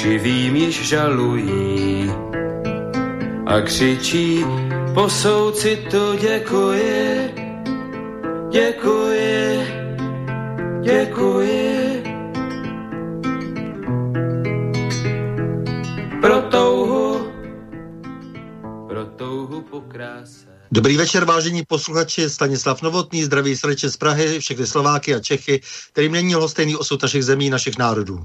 živým již žalují a křičí po soucitu děkuji, děkuji, děkuji. Pro touhu, pro touhu po kráse. Dobrý večer, vážení posluchači, Stanislav Novotný, zdraví srdče z Prahy, všechny Slováky a Čechy, kterým není stejný osud našich zemí, našich národů.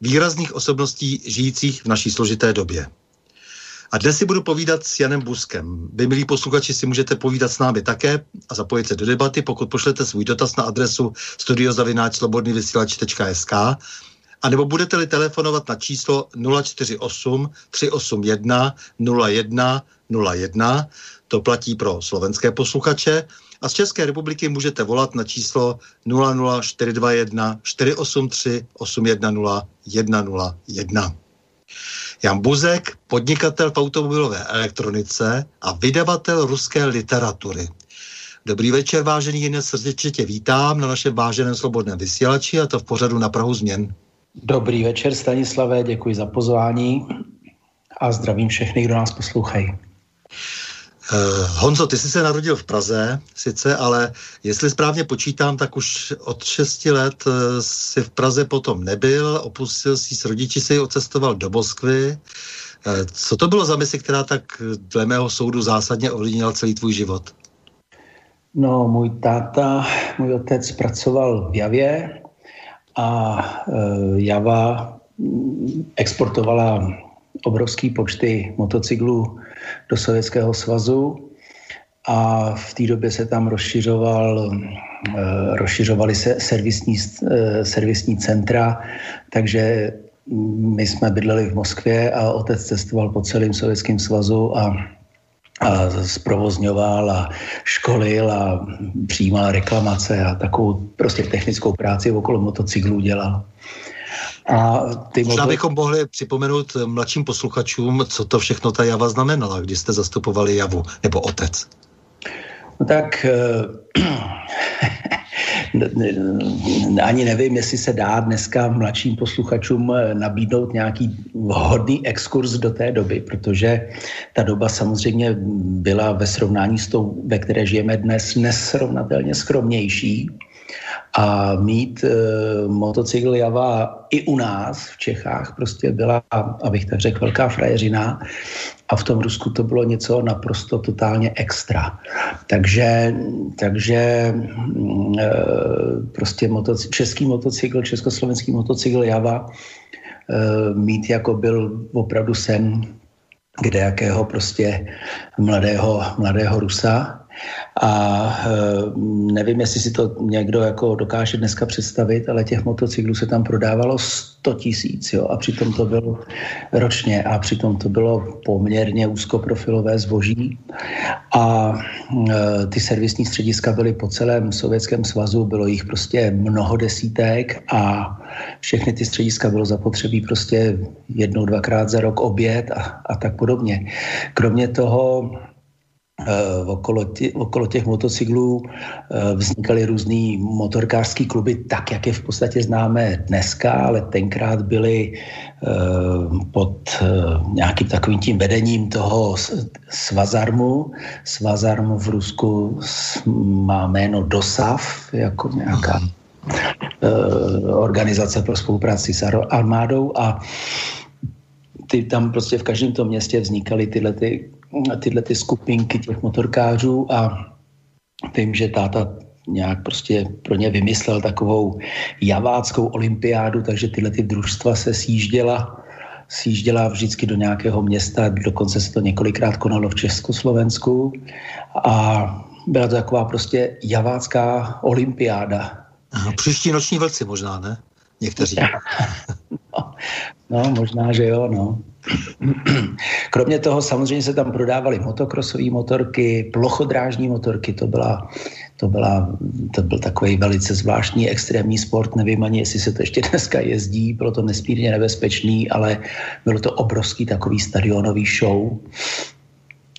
výrazných osobností žijících v naší složité době. A dnes si budu povídat s Janem Buskem. Vy, milí posluchači, si můžete povídat s námi také a zapojit se do debaty, pokud pošlete svůj dotaz na adresu studiozavináčslobodnývysílač.sk a nebo budete-li telefonovat na číslo 048 381 01 01, to platí pro slovenské posluchače, a z České republiky můžete volat na číslo 00421 483 810 101. Jan Buzek, podnikatel v automobilové elektronice a vydavatel ruské literatury. Dobrý večer, vážený jiné srdečně tě vítám na našem váženém slobodném vysílači a to v pořadu na Prahu změn. Dobrý večer, Stanislavé, děkuji za pozvání a zdravím všechny, kdo nás poslouchají. Uh, Honzo, ty jsi se narodil v Praze, sice, ale jestli správně počítám, tak už od 6 let uh, si v Praze potom nebyl, opustil si s rodiči, si odcestoval do Moskvy. Uh, co to bylo za misi, která tak dle mého soudu zásadně ovlivnila celý tvůj život? No, můj táta, můj otec pracoval v Javě a Java mm, exportovala obrovské počty motocyklů do Sovětského svazu a v té době se tam rozšiřoval, eh, rozšiřovaly se servisní, eh, servisní centra, takže my jsme bydleli v Moskvě a otec cestoval po celém Sovětském svazu a a zprovozňoval a školil a přijímal reklamace a takovou prostě technickou práci okolo motocyklů dělal. A ty Možná moto... bychom mohli připomenout mladším posluchačům, co to všechno ta java znamenala, když jste zastupovali javu, nebo otec. No tak uh, ani nevím, jestli se dá dneska mladším posluchačům eh, nabídnout nějaký vhodný exkurs do té doby, protože ta doba samozřejmě byla ve srovnání s tou, ve které žijeme dnes, nesrovnatelně skromnější a mít e, motocykl Java i u nás v Čechách prostě byla, abych tak řekl, velká frajeřina a v tom Rusku to bylo něco naprosto totálně extra. Takže, takže e, prostě motocykl, český motocykl, československý motocykl Java e, mít jako byl opravdu sen kde jakého prostě mladého, mladého Rusa. A e, nevím, jestli si to někdo jako dokáže dneska představit, ale těch motocyklů se tam prodávalo 100 tisíc, jo, a přitom to bylo ročně a přitom to bylo poměrně úzkoprofilové zboží a e, ty servisní střediska byly po celém Sovětském svazu, bylo jich prostě mnoho desítek a všechny ty střediska bylo zapotřebí prostě jednou, dvakrát za rok oběd a, a tak podobně. Kromě toho Eh, okolo, tě, okolo těch motocyklů eh, vznikaly různý motorkářský kluby, tak jak je v podstatě známe dneska, ale tenkrát byly eh, pod nějakým takovým tím vedením toho Svazarmu. Svazarm v Rusku má jméno DOSAV, jako nějaká organizace pro spolupráci s armádou a ty tam prostě v každém tom městě vznikaly tyhle ty tyhle ty skupinky těch motorkářů a vím, že táta nějak prostě pro ně vymyslel takovou javáckou olympiádu, takže tyhle ty družstva se sjížděla sjížděla vždycky do nějakého města, dokonce se to několikrát konalo v Československu a byla to taková prostě javácká olympiáda. Příští noční vlci možná, ne? Někteří. no, no, možná, že jo, no. Kromě toho samozřejmě se tam prodávaly motokrosové motorky, plochodrážní motorky, to byla, to, byla, to byl takový velice zvláštní extrémní sport, nevím ani, jestli se to ještě dneska jezdí, bylo to nesmírně nebezpečný, ale bylo to obrovský takový stadionový show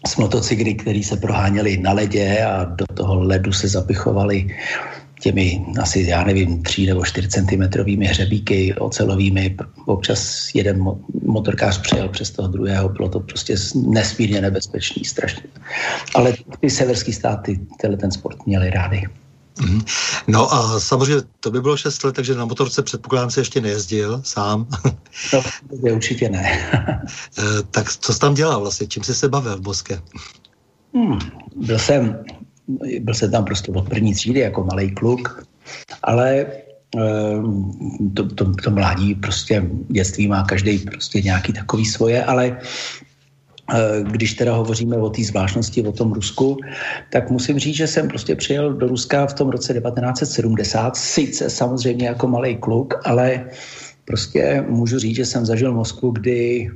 s motocykly, které se proháněly na ledě a do toho ledu se zapichovali těmi asi, já nevím, 3 nebo 4 centimetrovými hřebíky ocelovými. Občas jeden motorkář přejel přes toho druhého, bylo to prostě nesmírně nebezpečný, strašně. Ale ty severské státy tenhle ten sport měli rády. Mhm. No a samozřejmě to by bylo 6 let, takže na motorce předpokládám se ještě nejezdil sám. No, to určitě ne. Eh, tak co jsi tam dělal vlastně? Čím jsi se bavil v Boske? Hmm, byl jsem byl jsem tam prostě od první třídy jako malý kluk, ale ehm, to, to, to mládí prostě dětství má každý prostě nějaký takový svoje, ale eh, když teda hovoříme o té zvláštnosti, o tom Rusku, tak musím říct, že jsem prostě přijel do Ruska v tom roce 1970, sice samozřejmě jako malý kluk, ale prostě můžu říct, že jsem zažil Moskvu, kdy,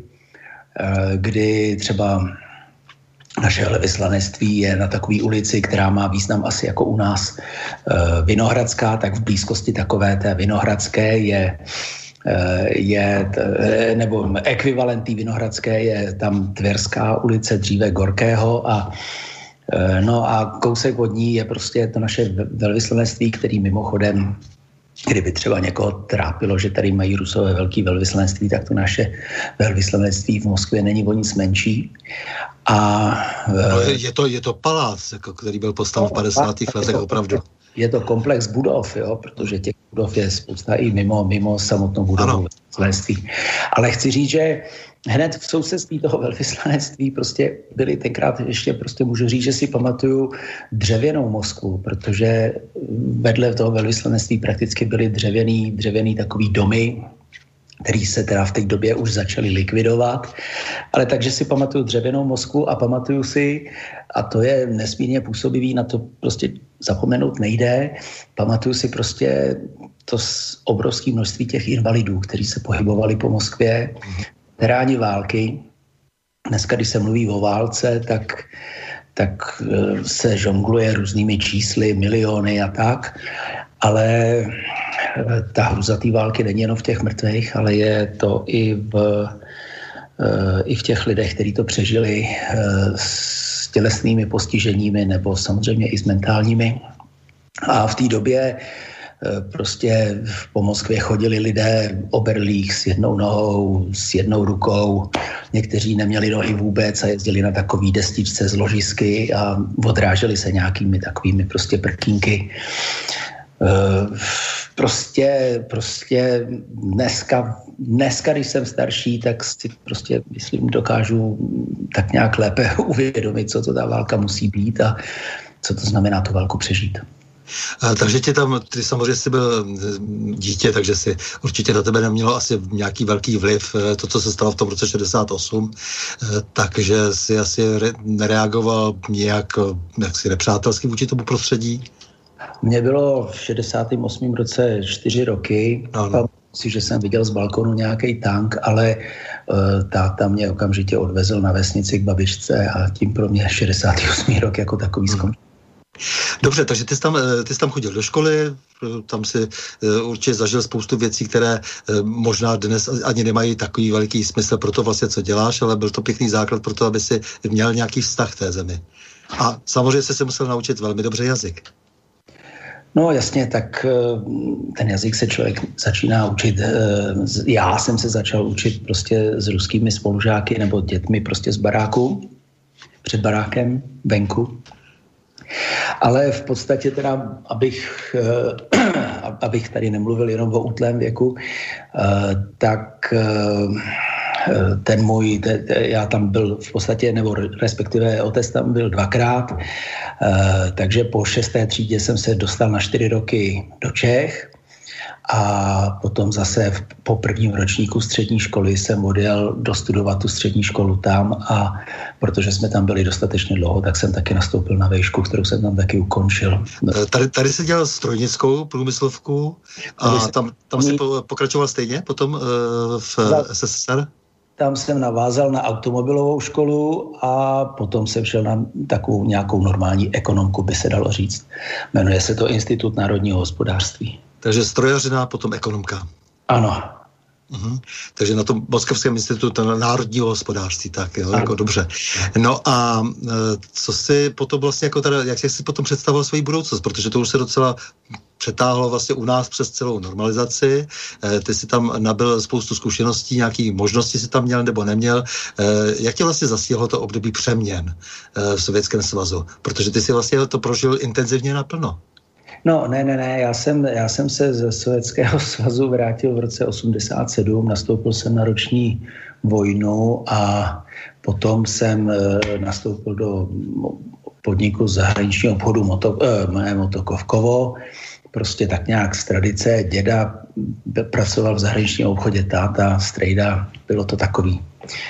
eh, kdy třeba naše velvyslanectví je na takové ulici, která má význam asi jako u nás eh, Vinohradská, tak v blízkosti takové té Vinohradské je eh, je, eh, nebo ekvivalentní Vinohradské je tam Tverská ulice, dříve Gorkého a No a kousek od ní je prostě to naše velvyslanectví, který mimochodem Kdyby třeba někoho trápilo, že tady mají rusové velký velvyslanectví, tak to naše velvyslanectví v Moskvě není o nic menší. A, no, je, to, je to palác, jako, který byl postaven v 50. letech opravdu. Je to komplex budov, jo, protože těch budov je spousta i mimo, mimo samotnou budovu velvyslanectví. Ale chci říct, že hned v sousedství toho velvyslanectví prostě byli tenkrát ještě prostě můžu říct, že si pamatuju dřevěnou Moskvu, protože vedle toho velvyslanectví prakticky byly dřevěný, dřevěný takový domy, který se teda v té době už začaly likvidovat. Ale takže si pamatuju dřevěnou Moskvu a pamatuju si, a to je nesmírně působivý, na to prostě zapomenout nejde, pamatuju si prostě to obrovské množství těch invalidů, kteří se pohybovali po Moskvě, veteráni války. Dneska, když se mluví o válce, tak, tak e, se žongluje různými čísly, miliony a tak, ale e, ta hruza té války není jenom v těch mrtvých, ale je to i v, e, i v těch lidech, kteří to přežili s tělesnými postiženími nebo samozřejmě i s mentálními. A v té době prostě po Moskvě chodili lidé oberlých s jednou nohou, s jednou rukou. Někteří neměli nohy vůbec a jezdili na takový destičce z ložisky a odráželi se nějakými takovými prostě prkínky. Eh, prostě, prostě dneska, dneska, když jsem starší, tak si prostě, myslím, dokážu tak nějak lépe uvědomit, co to ta válka musí být a co to znamená tu válku přežít. Takže tě tam, ty samozřejmě jsi byl mm, dítě, takže si určitě na tebe nemělo asi nějaký velký vliv eh, to, co se stalo v tom roce 68, eh, takže si asi re, nereagoval nějak jak si nepřátelsky vůči tomu prostředí? Mně bylo v 68. roce čtyři roky. Ano. Si, že jsem viděl z balkonu nějaký tank, ale uh, táta mě okamžitě odvezl na vesnici k babičce a tím pro mě 68. rok jako takový hmm. skončil. Dobře, takže ty jsi, tam, eh, ty jsi tam chodil do školy, tam si eh, určitě zažil spoustu věcí, které možná dnes ani nemají takový veliký smysl pro to vlastně, co děláš, ale byl to pěkný základ pro to, aby si měl nějaký vztah v té zemi. A samozřejmě se si musel naučit velmi dobře jazyk. No jasně, tak eh, ten jazyk se člověk začíná učit. Eh, já jsem se začal učit prostě s ruskými spolužáky nebo dětmi prostě z baráku, před barákem, venku. Ale v podstatě teda, abych, eh, abych tady nemluvil jenom o útlém věku, tak Eh, ten můj, te, já tam byl v podstatě, nebo respektive otec tam byl dvakrát, eh, takže po šesté třídě jsem se dostal na čtyři roky do Čech a potom zase v, po prvním ročníku střední školy jsem odjel dostudovat tu střední školu tam a protože jsme tam byli dostatečně dlouho, tak jsem taky nastoupil na vejšku, kterou jsem tam taky ukončil. Eh, tady, tady se dělal strojnickou průmyslovku a tam, tam si pokračoval stejně potom v SSSR? Tam jsem navázal na automobilovou školu a potom jsem šel na takovou nějakou normální ekonomku, by se dalo říct. Jmenuje se to Institut národního hospodářství. Takže strojařina, potom ekonomka. Ano, Uhum. Takže na tom Moskevském institutu národního hospodářství, tak jo, jako dobře. No a e, co si potom vlastně, jako teda, jak jsi si potom představoval svoji budoucnost, protože to už se docela přetáhlo vlastně u nás přes celou normalizaci. E, ty si tam nabil spoustu zkušeností, nějaký možnosti si tam měl nebo neměl. E, jak tě vlastně zasíhlo to období přeměn v Sovětském svazu? Protože ty si vlastně to prožil intenzivně naplno. No, ne, ne, ne, já jsem, já jsem se ze Sovětského svazu vrátil v roce 87, nastoupil jsem na roční vojnu a potom jsem e, nastoupil do podniku zahraničního obchodu Moto, eh, Motokovkovo, prostě tak nějak z tradice. Děda pracoval v zahraničním obchodě, táta, strejda, bylo to takový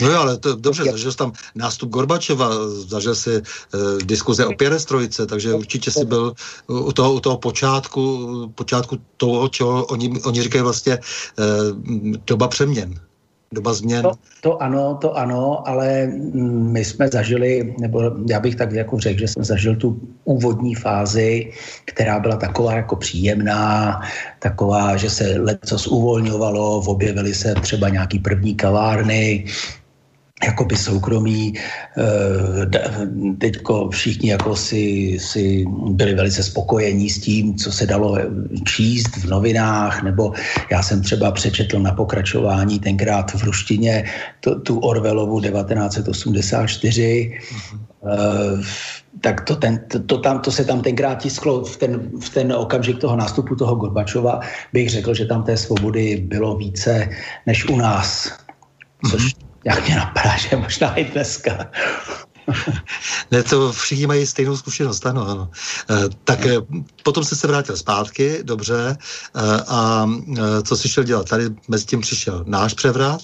No jo, ale to, dobře, zažil jsi tam nástup Gorbačova, zažil si uh, diskuze o pěrestrojice, takže určitě si byl u toho, u toho počátku, počátku toho, čeho oni, oni říkají vlastně uh, doba přeměn doba změn. To, to ano, to ano, ale my jsme zažili, nebo já bych tak jako řekl, že jsme zažili tu úvodní fázi, která byla taková jako příjemná, taková, že se leco uvolňovalo, objevily se třeba nějaký první kavárny, jakoby soukromí. Eh, teďko všichni jako si, si byli velice spokojení s tím, co se dalo číst v novinách, nebo já jsem třeba přečetl na pokračování tenkrát v ruštině to, tu Orvelovu 1984, Uh, tak to, ten, to, to, tam, to se tam tenkrát tisklo v ten, v ten okamžik toho nástupu toho Gorbačova, bych řekl, že tam té svobody bylo více než u nás, což mm-hmm jak mě napadá, že možná i dneska. ne, to všichni mají stejnou zkušenost, ano, ano. E, tak e, potom jsi se vrátil zpátky, dobře, e, a e, co jsi šel dělat? Tady mezi tím přišel náš převrat?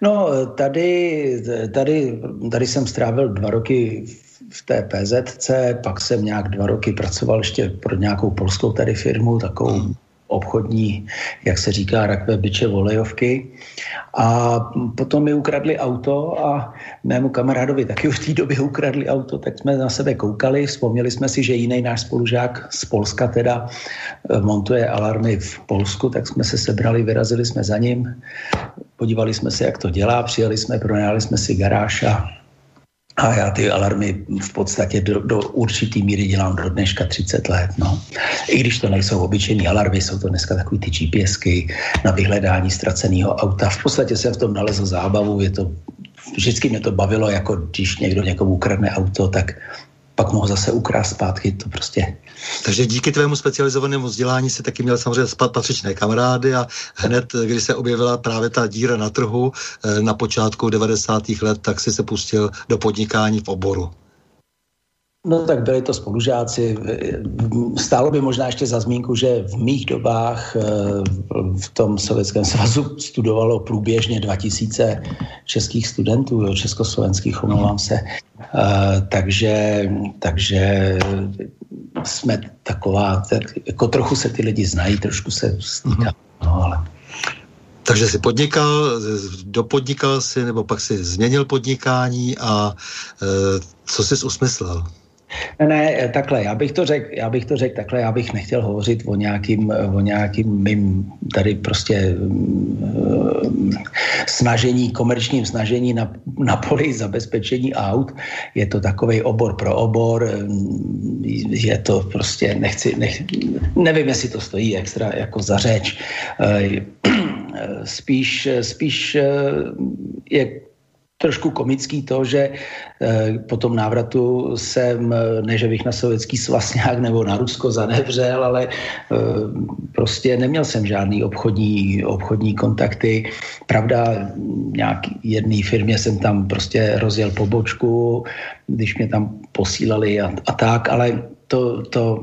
No, tady, tady, tady jsem strávil dva roky v té PZC, pak jsem nějak dva roky pracoval ještě pro nějakou polskou tady firmu, takovou hmm obchodní, jak se říká, rakve byče volejovky. A potom mi ukradli auto a mému kamarádovi taky už v té době ukradli auto, tak jsme na sebe koukali, vzpomněli jsme si, že jiný náš spolužák z Polska teda eh, montuje alarmy v Polsku, tak jsme se sebrali, vyrazili jsme za ním, podívali jsme se, jak to dělá, přijeli jsme, pronajali jsme si garáž a a já ty alarmy v podstatě do, do určitý míry dělám do dneška 30 let. No. I když to nejsou obyčejní alarmy, jsou to dneska takový ty GPSky na vyhledání ztraceného auta. V podstatě jsem v tom nalezl zábavu, je to, vždycky mě to bavilo, jako když někdo někomu ukradne auto, tak pak mohl zase ukrást zpátky, to prostě. Takže díky tvému specializovanému vzdělání si taky měl samozřejmě patřičné kamarády a hned, když se objevila právě ta díra na trhu eh, na počátku 90. let, tak si se pustil do podnikání v oboru. No tak byli to spolužáci. Stálo by možná ještě za zmínku, že v mých dobách eh, v tom Sovětském svazu studovalo průběžně 2000 českých studentů, československých, omlouvám se. Eh, takže, takže jsme taková, jako trochu se ty lidi znají, trošku se stýká. Mm-hmm. No, ale... Takže si podnikal, dopodnikal si, nebo pak si změnil podnikání a e, co jsi usmyslel? Ne, ne, takhle, já bych to řekl, já bych to řekl takhle, já bych nechtěl hovořit o nějakým, o nějakým mým tady prostě um, snažení, komerčním snažení na, na poli zabezpečení aut. Je to takový obor pro obor, je to prostě, nechci, nech, nevím, jestli to stojí extra jako za řeč. Eh, spíš, spíš eh, je trošku komický to, že eh, po tom návratu jsem, eh, ne že bych na sovětský svaz nějak nebo na Rusko zanevřel, ale eh, prostě neměl jsem žádný obchodní, obchodní kontakty. Pravda, nějaký jedné firmě jsem tam prostě rozjel pobočku, když mě tam posílali a, a tak, ale to, to,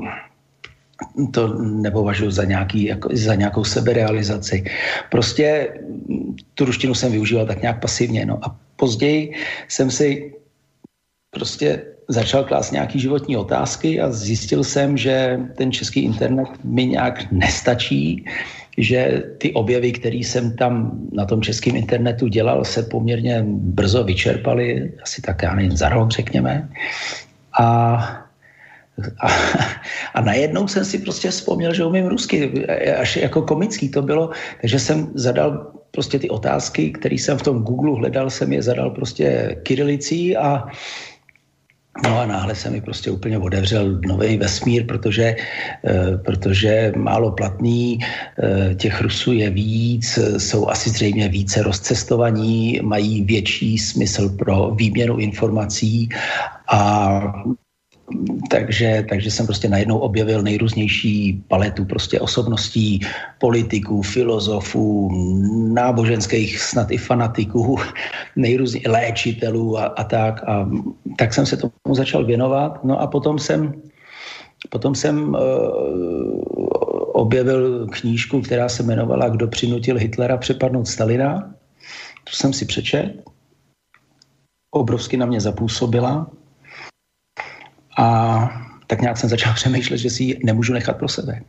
to nepovažuji za, nějaký, jako, za nějakou seberealizaci. Prostě tu ruštinu jsem využíval tak nějak pasivně. No a později jsem si prostě začal klást nějaký životní otázky a zjistil jsem, že ten český internet mi nějak nestačí, že ty objevy, které jsem tam na tom českém internetu dělal, se poměrně brzo vyčerpaly, asi tak já nevím, za rok řekněme. A a, a najednou jsem si prostě vzpomněl, že umím rusky, až jako komický to bylo, takže jsem zadal prostě ty otázky, které jsem v tom Google hledal, jsem je zadal prostě kyrilicí a No a náhle se mi prostě úplně otevřel nový vesmír, protože, e, protože málo platný, e, těch Rusů je víc, jsou asi zřejmě více rozcestovaní, mají větší smysl pro výměnu informací a takže, takže jsem prostě najednou objevil nejrůznější paletu prostě osobností, politiků, filozofů, náboženských snad i fanatiků, nejrůznějších léčitelů a, a tak. A tak jsem se tomu začal věnovat. No a potom jsem, potom jsem uh, objevil knížku, která se jmenovala Kdo přinutil Hitlera přepadnout Stalina. Tu jsem si přečet. Obrovsky na mě zapůsobila a tak nějak jsem začal přemýšlet, že si ji nemůžu nechat pro sebe.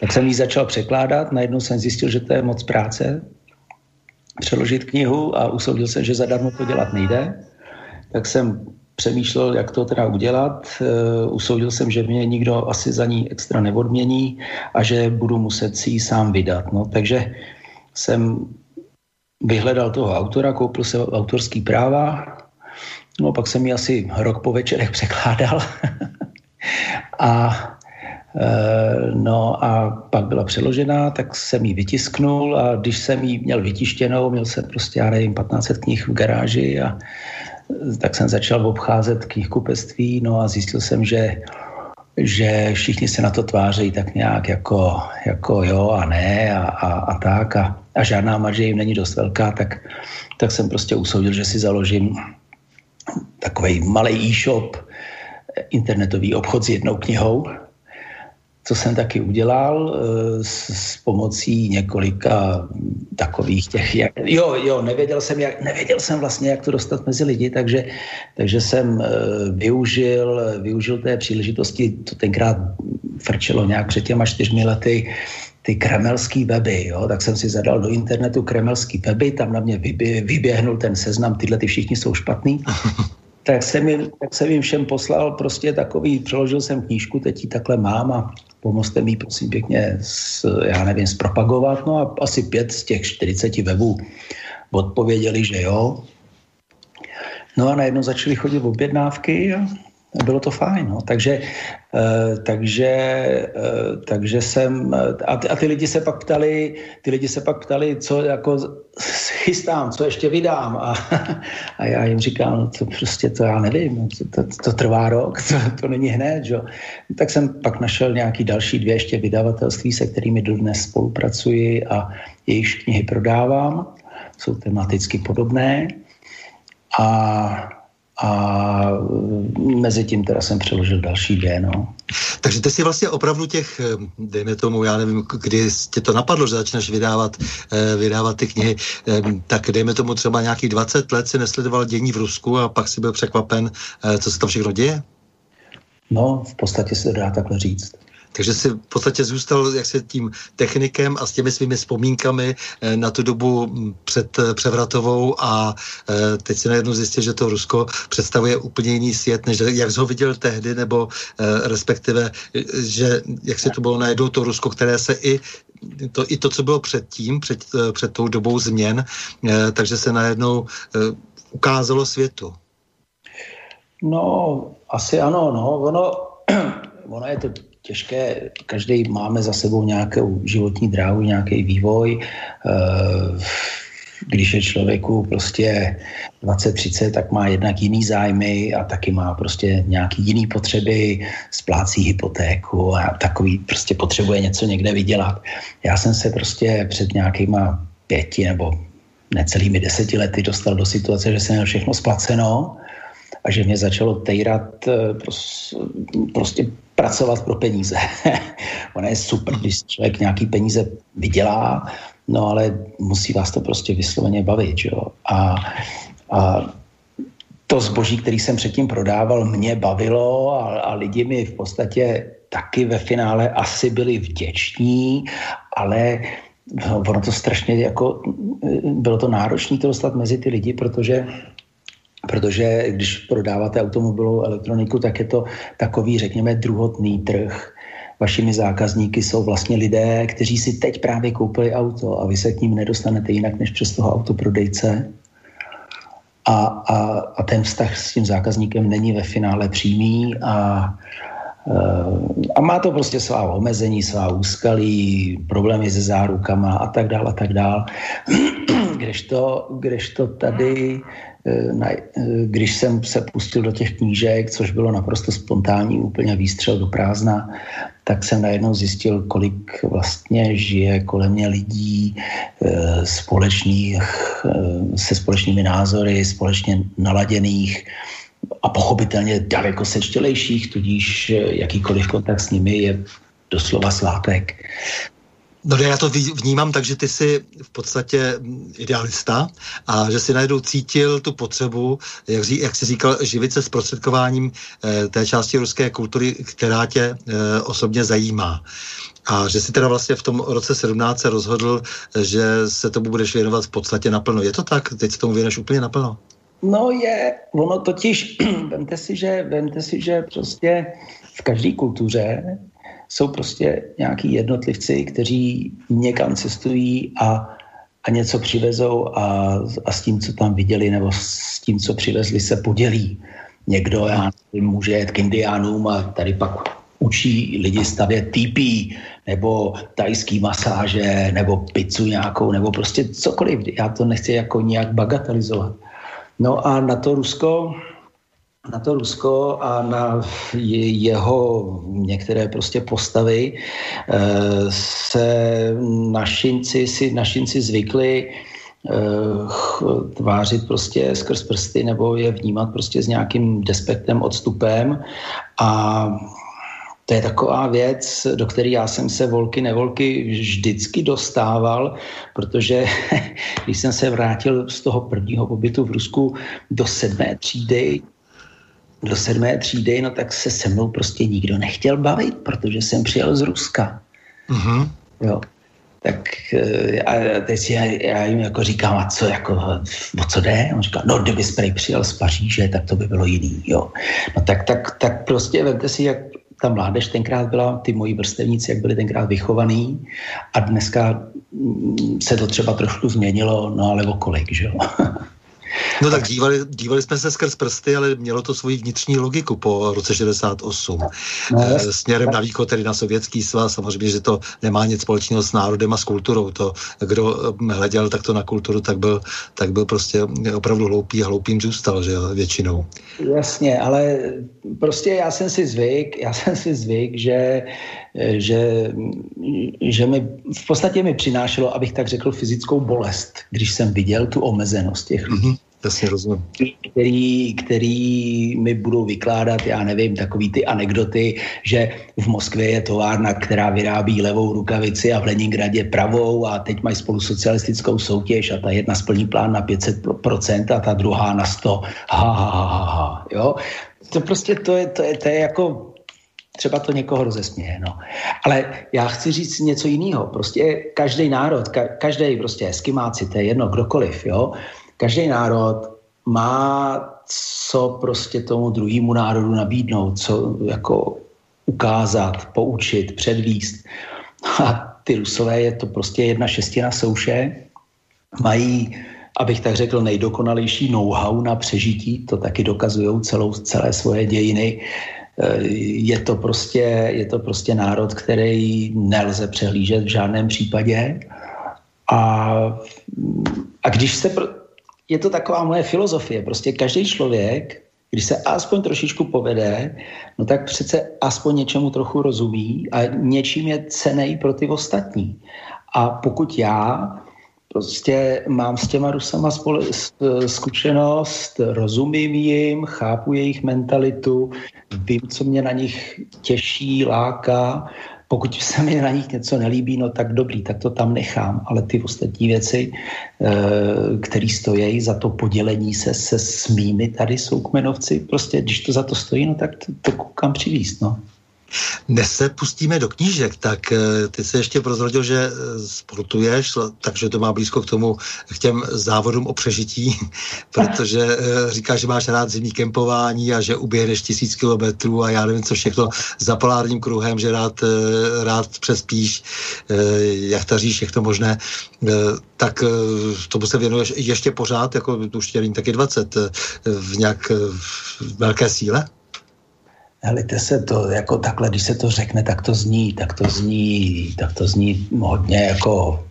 Tak jsem ji začal překládat, najednou jsem zjistil, že to je moc práce, přeložit knihu a usoudil jsem, že zadarmo to dělat nejde. Tak jsem přemýšlel, jak to teda udělat. Uh, usoudil jsem, že mě nikdo asi za ní extra neodmění a že budu muset si ji sám vydat. No, takže jsem vyhledal toho autora, koupil se autorský práva, No pak jsem ji asi rok po večerech překládal. a e, No a pak byla přeložená, tak jsem ji vytisknul a když jsem ji měl vytištěnou, měl jsem prostě, já nevím, 1500 knih v garáži a tak jsem začal obcházet knihkupectví, no a zjistil jsem, že že všichni se na to tváří tak nějak jako, jako jo a ne a, a, a tak a, a žádná marže jim není dost velká, tak, tak jsem prostě usoudil, že si založím takový malý e-shop, internetový obchod s jednou knihou, co jsem taky udělal eh, s, s pomocí několika takových těch, jak, jo, jo, nevěděl jsem, jak, nevěděl jsem vlastně, jak to dostat mezi lidi, takže, takže jsem uh, využil, využil té příležitosti, to tenkrát frčelo nějak před těma čtyřmi lety, ty kremelský weby, jo, tak jsem si zadal do internetu kremelský weby, tam na mě vybě, vyběhnul ten seznam, tyhle ty všichni jsou špatný. tak jsem, jim, tak jsem jim všem poslal prostě takový, přeložil jsem knížku, teď ji takhle mám a pomozte mi prosím pěkně, s, já nevím, zpropagovat. No a asi pět z těch 40 webů odpověděli, že jo. No a najednou začaly chodit objednávky a bylo to fajn. No. Takže, uh, takže, uh, takže jsem, a ty, a ty lidi se pak ptali, ty lidi se pak ptali, co jako chystám, co ještě vydám a, a já jim říkám, no to prostě to já nevím, to, to, to trvá rok, to, to není hned, že? Tak jsem pak našel nějaký další dvě ještě vydavatelství, se kterými dodnes spolupracuji a jejich knihy prodávám, jsou tematicky podobné a a mezi tím teda jsem přeložil další dvě, no. Takže ty si vlastně opravdu těch, eh, dejme tomu, já nevím, kdy tě to napadlo, že začneš vydávat, eh, vydávat ty knihy, eh, tak dejme tomu třeba nějakých 20 let si nesledoval dění v Rusku a pak si byl překvapen, co se tam všechno děje? No, v podstatě se dá takhle říct. Takže si v podstatě zůstal jak se tím technikem a s těmi svými vzpomínkami eh, na tu dobu hm, před eh, převratovou a eh, teď si najednou zjistil, že to Rusko představuje úplně jiný svět, než jak jsi ho viděl tehdy, nebo respektive, že jak se to bylo najednou to Rusko, které se i to, i to, co bylo předtím, před, před tou dobou změn, takže se najednou ukázalo světu. No, asi ano, no, ono, ono je to těžké, každý máme za sebou nějakou životní dráhu, nějaký vývoj. Eh, když je člověku prostě 20-30, tak má jednak jiný zájmy a taky má prostě nějaký jiný potřeby, splácí hypotéku a takový prostě potřebuje něco někde vydělat. Já jsem se prostě před nějakýma pěti nebo necelými deseti lety dostal do situace, že jsem měl všechno splaceno a že mě začalo tejrat eh, prostě pracovat pro peníze. Ono je super, když člověk nějaký peníze vydělá, no ale musí vás to prostě vysloveně bavit, jo. A, a to zboží, který jsem předtím prodával, mě bavilo a, a lidi mi v podstatě taky ve finále asi byli vděční, ale no, ono to strašně jako, bylo to náročné to dostat mezi ty lidi, protože protože když prodáváte automobilovou elektroniku, tak je to takový, řekněme, druhotný trh. Vašimi zákazníky jsou vlastně lidé, kteří si teď právě koupili auto a vy se k ním nedostanete jinak než přes toho autoprodejce. A, a, a ten vztah s tím zákazníkem není ve finále přímý a, eh, a má to prostě svá omezení, svá úskalí, problémy se zárukama a tak dále a tak dále. Kdežto, kdežto tady když jsem se pustil do těch knížek, což bylo naprosto spontánní, úplně výstřel do prázdna, tak jsem najednou zjistil, kolik vlastně žije kolem mě lidí eh, společných, se společnými názory, společně naladěných a pochopitelně daleko sečtělejších, tudíž jakýkoliv kontakt s nimi je doslova svátek. No já to vnímám tak, že ty jsi v podstatě idealista a že si najednou cítil tu potřebu, jak, ří, jak jsi říkal, živit se s prostředkováním eh, té části ruské kultury, která tě eh, osobně zajímá. A že si teda vlastně v tom roce 17 se rozhodl, že se tomu budeš věnovat v podstatě naplno. Je to tak? Teď se tomu věneš úplně naplno? No je, ono totiž, vemte si, že, vemte si, že prostě v každé kultuře jsou prostě nějaký jednotlivci, kteří někam cestují a, a něco přivezou a, a s tím, co tam viděli, nebo s tím, co přivezli, se podělí. Někdo, já nevím, může jet k indiánům a tady pak učí lidi stavět TP, nebo tajský masáže, nebo pizzu nějakou, nebo prostě cokoliv. Já to nechci jako nějak bagatelizovat. No a na to Rusko, na to Rusko a na jeho některé prostě postavy eh, se našinci, si našinci zvykli eh, tvářit prostě skrz prsty nebo je vnímat prostě s nějakým despektem, odstupem. A to je taková věc, do které já jsem se volky nevolky vždycky dostával, protože když jsem se vrátil z toho prvního pobytu v Rusku do sedmé třídy, do sedmé třídy, no tak se se mnou prostě nikdo nechtěl bavit, protože jsem přijel z Ruska. Uh-huh. Jo. Tak eh, a teď si já, já jim jako říkám, a co, jako, o co jde? On říká, no kdyby prej přijel z Paříže, tak to by bylo jiný, jo. No tak, tak, tak prostě vemte si, jak ta mládež tenkrát byla, ty moji vrstevníci, jak byli tenkrát vychovaný a dneska mm, se to třeba trošku změnilo, no ale o kolik, že jo. No tak dívali, dívali jsme se skrz prsty, ale mělo to svoji vnitřní logiku po roce 68. No, e, směrem na východ, tedy na sovětský svaz, samozřejmě, že to nemá nic společného s národem a s kulturou. To, kdo eh, hleděl takto na kulturu, tak byl, tak byl prostě opravdu hloupý a hloupým zůstal, že většinou. Jasně, ale prostě já jsem si zvyk, já jsem si zvyk, že že, že mi v podstatě mi přinášelo, abych tak řekl, fyzickou bolest, když jsem viděl tu omezenost těch lidí. Mm-hmm. Jasně rozumím. Který, který mi budou vykládat, já nevím, takový ty anekdoty, že v Moskvě je továrna, která vyrábí levou rukavici a v Leningradě pravou a teď mají spolu socialistickou soutěž a ta jedna splní plán na 500% a ta druhá na 100. Ha, ha, ha, ha, ha. Jo? To prostě to je, to je, to je jako třeba to někoho rozesměje, no. Ale já chci říct něco jiného. Prostě každý národ, ka, každý prostě eskimáci, to je jedno, kdokoliv, jo. Každý národ má co prostě tomu druhému národu nabídnout, co jako ukázat, poučit, předvíst. A ty Rusové je to prostě jedna šestina souše, mají, abych tak řekl, nejdokonalejší know-how na přežití, to taky dokazují celou, celé svoje dějiny. Eh, je to, prostě, je to prostě národ, který nelze přehlížet v žádném případě. A, a když se... Je to taková moje filozofie. Prostě každý člověk, když se aspoň trošičku povede, no tak přece aspoň něčemu trochu rozumí a něčím je cenej pro ty ostatní. A pokud já Prostě mám s těma Rusama spole- zkušenost, rozumím jim, chápu jejich mentalitu, vím, co mě na nich těší, láká. Pokud se mi na nich něco nelíbí, no tak dobrý, tak to tam nechám. Ale ty ostatní věci, eh, které stojí za to podělení se se smými tady soukmenovci, prostě když to za to stojí, no tak to, to koukám přivíst, no. Než se pustíme do knížek, tak eh, ty se ještě prozradil, že eh, sportuješ, takže to má blízko k tomu, k těm závodům o přežití, protože eh, říkáš, že máš rád zimní kempování a že uběhneš tisíc kilometrů a já nevím, co všechno za polárním kruhem, že rád, rád přespíš, jachtaříš, všechno možné, tak tomu se věnuješ ještě pořád, jako už tě taky 20, v nějak v velké síle? Helejte se to, jako takhle, když se to řekne, tak to zní, tak to zní, tak to zní hodně jako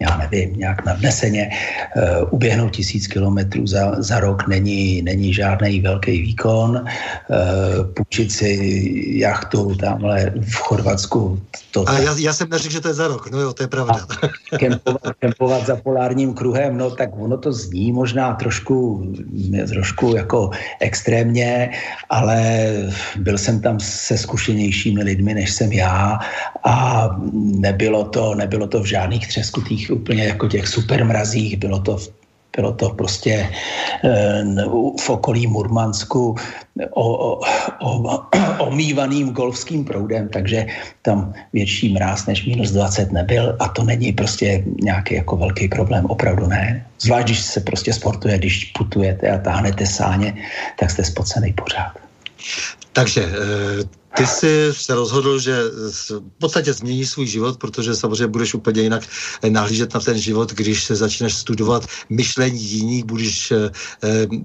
já nevím, nějak nadneseně, uh, uběhnout tisíc kilometrů za, za rok není, není žádný velký výkon. Uh, půjčit si jachtu tamhle v Chorvatsku. To, A já, já jsem neřekl, že to je za rok, no jo, to je pravda. Kempovat, kempovat za polárním kruhem, no tak ono to zní možná trošku, trošku jako extrémně, ale byl jsem tam se zkušenějšími lidmi, než jsem já a nebylo to, nebylo to v žádných třeskutých úplně jako těch supermrazích, bylo to bylo to prostě e, v okolí Murmansku o, o, o, omývaným golfským proudem, takže tam větší mráz než minus 20 nebyl a to není prostě nějaký jako velký problém, opravdu ne. Zvlášť, když se prostě sportuje, když putujete a táhnete sáně, tak jste spocený pořád. Takže e, ty jsi se rozhodl, že v podstatě změní svůj život, protože samozřejmě budeš úplně jinak nahlížet na ten život, když se začneš studovat myšlení jiných, budeš eh,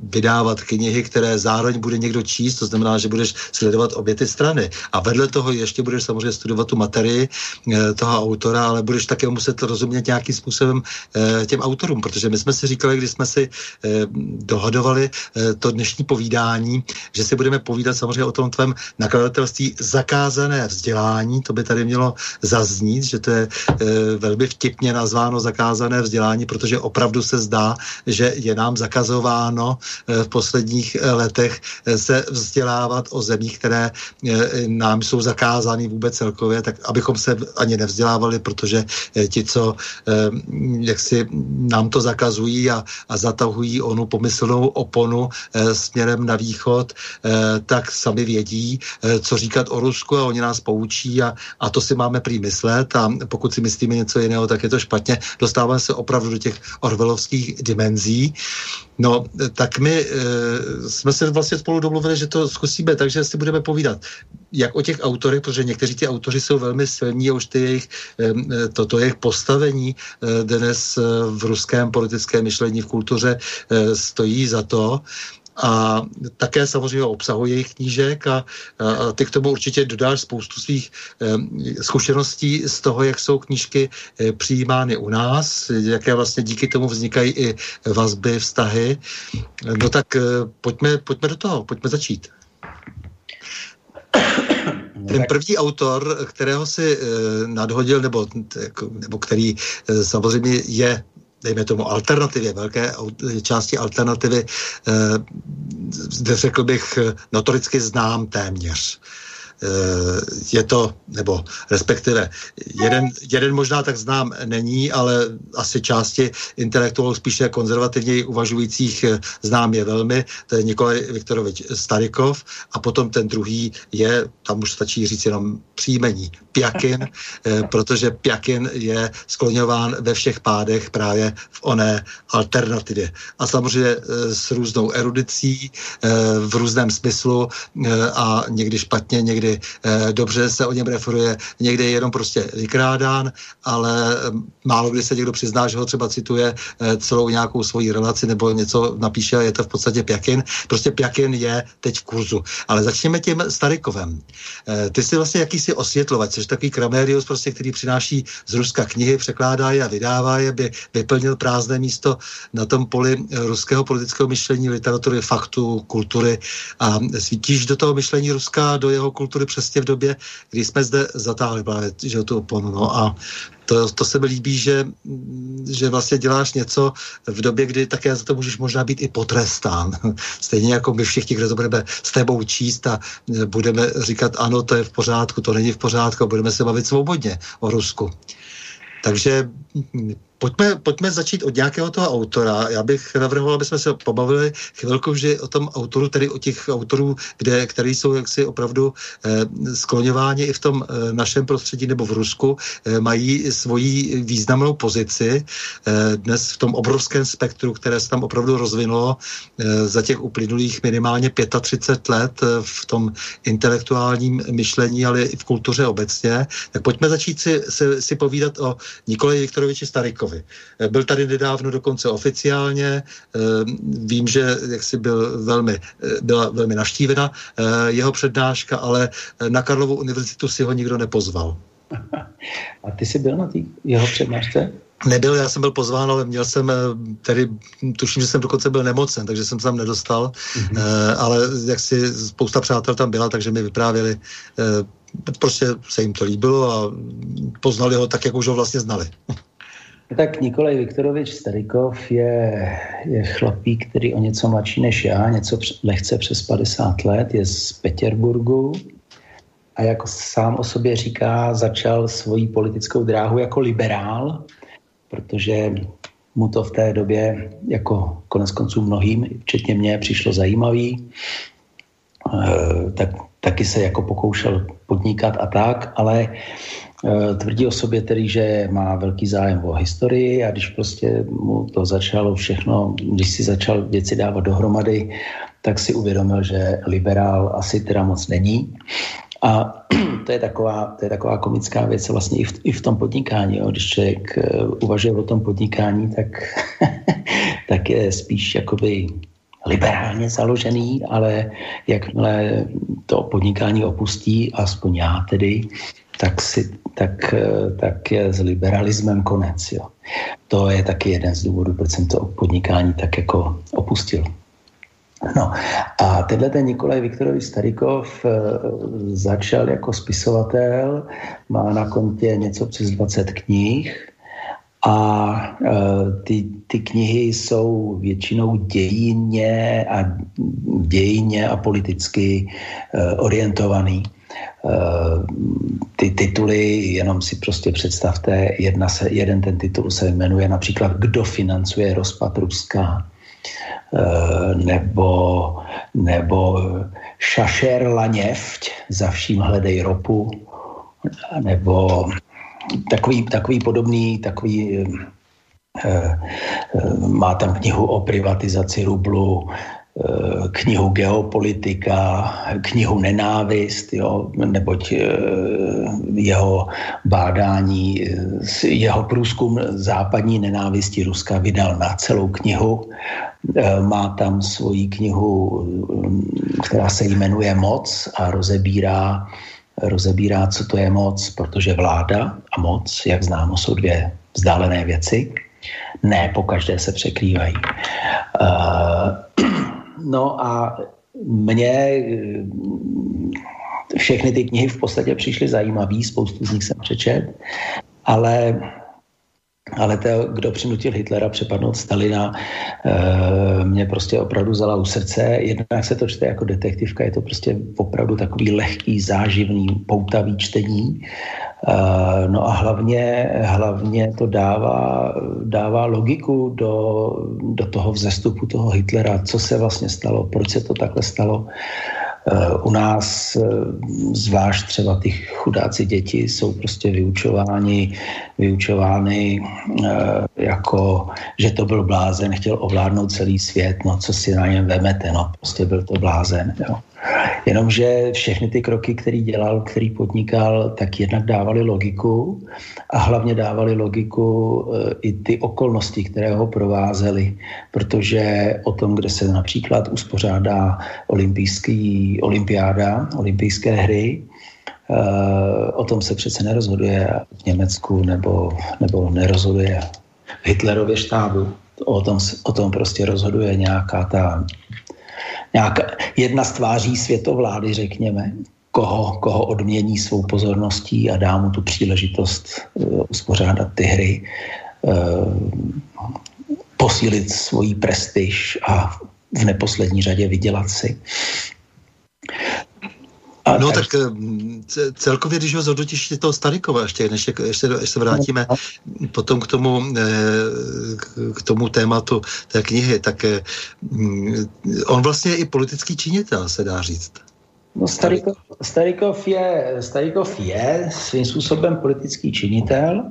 vydávat knihy, které zároveň bude někdo číst, to znamená, že budeš sledovat obě ty strany. A vedle toho ještě budeš samozřejmě studovat tu materii eh, toho autora, ale budeš také muset rozumět nějakým způsobem eh, těm autorům, protože my jsme si říkali, když jsme si dohadovali to dnešní povídání, že si budeme povídat samozřejmě o tom tvém nakladatelství školství zakázané vzdělání, to by tady mělo zaznít, že to je e, velmi vtipně nazváno zakázané vzdělání, protože opravdu se zdá, že je nám zakazováno e, v posledních e, letech e, se vzdělávat o zemích, které e, nám jsou zakázány vůbec celkově, tak abychom se ani nevzdělávali, protože e, ti, co e, jak si nám to zakazují a, a zatahují onu pomyslnou oponu e, směrem na východ, e, tak sami vědí, e, co říkat o Rusku a oni nás poučí a, a to si máme prý myslet a pokud si myslíme něco jiného, tak je to špatně. Dostáváme se opravdu do těch orvelovských dimenzí. No, tak my e, jsme se vlastně spolu domluvili, že to zkusíme, takže si budeme povídat jak o těch autorech, protože někteří ti autoři jsou velmi silní a už ty jejich, e, toto jejich postavení e, dnes v ruském politickém myšlení v kultuře e, stojí za to a také samozřejmě obsahu jejich knížek a, a ty k tomu určitě dodáš spoustu svých e, zkušeností z toho, jak jsou knížky e, přijímány u nás, jaké vlastně díky tomu vznikají i vazby, vztahy. No tak e, pojďme, pojďme do toho, pojďme začít. Ten první autor, kterého si e, nadhodil, nebo, jako, nebo který samozřejmě je dejme tomu, alternativě, velké části alternativy, zde řekl bych, notoricky znám téměř. Eh, je to, nebo respektive jeden, jeden možná tak znám není, ale asi části intelektuálů spíše konzervativně uvažujících eh, znám je velmi, to je Nikolaj Viktorovič Starikov a potom ten druhý je, tam už stačí říct jenom příjmení, Pjakin, eh, protože Pjakin je skloňován ve všech pádech právě v oné alternativě. A samozřejmě s různou erudicí, v různém smyslu a někdy špatně, někdy eh, dobře se o něm referuje, někde je jenom prostě vykrádán, ale eh, málo kdy se někdo přizná, že ho třeba cituje eh, celou nějakou svoji relaci nebo něco napíše, je to v podstatě Pjakin. Prostě Pjakin je teď v kurzu. Ale začněme tím Starikovem. Ty jsi vlastně jakýsi osvětlovač, což takový kramérius, prostě, který přináší z Ruska knihy, překládá je a vydává je, by vyplnil prázdné místo na tom poli ruského politického myšlení, literatury, faktu, kultury a svítíš do toho myšlení Ruska, do jeho kultury byli přesně v době, kdy jsme zde zatáhli právě že tu oponu. No a to, to se mi líbí, že, že vlastně děláš něco v době, kdy také za to můžeš možná být i potrestán. Stejně jako my všichni, kdo to budeme s tebou číst a budeme říkat, ano, to je v pořádku, to není v pořádku, budeme se bavit svobodně o Rusku. Takže Pojďme, pojďme začít od nějakého toho autora. Já bych navrhoval, aby jsme se pobavili chvilku vždy o tom autoru, tedy o těch autorů, kde, který jsou jaksi opravdu eh, skloňováni i v tom eh, našem prostředí nebo v Rusku, eh, mají svoji významnou pozici eh, dnes v tom obrovském spektru, které se tam opravdu rozvinulo eh, za těch uplynulých minimálně 35 let eh, v tom intelektuálním myšlení, ale i v kultuře obecně. Tak pojďme začít si, si, si povídat o Nikolaji Viktoroviči Starykovi. Havlovi. Eh, byl tady nedávno dokonce oficiálně, eh, vím, že jaksi byl velmi, eh, byla velmi naštívena jeho přednáška, ale na Karlovu univerzitu si ho nikdo nepozval. A ty jsi byl na té jeho přednášce? Nebyl, já jsem byl pozván, ale měl jsem, tedy tuším, že jsem dokonce byl nemocen, takže jsem se tam nedostal, mm-hmm. ale jak si spousta přátel tam byla, takže mi vyprávěli, prostě se jim to líbilo a poznali ho tak, jak už ho vlastně znali. Tak Nikolaj Viktorovič Starikov je, je chlapík, který o něco mladší než já, něco lehce přes 50 let, je z Petěrburgu a jako sám o sobě říká, začal svoji politickou dráhu jako liberál, protože mu to v té době, jako konec konců mnohým, včetně mě, přišlo zajímavý. E, tak, taky se jako pokoušel podnikat a tak, ale tvrdí o sobě tedy, že má velký zájem o historii a když prostě mu to začalo všechno, když si začal věci dávat dohromady, tak si uvědomil, že liberál asi teda moc není. A to je taková, to je taková komická věc vlastně i v, i v tom podnikání. Jo. Když člověk eh, uvažuje o tom podnikání, tak, tak je spíš jakoby liberálně založený, ale jakmile to podnikání opustí, aspoň já tedy, tak, si, tak, eh, tak je s liberalismem konec. Jo. To je taky jeden z důvodů, proč jsem to podnikání tak jako opustil. No a tenhle ten Nikolaj Viktorovič Starikov e, začal jako spisovatel, má na kontě něco přes 20 knih a e, ty, ty knihy jsou většinou dějině a, dějině a politicky orientovaný. Eh, ty tituly, jenom si prostě představte, jedna se, jeden ten titul se jmenuje například Kdo financuje rozpad Ruska, eh, nebo, nebo Šašer Laněvť, za vším hledej ropu, nebo takový, takový podobný, takový eh, má tam knihu o privatizaci rublu, Eh, knihu Geopolitika, knihu Nenávist, jo, neboť eh, jeho bádání, eh, jeho průzkum západní nenávisti Ruska vydal na celou knihu. Má tam svoji knihu, která se jmenuje Moc a rozebírá, rozebírá, co to je moc, protože vláda a moc, jak známo, jsou dvě vzdálené věci. Ne, po každé se překrývají. No a mně eh, všechny ty knihy v podstatě přišly zajímavé, spoustu z nich jsem přečet, ale ale to, kdo přinutil Hitlera přepadnout Stalina, e, mě prostě opravdu vzala u srdce. Jednak se to čte jako detektivka, je to prostě opravdu takový lehký, záživný, poutavý čtení. E, no a hlavně, hlavně to dává, dává logiku do, do toho vzestupu toho Hitlera, co se vlastně stalo, proč se to takhle stalo. U nás, eh, zvlášť třeba ty chudáci děti, jsou prostě vyučováni, vyučovány eh, jako, že to byl blázen, chtěl ovládnout celý svět, no co si na něm vemete, no prostě byl to blázen, jo. Jenomže všechny ty kroky, který dělal, který podnikal, tak jednak dávali logiku a hlavně dávali logiku e, i ty okolnosti, které ho provázely, protože o tom, kde se například uspořádá olympijský, olympiáda, olympijské hry, e, o tom se přece nerozhoduje v Německu nebo, nebo nerozhoduje v Hitlerově štábu. O tom, o tom prostě rozhoduje nějaká ta nějaká, jedna z tváří světovlády, řekněme, koho, koho odmění svou pozorností a dá mu tu příležitost uh, uspořádat ty hry, uh, posílit svoji prestiž a v neposlední řadě vydělat si. A, no tak eh, celkově, když ho zhodnotíš toho Starikova, ještě, než, ještě, ještě se vrátíme no. potom k tomu, eh, k tomu tématu té knihy, tak eh, mm, on vlastně je i politický činitel, se dá říct. No Starikov, Starikov, je, Starikov je svým způsobem politický činitel,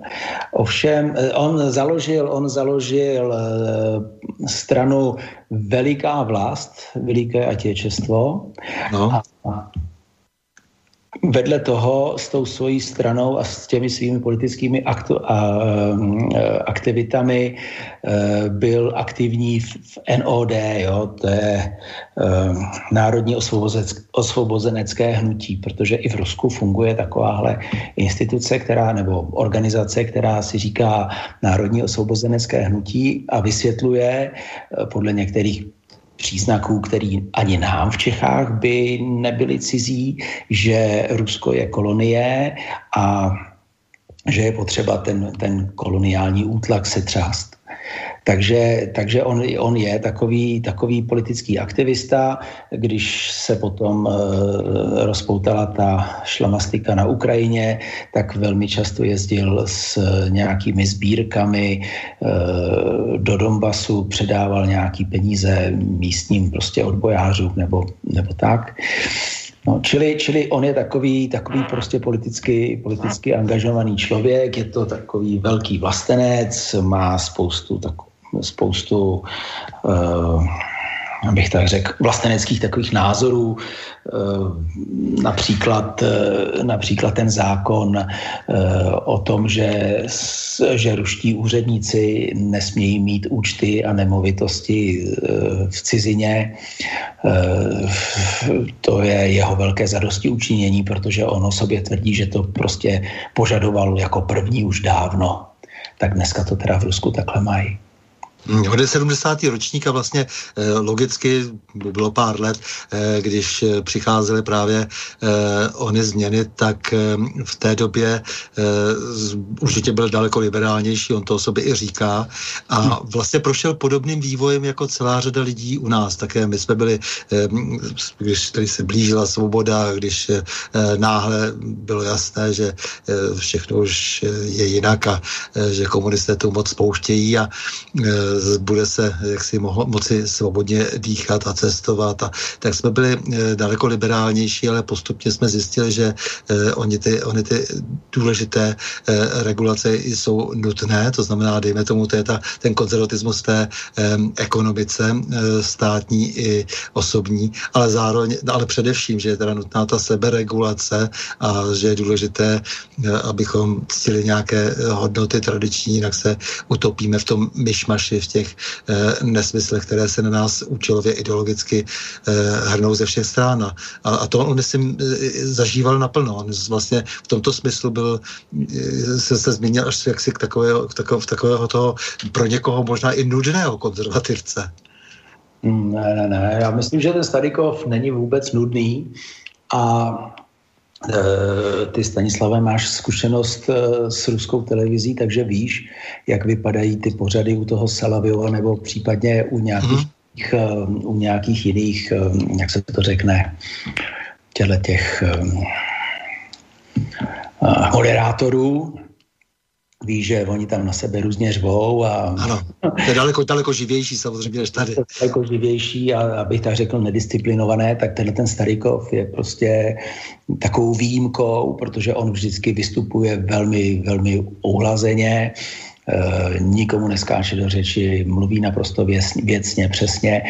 ovšem on založil, on založil stranu Veliká vlast, Veliké atěčestvo no. a, vedle toho s tou svojí stranou a s těmi svými politickými aktu, a, e, aktivitami e, byl aktivní v, v NOD, jo, to je e, Národní osvobozenecké hnutí, protože i v Rusku funguje takováhle instituce, která, nebo organizace, která si říká Národní osvobozenecké hnutí a vysvětluje podle některých příznaků, který ani nám v Čechách by nebyly cizí, že Rusko je kolonie a že je potřeba ten, ten koloniální útlak setřást. Takže, takže on, on je takový, takový politický aktivista. Když se potom e, rozpoutala ta šlamastika na Ukrajině, tak velmi často jezdil s nějakými sbírkami e, do Donbasu, předával nějaký peníze místním prostě odbojářům nebo, nebo tak. No, čili, čili on je takový, takový prostě politicky, politicky angažovaný člověk, je to takový velký vlastenec, má spoustu takových spoustu uh, abych tak řekl, vlasteneckých takových názorů, eh, například, eh, například ten zákon o tom, že, že ruští úředníci nesmějí mít účty a nemovitosti v cizině. To je jeho velké zadosti učinění, protože on o sobě tvrdí, že to prostě požadoval jako první už dávno. Tak dneska to teda v Rusku takhle mají. On je 70. ročník a vlastně eh, logicky bylo pár let, eh, když eh, přicházely právě ony změny, tak v té době určitě byl daleko liberálnější, on to o sobě i říká a vlastně prošel podobným vývojem jako celá řada lidí u nás. Také my jsme byli, když tady se blížila svoboda, když náhle bylo jasné, že všechno už je jinak a že komunisté to moc spouštějí a bude se jaksi mohlo, moci svobodně dýchat a cestovat. A, tak jsme byli e, daleko liberálnější, ale postupně jsme zjistili, že e, oni, ty, oni ty důležité e, regulace jsou nutné, to znamená, dejme tomu, to je ta, ten konzervatismus té ekonomice státní i osobní, ale zároveň, ale především, že je teda nutná ta seberegulace a že je důležité, abychom ctili nějaké hodnoty tradiční, jinak se utopíme v tom myšmaši, v těch eh, nesmyslech, které se na nás účelově ideologicky eh, hrnou ze všech stran. A, a to on, myslím, eh, zažíval naplno. On vlastně v tomto smyslu byl, se, se změnil až jaksi k takového, k takového, takového toho pro někoho možná i nudného konzervativce. Hmm, ne, ne, ne. Já myslím, že ten Starikov není vůbec nudný a ty Stanislave máš zkušenost s ruskou televizí, takže víš, jak vypadají ty pořady u toho Salaviova nebo případně u nějakých, mm. u nějakých jiných, jak se to řekne, těle těch moderátorů, ví, že oni tam na sebe různě řvou. A... Ano, to je daleko, daleko živější samozřejmě než tady. Daleko živější a abych tak řekl nedisciplinované, tak tenhle ten Starikov je prostě takovou výjimkou, protože on vždycky vystupuje velmi, velmi uhlazeně, E, nikomu neskáče do řeči, mluví naprosto věcně, věcně, přesně.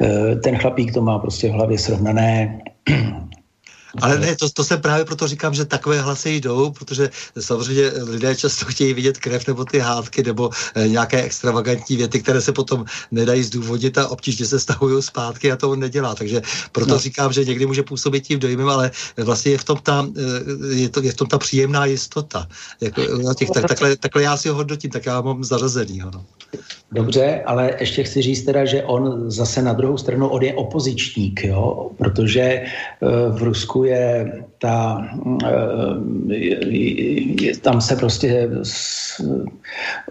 E, ten chlapík to má prostě v hlavě srovnané, ale ne, to, to se právě proto říkám, že takové hlasy jdou, protože samozřejmě lidé často chtějí vidět krev nebo ty hádky nebo e, nějaké extravagantní věty, které se potom nedají zdůvodnit a obtížně se stahují zpátky a to on nedělá. Takže proto no. říkám, že někdy může působit tím dojmem, ale vlastně je v tom ta, eh, je to, je v tom ta příjemná jistota. Jako, těch, tak, takhle, takhle já si ho hodnotím, tak já mám zařazený. No. Dobře, ale ještě chci říct teda, že on zase na druhou stranu, on je opozičník, jo? protože v Rusku je ta, tam se prostě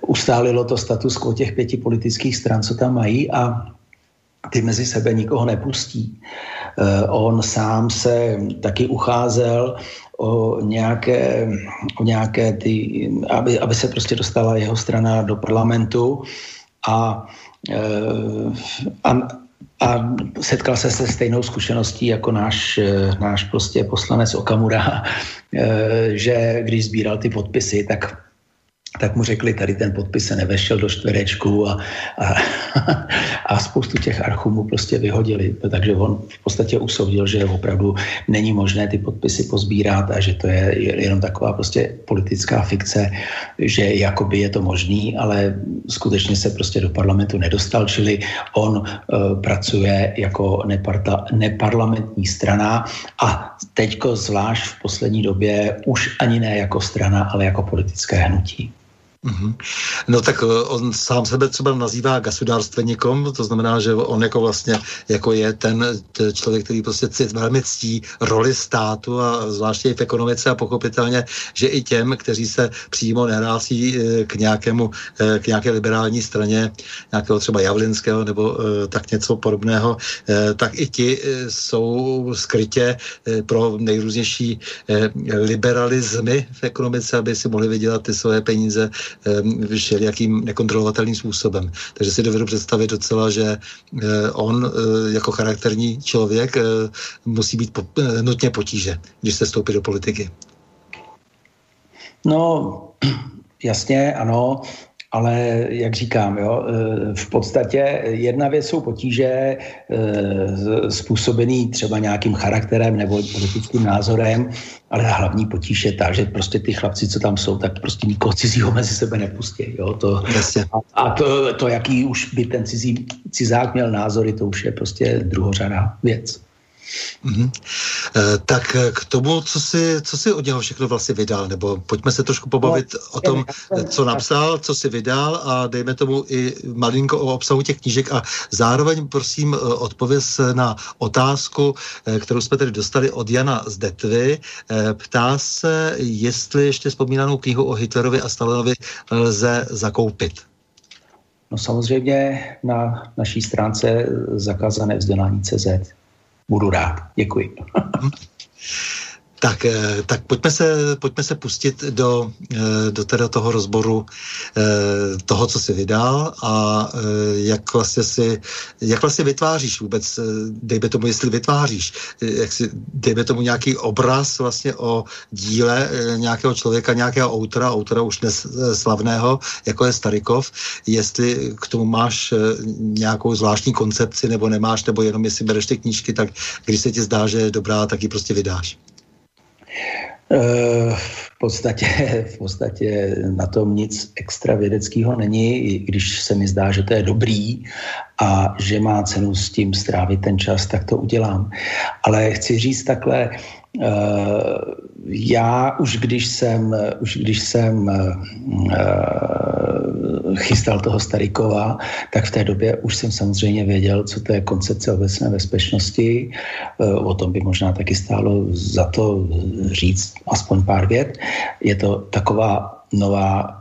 ustálilo to status quo těch pěti politických stran, co tam mají a ty mezi sebe nikoho nepustí. On sám se taky ucházel o nějaké, o nějaké ty, aby, aby se prostě dostala jeho strana do parlamentu a, a a setkal se se stejnou zkušeností jako náš, náš prostě poslanec Okamura, že když sbíral ty podpisy, tak tak mu řekli, tady ten podpis se nevešel do čtverečku a, a, a spoustu těch archů mu prostě vyhodili. Takže on v podstatě usoudil, že opravdu není možné ty podpisy pozbírat a že to je jenom taková prostě politická fikce, že jakoby je to možný, ale skutečně se prostě do parlamentu nedostal, čili on uh, pracuje jako neparta, neparlamentní strana a teďko zvlášť v poslední době už ani ne jako strana, ale jako politické hnutí. Mm-hmm. No tak eh, on sám sebe třeba nazývá gasudárstveníkom, to znamená, že on jako vlastně jako je ten člověk, který prostě velmi ctí roli státu a zvláště i v ekonomice a pochopitelně, že i těm, kteří se přímo nehlásí eh, k nějakému, eh, k nějaké liberální straně, nějakého třeba Javlinského nebo tak něco podobného, tak i ti jsou skrytě pro nejrůznější liberalizmy v ekonomice, aby si mohli vydělat ty svoje peníze všelijakým nekontrolovatelným způsobem. Takže si dovedu představit docela, že eh, on eh, jako charakterní člověk eh, musí být nutně potíže, když se stoupí do politiky. No, jasně, ano ale jak říkám, jo, e, v podstatě jedna věc jsou potíže e, způsobený třeba nějakým charakterem nebo politickým názorem, ale hlavní potíž je ta, že prostě ty chlapci, co tam jsou, tak prostě nikoho cizího mezi sebe nepustí. Jo? To, a, a to, to, jaký už by ten cizí, cizák měl názory, to už je prostě druhořadá věc. Mm-hmm. E, tak k tomu, co si, co si od něho všechno vlastně vydal, nebo pojďme se trošku pobavit no, o tom, co napsal, co si vydal a dejme tomu i malinko o obsahu těch knížek a zároveň prosím eh, odpověz na otázku, eh, kterou jsme tedy dostali od Jana z Detvy. Ptá se, jestli ještě vzpomínanou knihu o Hitlerovi a Stalinovi lze zakoupit. No samozřejmě na naší stránce zakázané vzdělání CZ budu rád. Děkuji. Tak, eh, tak pojďme, se, pojďme se pustit do, eh, do teda toho rozboru eh, toho, co jsi vydal a jak vlastně, si, jak vlastně vytváříš vůbec, dejme tomu, jestli vytváříš, jak si, dejme tomu nějaký obraz vlastně o díle nějakého člověka, nějakého autora, autora už dnes slavného, jako je Starikov, jestli k tomu máš nějakou zvláštní koncepci nebo nemáš, nebo jenom jestli bereš ty knížky, tak když se ti zdá, že je dobrá, tak ji prostě vydáš. Eh, v podstatě, v podstatě na tom nic extra vědeckého není, i když se mi zdá, že to je dobrý a že má cenu s tím strávit ten čas, tak to udělám. Ale chci říct takhle, eh, já už když jsem, už když jsem eh, chystal toho Starikova, tak v té době už jsem samozřejmě věděl, co to je koncepce obecné bezpečnosti. O tom by možná taky stálo za to říct aspoň pár vět. Je to taková nová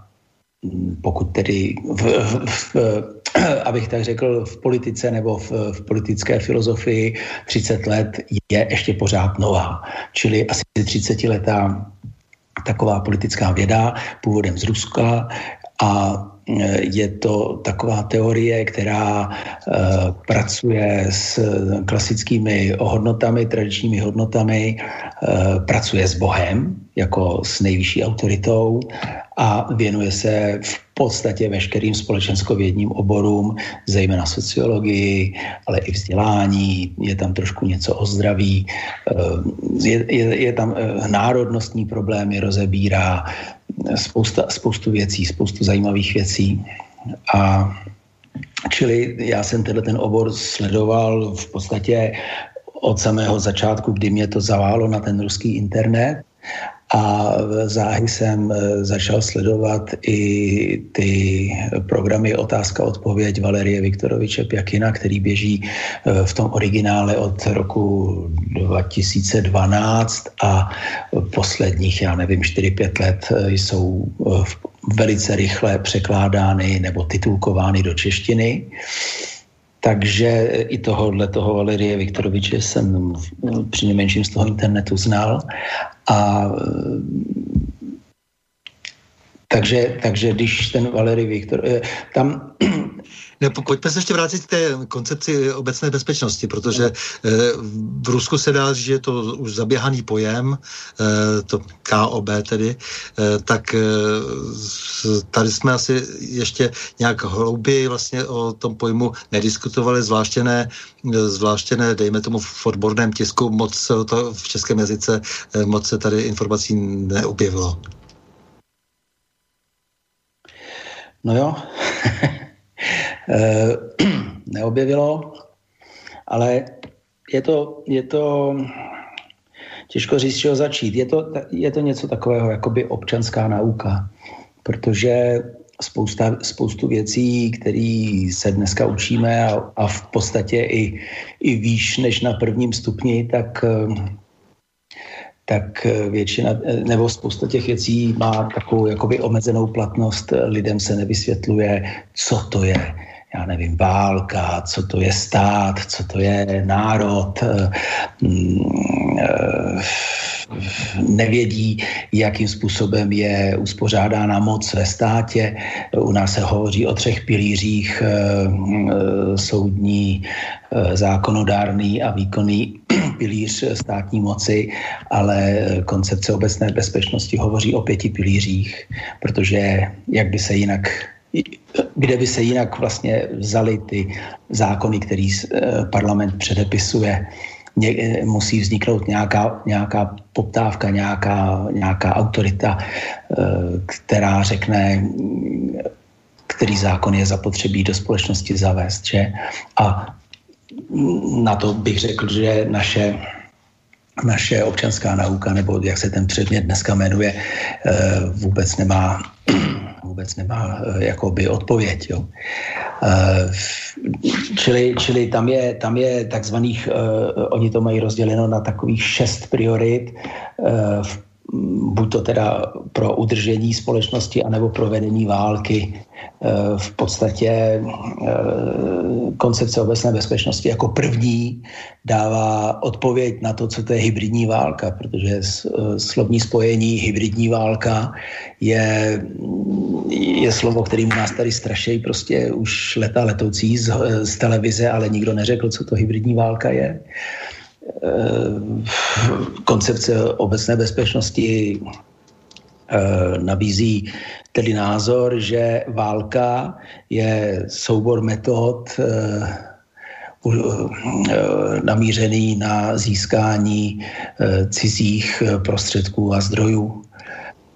pokud tedy v, v, v, abych tak řekl, v politice nebo v, v politické filozofii 30 let je ještě pořád nová. Čili asi 30 letá taková politická věda původem z Ruska a je to taková teorie, která e, pracuje s klasickými hodnotami, tradičními hodnotami, e, pracuje s Bohem jako s nejvyšší autoritou a věnuje se v podstatě veškerým společenskovědním oborům, zejména sociologii, ale i vzdělání, je tam trošku něco o zdraví, eh, je, je, je tam eh, národnostní problémy, rozebírá spousta, spoustu věcí, spoustu zajímavých věcí. A čili já jsem tenhle ten obor sledoval v podstatě od samého začátku, kdy mě to zaválo na ten ruský internet a záhy jsem eh, začal sledovat i ty programy Otázka odpověď Valerie Viktoroviče Pjakina, který běží eh, v tom originále od roku 2012 a posledních, já nevím, 4-5 let eh, jsou velice rychle překládány nebo titulkovány do češtiny. Takže i tohohle toho Valerie Viktoroviče jsem při z toho internetu znal. A takže, takže když ten Valery Viktor, eh, tam ne, pojďme se ještě vrátit k té koncepci obecné bezpečnosti, protože eh, v Rusku se dá, že je to už zaběhaný pojem, eh, to KOB tedy, tak tady jsme asi ještě nějak hlouběji vlastně o tom pojmu nediskutovali, zvláště ne, zvláště ne dejme tomu v odborném tisku, moc to v českém jazyce, moc se tady informací neobjevilo. No jo, eh, neobjevilo, ale je to, je to těžko říct, čeho začít. Je to, je to něco takového, jako by občanská nauka, protože spousta, spoustu věcí, které se dneska učíme a, a v podstatě i, i výš než na prvním stupni, tak eh, tak eh, většina, eh, nebo spousta těch věcí má takovou jakoby omezenou platnost, lidem se nevysvětluje, co to je, já nevím, válka, co to je stát, co to je národ, eh, mm, nevědí, jakým způsobem je uspořádána moc ve státě. U nás se hovoří o třech pilířích soudní, zákonodárný a výkonný pilíř státní moci, ale koncepce obecné bezpečnosti hovoří o pěti pilířích, protože jak by se jinak kde by se jinak vlastně vzali ty zákony, který eh, parlament předepisuje. Ně, musí vzniknout nějaká, nějaká poptávka, nějaká, nějaká autorita, eh, která řekne, který zákon je zapotřebí do společnosti zavést. Že? A na to bych řekl, že naše naše občanská nauka, nebo jak se ten předmět dneska jmenuje, eh, vůbec nemá, vůbec nemá eh, jakoby odpověď. Jo. Eh, čili, čili tam je, tam je takzvaných, oni to mají rozděleno na takových šest priorit v buď to teda pro udržení společnosti, anebo pro vedení války. E, v podstatě e, koncepce obecné bezpečnosti jako první dává odpověď na to, co to je hybridní válka, protože e, slovní spojení hybridní válka je, je slovo, kterým nás tady strašejí prostě už leta letoucí z, z televize, ale nikdo neřekl, co to hybridní válka je. Eh, koncepce obecné bezpečnosti eh, nabízí tedy názor, že válka je soubor metod eh, namířený na získání cizích prostředků a zdrojů.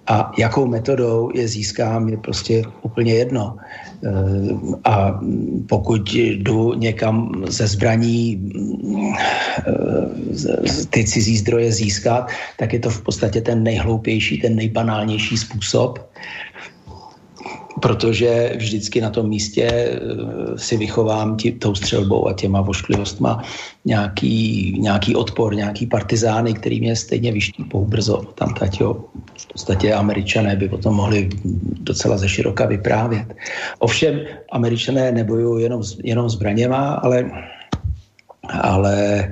A jakou metodou je získám, je prostě úplně jedno. Eh, a pokud jdu někam ze zbraní eh, ty cizí zdroje získat, tak je to v podstatě ten nejhloupější, ten nejbanálnější způsob. Protože vždycky na tom místě eh, si vychovám tí, tou střelbou a těma vošklivostma nějaký, nějaký odpor, nějaký partizány, který mě stejně vyštípou brzo tam jo. V podstatě američané by potom mohli docela ze široka vyprávět. Ovšem, američané nebojují jenom, jenom zbraněma, ale ale e,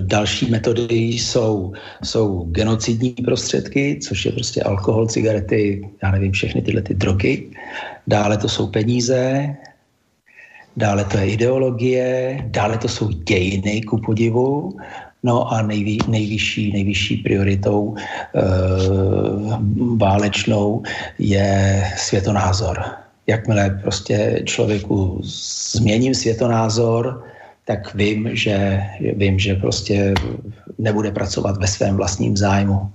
další metody jsou, jsou genocidní prostředky, což je prostě alkohol, cigarety, já nevím, všechny tyhle ty drogy. Dále to jsou peníze, dále to je ideologie, dále to jsou dějiny, ku podivu, No a nejvý, nejvyšší, nejvyšší prioritou e, válečnou je světonázor. Jakmile prostě člověku změním světonázor, tak vím, že, vím, že prostě nebude pracovat ve svém vlastním zájmu.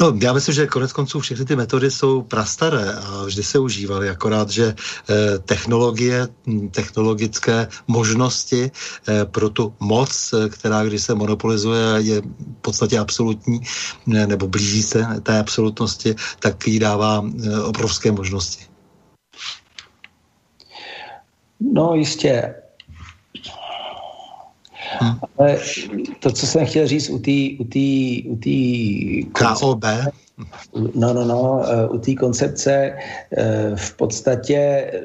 No, já myslím, že konec konců všechny ty metody jsou prastaré a vždy se užívaly, akorát, že eh, technologie, hm, technologické možnosti eh, pro tu moc, eh, která když se monopolizuje, je v podstatě absolutní, nebo blíží se té absolutnosti, tak jí dává obrovské možnosti. No jistě. Ale to, co jsem chtěl říct u té u tý, u tý KOB? No, no, no, eh, u té koncepce eh, v podstatě, eh,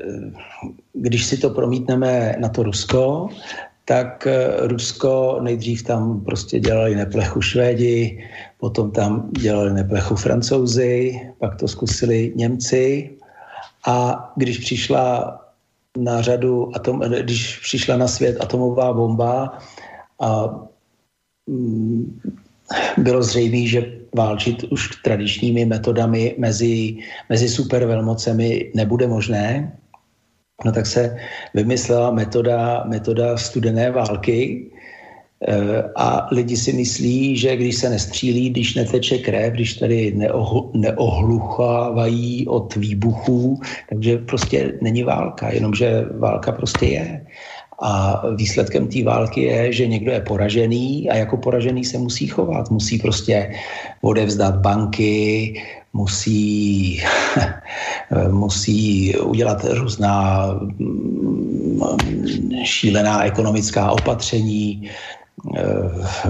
když si to promítneme na to Rusko, tak Rusko nejdřív tam prostě dělali neplechu Švédi, potom tam dělali neplechu Francouzi, pak to zkusili Němci a když přišla na řadu, atom, když přišla na svět atomová bomba, a mm, bylo zřejmé, že válčit už tradičními metodami mezi, mezi supervelmocemi nebude možné. No tak se vymyslela metoda, metoda studené války, eh, a lidi si myslí, že když se nestřílí, když neteče krev, když tady neoh, neohluchávají od výbuchů, takže prostě není válka, jenomže válka prostě je. A výsledkem té války je, že někdo je poražený a jako poražený se musí chovat. Musí prostě odevzdat banky, musí, musí udělat různá mm, šílená ekonomická opatření,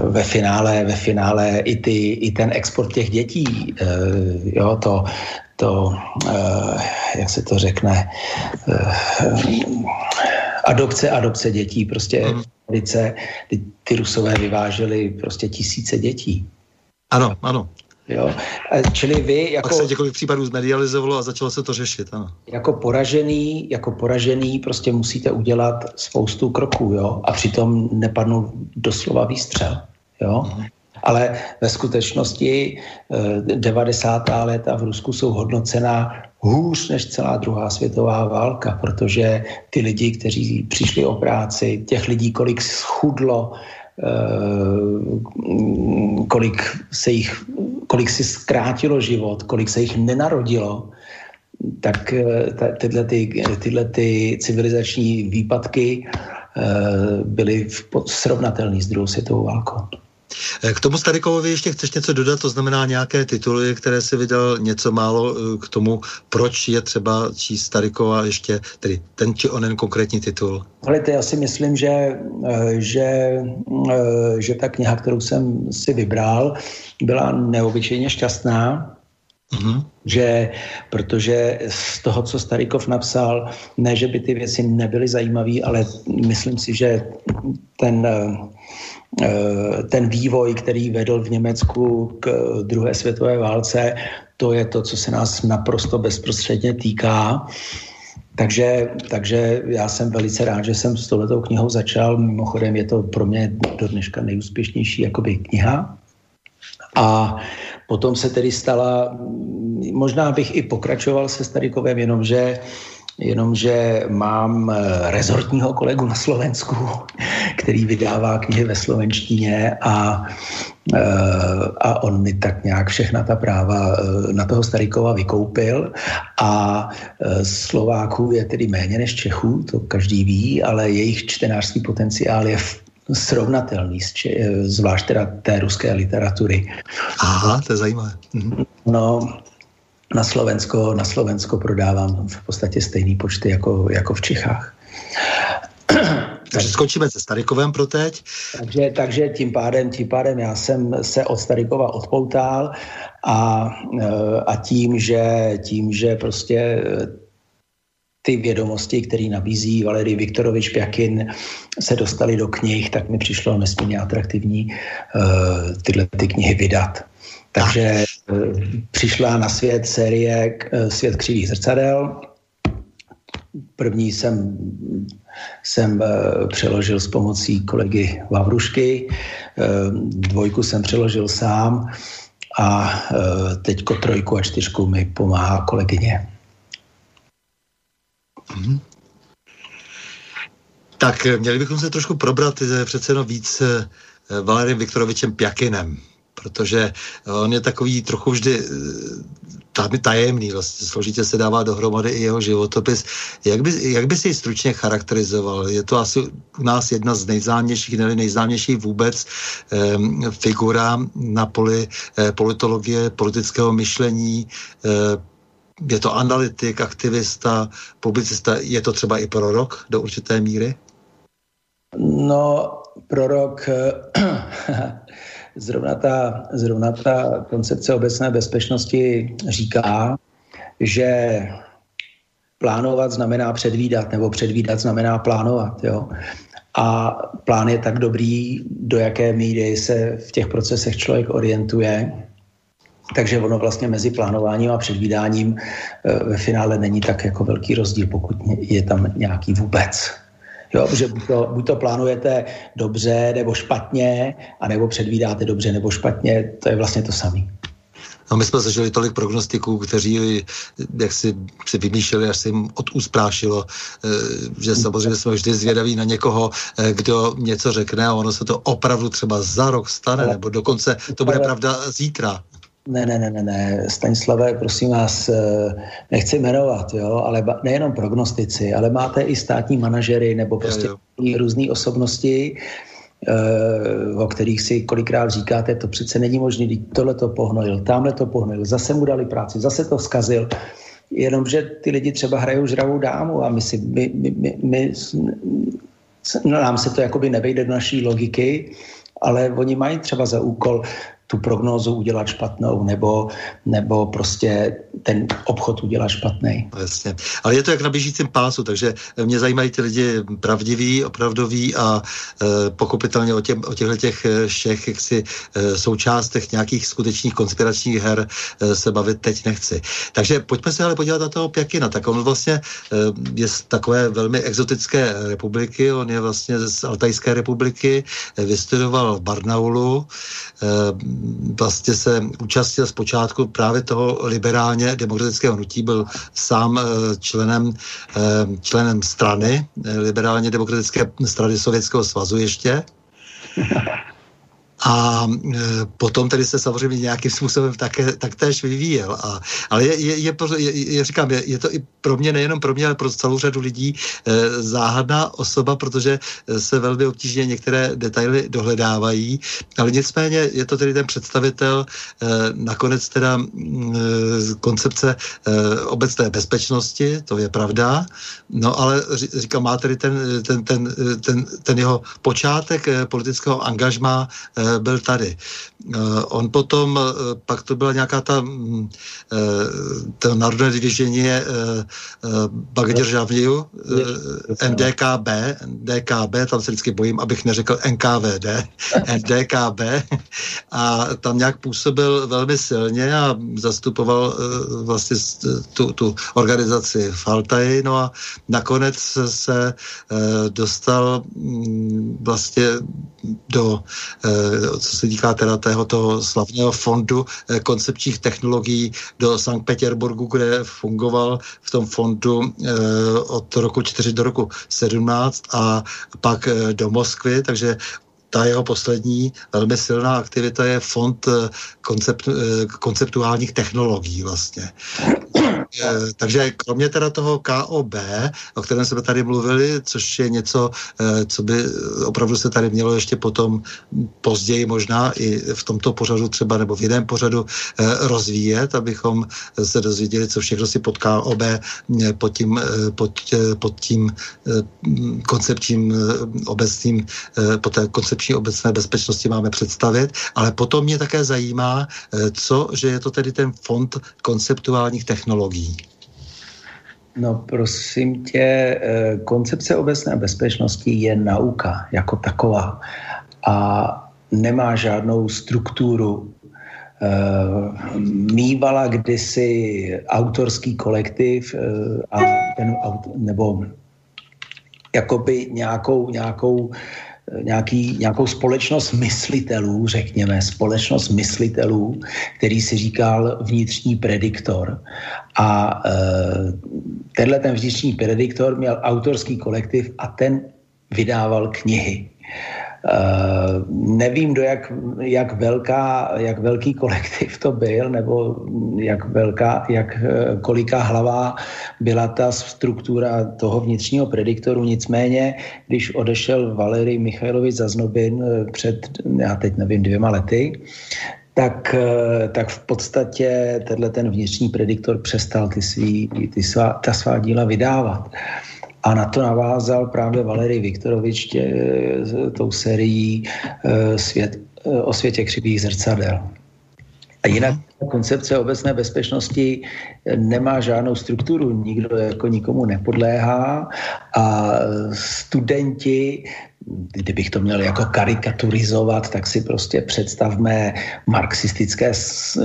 ve finále, ve finále i, ty, i ten export těch dětí, jo, to, to, jak se to řekne, adopce, adopce dětí, prostě mm. Ty, ty rusové vyváželi prostě tisíce dětí. Ano, ano. Jo. Čili vy jako... Pak se několik případů zmedializovalo a začalo se to řešit, ano. Jako poražený, jako poražený prostě musíte udělat spoustu kroků, jo, a přitom nepadnou doslova výstřel, jo. Mm. Ale ve skutečnosti 90. Eh, léta v Rusku jsou hodnocená hůř než celá druhá světová válka, protože ty lidi, kteří přišli o práci, těch lidí, kolik schudlo, eh, kolik se jich, kolik si zkrátilo život, kolik se jich nenarodilo, tak eh, tyhle, ty, tyhle ty civilizační výpadky byly srovnatelné s druhou světovou válkou. Eh, k tomu Starikovovi ještě chceš něco dodat, to znamená nějaké tituly, které si vydal něco málo eh, k tomu, proč je třeba číst Starikova ještě, tedy ten či onen konkrétní titul? Ale já si myslím, že, eh, že, že ta kniha, kterou jsem si vybral, byla neobyčejně šťastná, Mm-hmm. Že, protože z toho, co Starikov napsal, ne, že by ty věci nebyly zajímavé, ale myslím si, že ten, ten vývoj, který vedl v Německu k druhé světové válce, to je to, co se nás naprosto bezprostředně týká. Takže, takže já jsem velice rád, že jsem s touhletou knihou začal. Mimochodem je to pro mě do dneška nejúspěšnější jakoby kniha. A potom se tedy stala, možná bych i pokračoval se Starikovem, jenomže jenomže mám eh, rezortního kolegu na Slovensku, který vydává knihy ve slovenštině a, eh, a on mi tak nějak všechna ta práva eh, na toho Starikova vykoupil a Slováků je tedy méně než Čechů, to každý ví, ale jejich čtenářský potenciál je srovnatelný, zvlášť teda té ruské literatury. Aha, to je zajímavé. Mhm. No, na Slovensko, na Slovensko prodávám v podstatě stejný počty jako, jako v Čechách. Takže skočíme se Starikovem pro teď. Takže, takže tím, pádem, tím pádem já jsem se od Starikova odpoutal a, eh, a tím, že, tím, že prostě eh, ty vědomosti, které nabízí Valery Viktorovič Pjakin, se dostaly do knih, tak mi přišlo nesmírně atraktivní uh, tyhle ty knihy vydat. Takže uh, přišla na svět série uh, Svět křivých zrcadel. První jsem, jsem uh, přeložil s pomocí kolegy Vavrušky, dvojku jsem přeložil sám a teďko trojku a čtyřku mi pomáhá kolegyně. Mm-hmm. Tak eh, měli bychom se trošku probrat eh, přece jenom víc eh, Valerem Viktorovičem Pjakinem, protože on je takový trochu vždy tajemný, vlastně složitě se dává dohromady i jeho životopis. Jak by, jak by si ji stručně charakterizoval? Je to asi u nás jedna z nejznámějších, ne nejznámějších vůbec eh, figura na poli eh, politologie, politického myšlení, eh, je to analytik, aktivista, publicista, je to třeba i prorok do určité míry? No, prorok, zrovna ta, zrovna ta koncepce obecné bezpečnosti říká, že plánovat znamená předvídat, nebo předvídat znamená plánovat. Jo? A plán je tak dobrý, do jaké míry se v těch procesech člověk orientuje, takže ono vlastně mezi plánováním a předvídáním eh, ve finále není tak jako velký rozdíl, pokud je tam nějaký vůbec. Jo, že buď to, buď to plánujete dobře nebo špatně, anebo předvídáte dobře nebo špatně, to je vlastně to samé. No my jsme zažili tolik prognostiků, kteří jak si, si vymýšleli, až se jim od úsprášilo, eh, že samozřejmě jsme vždy zvědaví na někoho, eh, kdo něco řekne a ono se to opravdu třeba za rok stane, nebo dokonce to bude pravda zítra. Ne, ne, ne, ne, ne, Stanislave, prosím vás, eh, nechci jmenovat, jo, ale nejenom prognostici, ale máte i státní manažery nebo prostě jo, jo. různé osobnosti, eh, o kterých si kolikrát říkáte, to přece není možné, tohle to pohnojil, tamhle to pohnojil, zase mu dali práci, zase to zkazil, jenomže ty lidi třeba hrajou žravou dámu a my si, my, my, my, my no, nám se to jakoby nevejde do naší logiky, ale oni mají třeba za úkol tu prognózu udělat špatnou, nebo, nebo prostě ten obchod udělat špatný. Jasně. Ale je to jak na běžícím pásu, takže mě zajímají ty lidi pravdiví, opravdoví a e, pochopitelně o, tě, o těchto těch e, všech jaksi, e, součástech nějakých skutečných konspiračních her e, se bavit teď nechci. Takže pojďme se ale podívat na toho Pjakina. Tak on vlastně e, je z takové velmi exotické republiky, on je vlastně z Altajské republiky, e, vystudoval v Barnaulu, e, vlastně se účastnil zpočátku právě toho liberálně demokratického hnutí, byl sám eh, členem, eh, členem strany, eh, liberálně demokratické strany Sovětského svazu ještě. A e, potom tedy se samozřejmě nějakým způsobem také, taktéž vyvíjel. A, ale je, je, je, je, je, říkám, je, je to i pro mě, nejenom pro mě, ale pro celou řadu lidí e, záhadná osoba, protože se velmi obtížně některé detaily dohledávají, ale nicméně je to tedy ten představitel e, nakonec teda e, koncepce e, obecné bezpečnosti, to je pravda, no ale říkám, má tedy ten, ten, ten, ten, ten jeho počátek e, politického angažmá e, byl tady. Eh, on potom, eh, pak to byla nějaká ta, mm, eh, to národné divižení Bagdržavniu, NDKB, NDKB, tam se vždycky bojím, abych neřekl NKVD, NDKB a tam nějak působil velmi silně a zastupoval vlastně tu, tu organizaci v Altaji, no a nakonec se dostal mm, vlastně do co se týká teda tého toho slavného fondu eh, koncepčních technologií do Sankt Petersburgu, kde fungoval v tom fondu eh, od roku 4 do roku 17 a pak eh, do Moskvy, takže ta jeho poslední velmi silná aktivita je fond koncept, konceptuálních technologií vlastně. Eh, takže kromě teda toho KOB, o kterém jsme tady mluvili, což je něco, eh, co by opravdu se tady mělo ještě potom později možná i v tomto pořadu třeba nebo v jiném pořadu rozvíjet, abychom se dozvěděli, co všechno si pod KOB pod tím, pod, pod tím koncepčním obecným, pod té koncepční obecné bezpečnosti máme představit, ale potom mě také zajímá, co, že je to tedy ten fond konceptuálních technologií? No prosím tě, eh, koncepce obecné bezpečnosti je nauka jako taková a nemá žádnou strukturu. Eh, mývala kdysi autorský kolektiv eh, a ten, nebo jakoby nějakou, nějakou nějaký, nějakou společnost myslitelů, řekněme, společnost myslitelů, který si říkal vnitřní prediktor. A e, tenhle ten vnitřní prediktor měl autorský kolektiv a ten vydával knihy. Uh, nevím, do jak, jak, velká, jak velký kolektiv to byl, nebo jak velká, jak eh, koliká hlava byla ta struktura toho vnitřního prediktoru. Nicméně, když odešel Valery Michailovič Zaznobin eh, před, já teď nevím, dvěma lety, tak, tak v podstatě tenhle ten vnitřní prediktor přestal ty, svý, ty svá, ta svá díla vydávat. Uh, a na to navázal právě Valery Viktorovič tě, tou sérií eh, svět, eh, o světě křivých zrcadel. A jinak koncepce obecné bezpečnosti nemá žádnou strukturu, nikdo jako nikomu nepodléhá a studenti kdybych to měl jako karikaturizovat, tak si prostě představme marxistické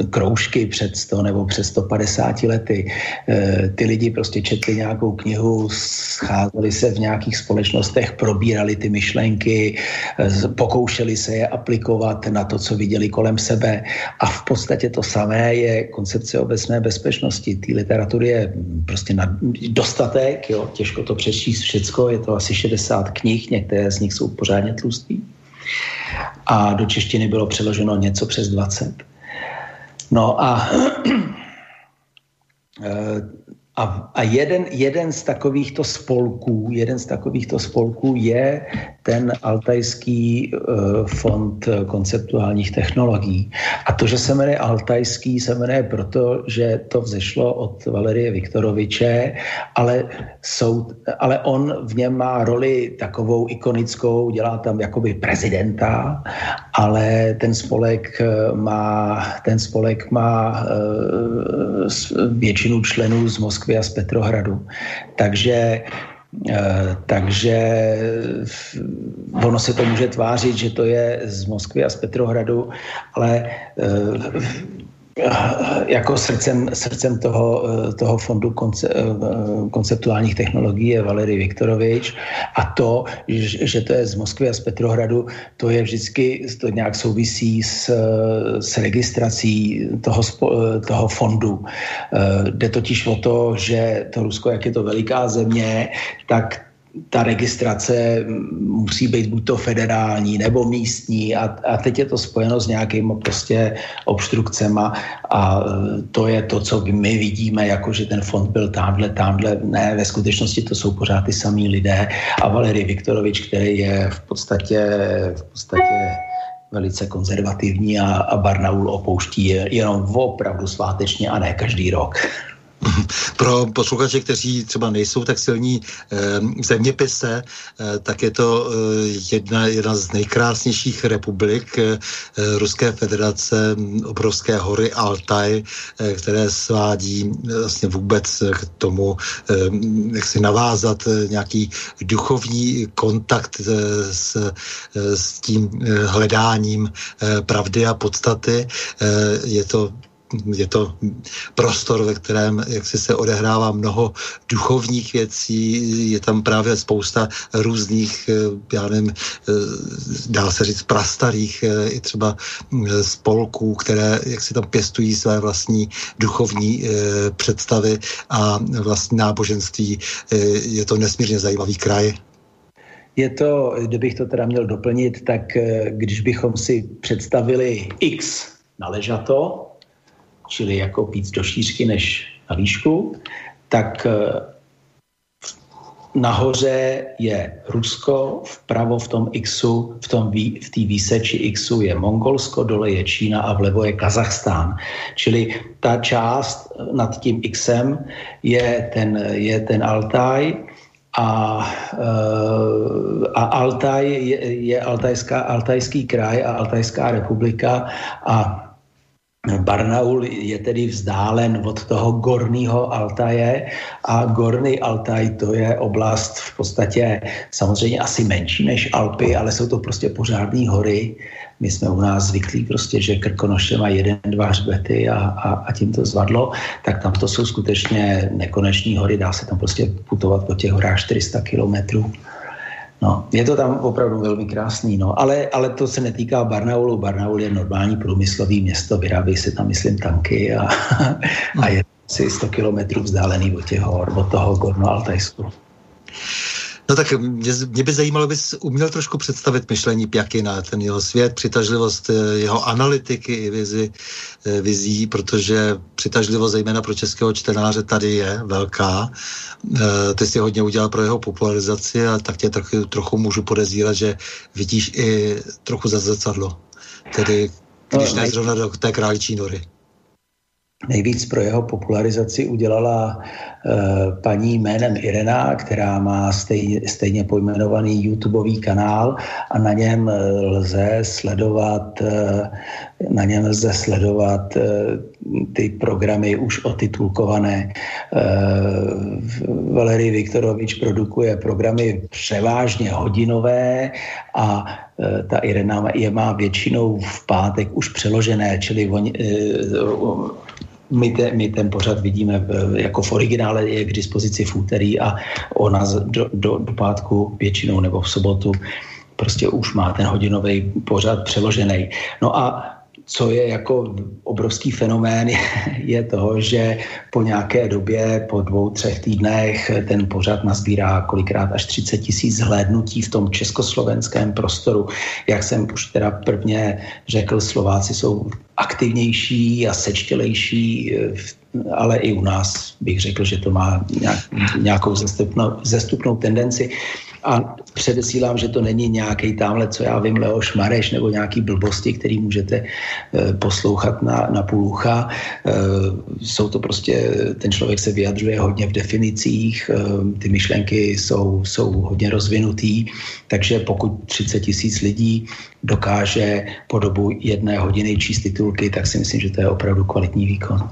kroužky před 100 nebo před 150 lety. E, ty lidi prostě četli nějakou knihu, scházeli se v nějakých společnostech, probírali ty myšlenky, e, pokoušeli se je aplikovat na to, co viděli kolem sebe. A v podstatě to samé je koncepce obecné bezpečnosti. Té literatury je prostě dostatek, jo, těžko to přečíst všecko, je to asi 60 knih, některé z nich nich jsou pořádně tlustý. A do češtiny bylo přeloženo něco přes 20. No a eh, a, a jeden, jeden z takovýchto spolků, jeden z takovýchto spolků je ten Altajský uh, fond konceptuálních technologií. A to, že se jmenuje Altajský, se jmenuje proto, že to vzešlo od Valerie Viktoroviče, ale, jsou, ale on v něm má roli takovou ikonickou, dělá tam jakoby prezidenta, ale ten spolek má, ten spolek má uh, většinu členů z Moskvy Moskvy a z Petrohradu. Takže eh, takže ono se to může tvářit, že to je z Moskvy a z Petrohradu, ale eh, jako srdcem, srdcem toho, toho fondu konce, konceptuálních technologií je Valery Viktorovič a to, že to je z Moskvy a z Petrohradu, to je vždycky, to nějak souvisí s, s registrací toho, toho fondu. Jde totiž o to, že to Rusko, jak je to veliká země, tak ta registrace musí být buď to federální nebo místní a, a teď je to spojeno s nějakými prostě obstrukcema a to je to, co my vidíme, jako že ten fond byl tamhle, tamhle. Ne, ve skutečnosti to jsou pořád ty samý lidé a Valery Viktorovič, který je v podstatě, v podstatě velice konzervativní a, a Barnaul opouští jenom opravdu svátečně a ne každý rok. Pro posluchače, kteří třeba nejsou tak silní eh, v zeměpise, eh, tak je to eh, jedna, jedna z nejkrásnějších republik Ruské federace, obrovské hory Altaj, které svádí vlastně vůbec k tomu, jak si navázat nějaký duchovní kontakt s, s tím hledáním pravdy a podstaty. Je to je to prostor, ve kterém jak si se odehrává mnoho duchovních věcí, je tam právě spousta různých, eh, já nevím, eh, dá se říct prastarých eh, i třeba spolků, které jak si tam pěstují své vlastní duchovní představy a vlastní náboženství. Je to nesmírně zajímavý kraj. Je to, kdybych to teda měl doplnit, tak když bychom si představili X na ležato, čili jako víc do šířky než na výšku, tak nahoře je Rusko, vpravo v tom Xu, v tom v té výseči Xu je Mongolsko, dole je Čína a vlevo je Kazachstán. Čili ta část nad tím Xem je ten, je ten Altaj a, eh, a Altaj je, je Altajská, Altajský kraj a Altajská republika a Barnaul je tedy vzdálen od toho gorního Altaje a gorný Altaj to je oblast v podstatě samozřejmě asi menší než Alpy, ale jsou to prostě pořádné hory. My jsme u nás zvyklí prostě, že Krkonoše má jeden, dva hřbety a, a, a tím to zvadlo, tak tam to jsou skutečně nekoneční hory, dá se tam prostě putovat po těch horách 400 kilometrů. No, je to tam opravdu velmi krásný, no. Ale, ale to se netýká Barnaulu. Barnaul je normální průmyslový město, vyrábí se tam, myslím, tanky a, a je asi 100 kilometrů vzdálený od těch od toho Gorno-Altajsku. No tak mě, mě by zajímalo, bys uměl trošku představit myšlení Pjakina, ten jeho svět, přitažlivost eh, jeho analytiky i vizi, eh, vizí, protože přitažlivost zejména pro českého čtenáře tady je velká. Eh, ty si hodně udělal pro jeho popularizaci a tak tě trochu, trochu můžu podezírat, že vidíš i trochu za zrcadlo. Tedy když ne zrovna do té králičí nory. Nejvíc pro jeho popularizaci udělala uh, paní jménem Irena, která má stejně, stejně pojmenovaný YouTubeový kanál a na něm uh, lze sledovat uh, na něm lze sledovat ty programy už otitulkované. Valery Viktorovič produkuje programy převážně hodinové a ta Irena je má většinou v pátek už přeložené, čili oni, my, te, my ten pořad vidíme jako v originále, je k dispozici v úterý a ona do, do, do pátku většinou nebo v sobotu prostě už má ten hodinový pořad přeložený. No a co je jako obrovský fenomén, je, je to, že po nějaké době, po dvou, třech týdnech, ten pořad nazbírá kolikrát až 30 tisíc zhlédnutí v tom československém prostoru. Jak jsem už teda prvně řekl, Slováci jsou aktivnější a sečtělejší, ale i u nás bych řekl, že to má nějakou zestupnou, zestupnou tendenci. A předesílám, že to není nějaký tamhle, co já vím, Leoš Mareš nebo nějaký blbosti, který můžete e, poslouchat na, na půl ucha. E, jsou to prostě, ten člověk se vyjadřuje hodně v definicích, e, ty myšlenky jsou, jsou hodně rozvinutý, takže pokud 30 tisíc lidí dokáže po dobu jedné hodiny číst titulky, tak si myslím, že to je opravdu kvalitní výkon.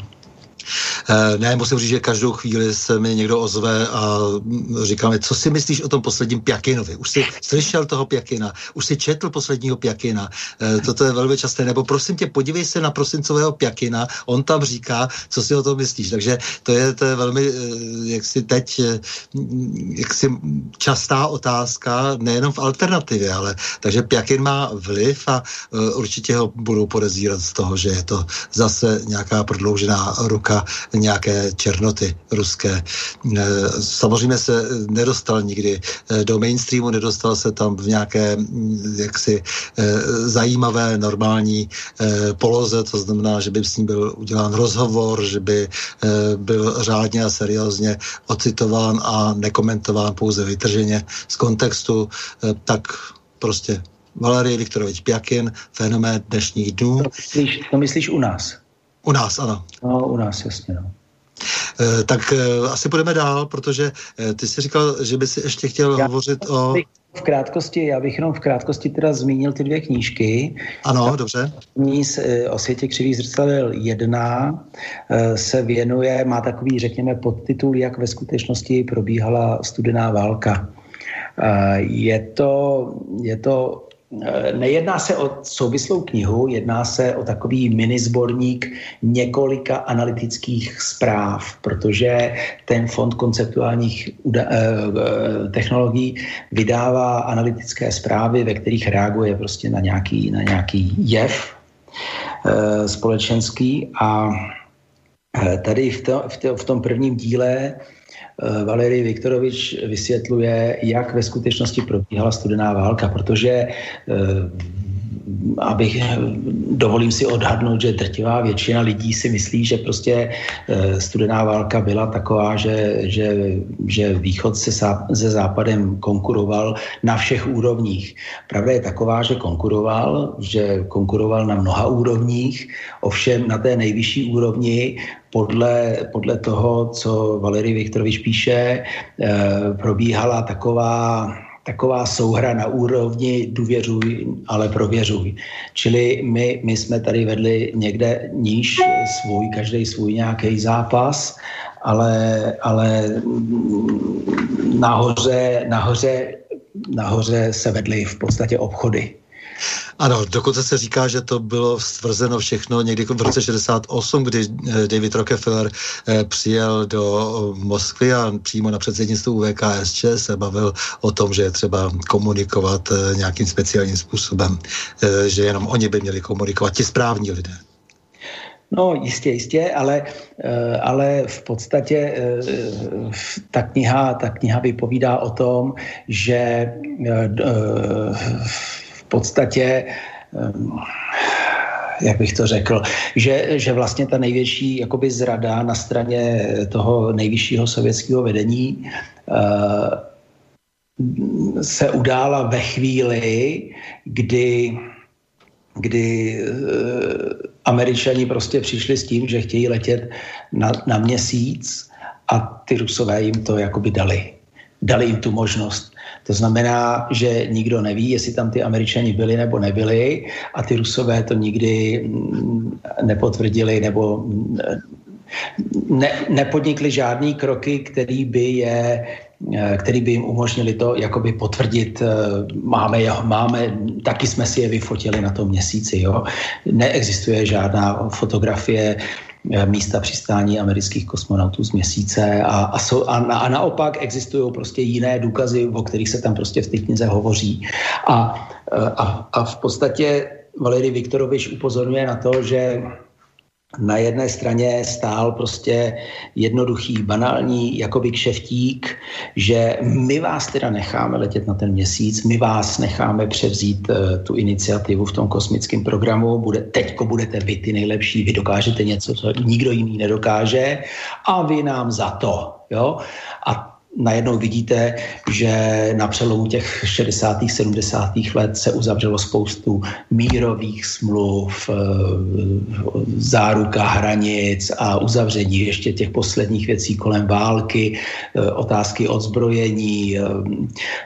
Eh, ne, musím říct, že každou chvíli se mi někdo ozve a říká mi, co si myslíš o tom posledním Pjakinovi? Už jsi slyšel toho Pjakina? Už jsi četl posledního Pjakina? Eh, toto je velmi časté. Nebo prosím tě, podívej se na prosincového Pjakina, on tam říká, co si o tom myslíš. Takže to je, to je velmi, eh, jak si teď, jak si častá otázka, nejenom v alternativě, ale takže Pjakin má vliv a určitě ho budou podezírat z toho, že je to zase nějaká prodloužená ruka nějaké černoty ruské. E, samozřejmě se nedostal nikdy e, do mainstreamu, nedostal se tam v nějaké jaksi e, zajímavé normální poloze, to znamená, že by s ním byl udělán rozhovor, že by byl řádně a seriózně ocitován a nekomentován pouze vytrženě z kontextu, tak prostě Valerie Viktorovič Pjakin, fenomén dnešních dnů. To myslíš, to myslíš u nás? U nás, ano. No, u nás, jasně, no. E, tak e, asi půjdeme dál, protože e, ty jsi říkal, že by si ještě chtěl já hovořit o... V krátkosti, já bych jenom v krátkosti teda zmínil ty dvě knížky. Ano, Ta, dobře. Ní o světě křivých zrcadel jedna se věnuje, má takový, řekněme, podtitul, jak ve skutečnosti probíhala studená válka. Je to, je to Eh, nejedná se o souvislou knihu, jedná se o takový minizborník několika analytických zpráv, protože ten fond konceptuálních eh, eh, technologií vydává analytické zprávy, ve kterých reaguje prostě na nějaký, na nějaký jev společenský. A tady v, to, v, to, v tom prvním díle Eh, Valery Viktorovič vysvětluje, jak ve skutečnosti probíhala studená válka, protože eh, abych, dovolím si odhadnout, že drtivá většina lidí si myslí, že prostě studená válka byla taková, že, že, že východ se, se západem konkuroval na všech úrovních. Pravda je taková, že konkuroval, že konkuroval na mnoha úrovních, ovšem na té nejvyšší úrovni podle, podle toho, co Valery Viktorovič píše, probíhala taková taková souhra na úrovni důvěřuj, ale prověřuj. Čili my, my jsme tady vedli někde níž svůj, každý svůj nějaký zápas, ale, ale nahoře, nahoře, nahoře se vedly v podstatě obchody. Ano, dokonce se říká, že to bylo stvrzeno všechno někdy v roce 68, kdy eh, David Rockefeller eh, přijel do Moskvy a přímo na předsednictvu VKSČ se bavil o tom, že je třeba komunikovat eh, nějakým speciálním způsobem, že jenom oni by měli komunikovat, ti správní lidé. No, jistě, jistě, ale, ale v podstatě ta kniha, ta kniha vypovídá o tom, že podstatě ehm, jak bych to řekl, že, že vlastně ta největší jakoby zrada na straně toho nejvyššího sovětského vedení uh, se udála ve chvíli, kdy, kdy uh, američani prostě přišli s tím, že chtějí letět na, na měsíc a ty rusové jim to jakoby dali. Dali jim tu možnost. To znamená, že nikdo neví, jestli tam ty američani byli nebo nebyli a ty rusové to nikdy mm, nepotvrdili nebo mm, ne, nepodnikli žádný kroky, který by je eh, který by jim umožnili to jakoby potvrdit, eh, máme, máme, taky jsme si je vyfotili na tom měsíci, jo. Neexistuje žádná fotografie místa přistání amerických kosmonautů z měsíce a, a, jsou, a, a naopak existují prostě jiné důkazy, o kterých se tam prostě v té knize hovoří. A, eh, a, a v podstatě Valery Viktorovič upozorňuje na to, že na jedné straně stál prostě jednoduchý, banální jakoby kšeftík, že my vás teda necháme letět na ten měsíc, my vás necháme převzít uh, tu iniciativu v tom kosmickém programu, bude, teďko budete vy ty nejlepší, vy dokážete něco, co nikdo jiný nedokáže a vy nám za to. Jo? A najednou vidíte, že na přelomu těch 60. 70. let se uzavřelo spoustu mírových smluv, eh, záruka hranic a uzavření ještě těch posledních věcí kolem války, eh, otázky odzbrojení. Eh,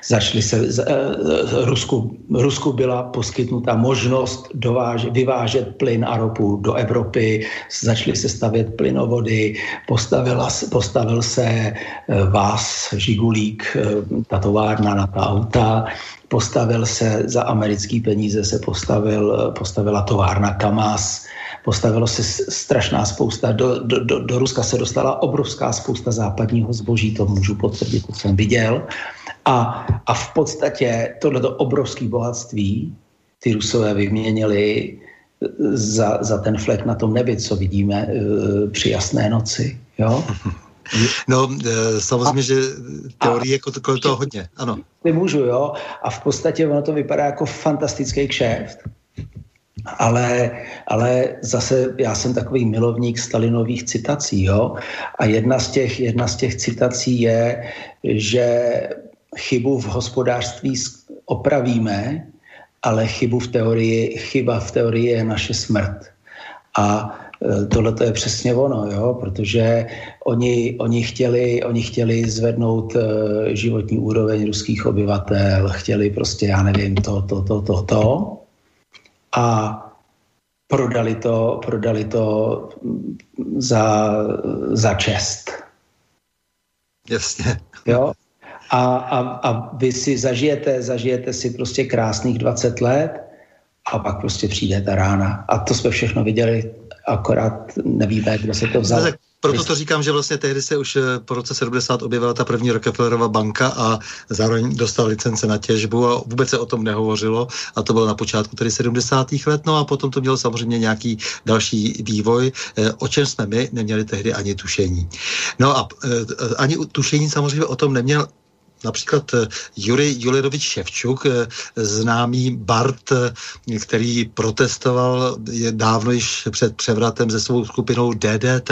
začaly se, Rusku, Rusku byla poskytnuta možnost dováž, vyvážet plyn a ropu do Evropy, začaly se stavět plynovody, postavila, postavil se vás Žigulík, eh, ta továrna na ta auta, postavil se za americký peníze, se postavil, eh, postavila továrna Kamaz, postavilo se strašná spousta, do, do, do, do Ruska se dostala obrovská spousta západního zboží, to můžu potvrdit, to jsem viděl. A, a v podstatě tohleto obrovské bohatství ty Rusové vyměnili eh, za, za ten flek na tom nebi, co vidíme při jasné noci. Jo? No, eh, samozřejmě, že teorie jako kolem toho hodně, ano. Nemůžu, jo. A v podstatě ono to vypadá jako fantastický kšeft. Ale, ale zase já jsem takový milovník Stalinových citací, jo. A jedna z těch, jedna z těch citací je, že chybu v hospodářství opravíme, ale chybu v teorii, chyba v teorii je naše smrt. A tohle to je přesně ono, jo, protože oni, oni, chtěli, oni chtěli zvednout eh, životní úroveň ruských obyvatel, chtěli prostě, já nevím, to, to, to, to, to a prodali to, prodali to za, za čest. Jasně. Jo? A, a, a vy si zažijete, zažijete si prostě krásných 20 let a pak prostě přijde ta rána. A to jsme všechno viděli akorát nevíme, kdo se to vzal. proto to říkám, že vlastně tehdy se už eh, po roce 70 objevila ta první Rockefellerova banka a zároveň dostal licence na těžbu a vůbec se o tom nehovořilo a to bylo na počátku tedy 70. let, no a potom to mělo samozřejmě nějaký další vývoj, eh, o čem jsme my neměli tehdy ani tušení. No a eh, ani tušení samozřejmě o tom neměl například Juri Julidovič Ševčuk, známý Bart, který protestoval dávno již před převratem se svou skupinou DDT,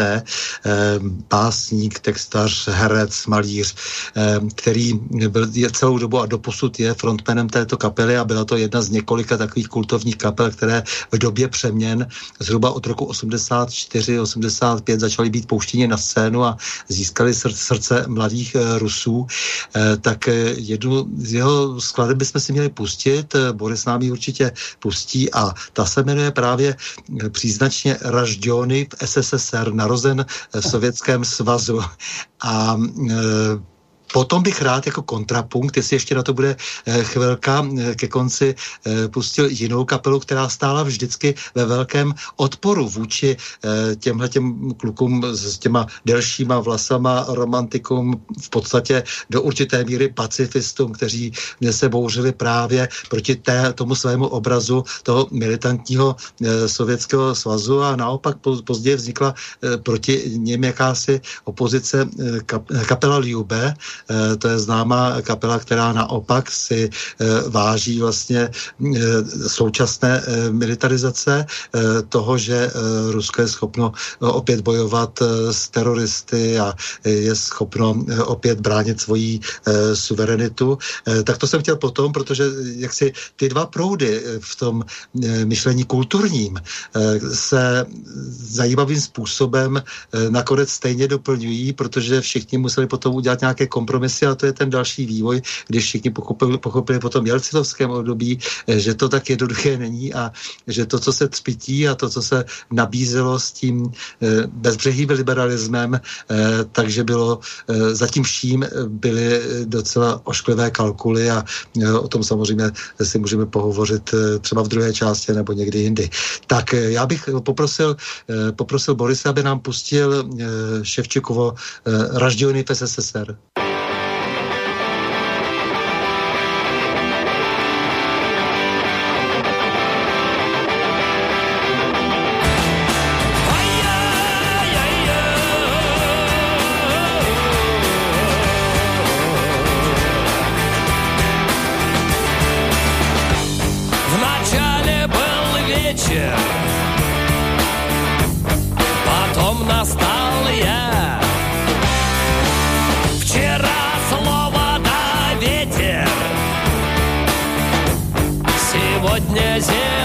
básník, textař, herec, malíř, který byl celou dobu a doposud je frontmanem této kapely a byla to jedna z několika takových kultovních kapel, které v době přeměn zhruba od roku 84-85 začaly být pouštěni na scénu a získali srdce mladých eh, Rusů, eh, tak eh, jednu z jeho skladeb bychom si měli pustit, Boris nám ji určitě pustí a ta se jmenuje právě příznačně Ražďony v SSSR, narozen v Sovětském svazu. A Potom bych rád jako kontrapunkt, jestli ještě na to bude eh, chvilka eh, ke konci, eh, pustil jinou kapelu, která stála vždycky ve velkém odporu vůči těmhle těm klukům s těma delšíma vlasama, romantikům, v podstatě do určité míry pacifistům, kteří se bouřili právě proti té, tomu svému obrazu toho militantního sovětského svazu a naopak později vznikla proti něm jakási opozice kapela Liube, to je známá kapela, která naopak si eh, váží vlastně eh, současné militarizace toho, že Rusko je schopno opět bojovat s teroristy a je schopno opět bránit svoji suverenitu. Tak to jsem chtěl potom, protože jak si ty dva proudy v tom myšlení kulturním se zajímavým způsobem nakonec stejně doplňují, protože všichni museli potom udělat nějaké kompromisy kompromisy a to je ten další vývoj, když všichni pochopili, pochopili po tom jelcinovském období, eh, že to tak jednoduché není a že to, co se třpití a to, co se nabízelo s tím eh, bezbřehým liberalismem, eh, takže bylo zatím vším byly docela ošklivé kalkuly a o tom samozřejmě si můžeme pohovořit třeba v druhé části nebo někdy jindy. Tak já bych poprosil, poprosil Borise, aby nám pustil Ševčikovo Raždiony v SSSR. днем настал я. Вчера слово да ветер, сегодня земля.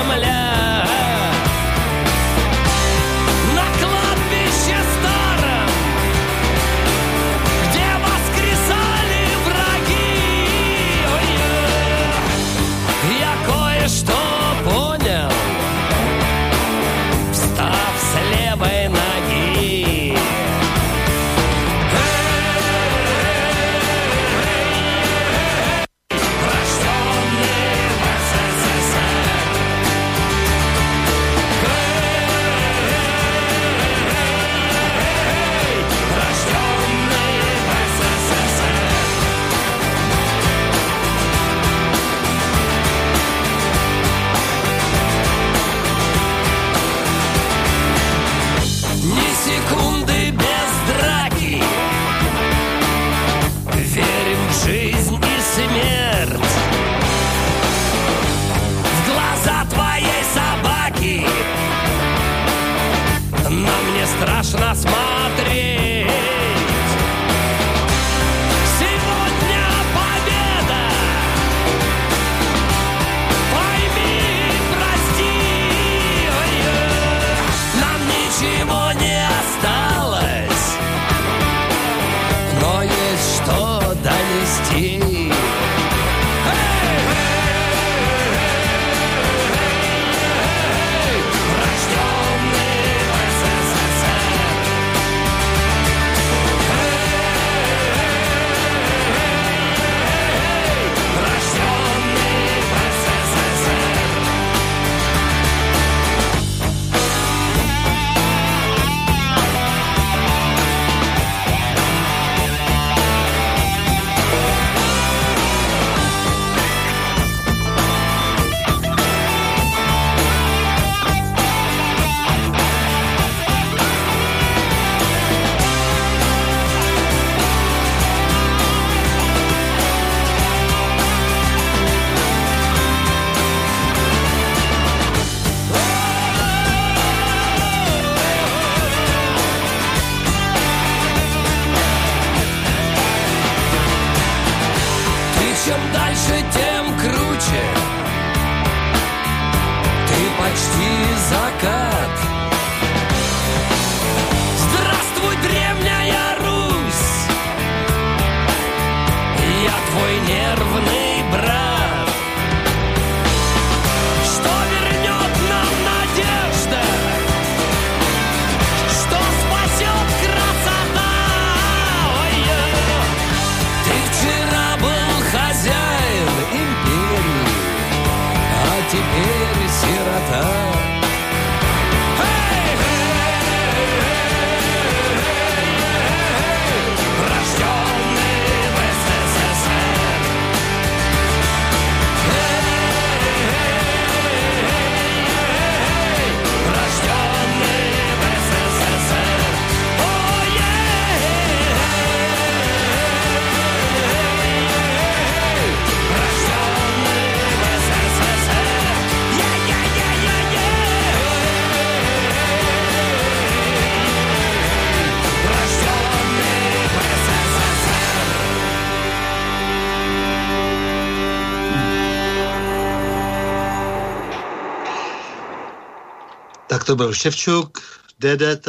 To byl Ševčuk, DDT,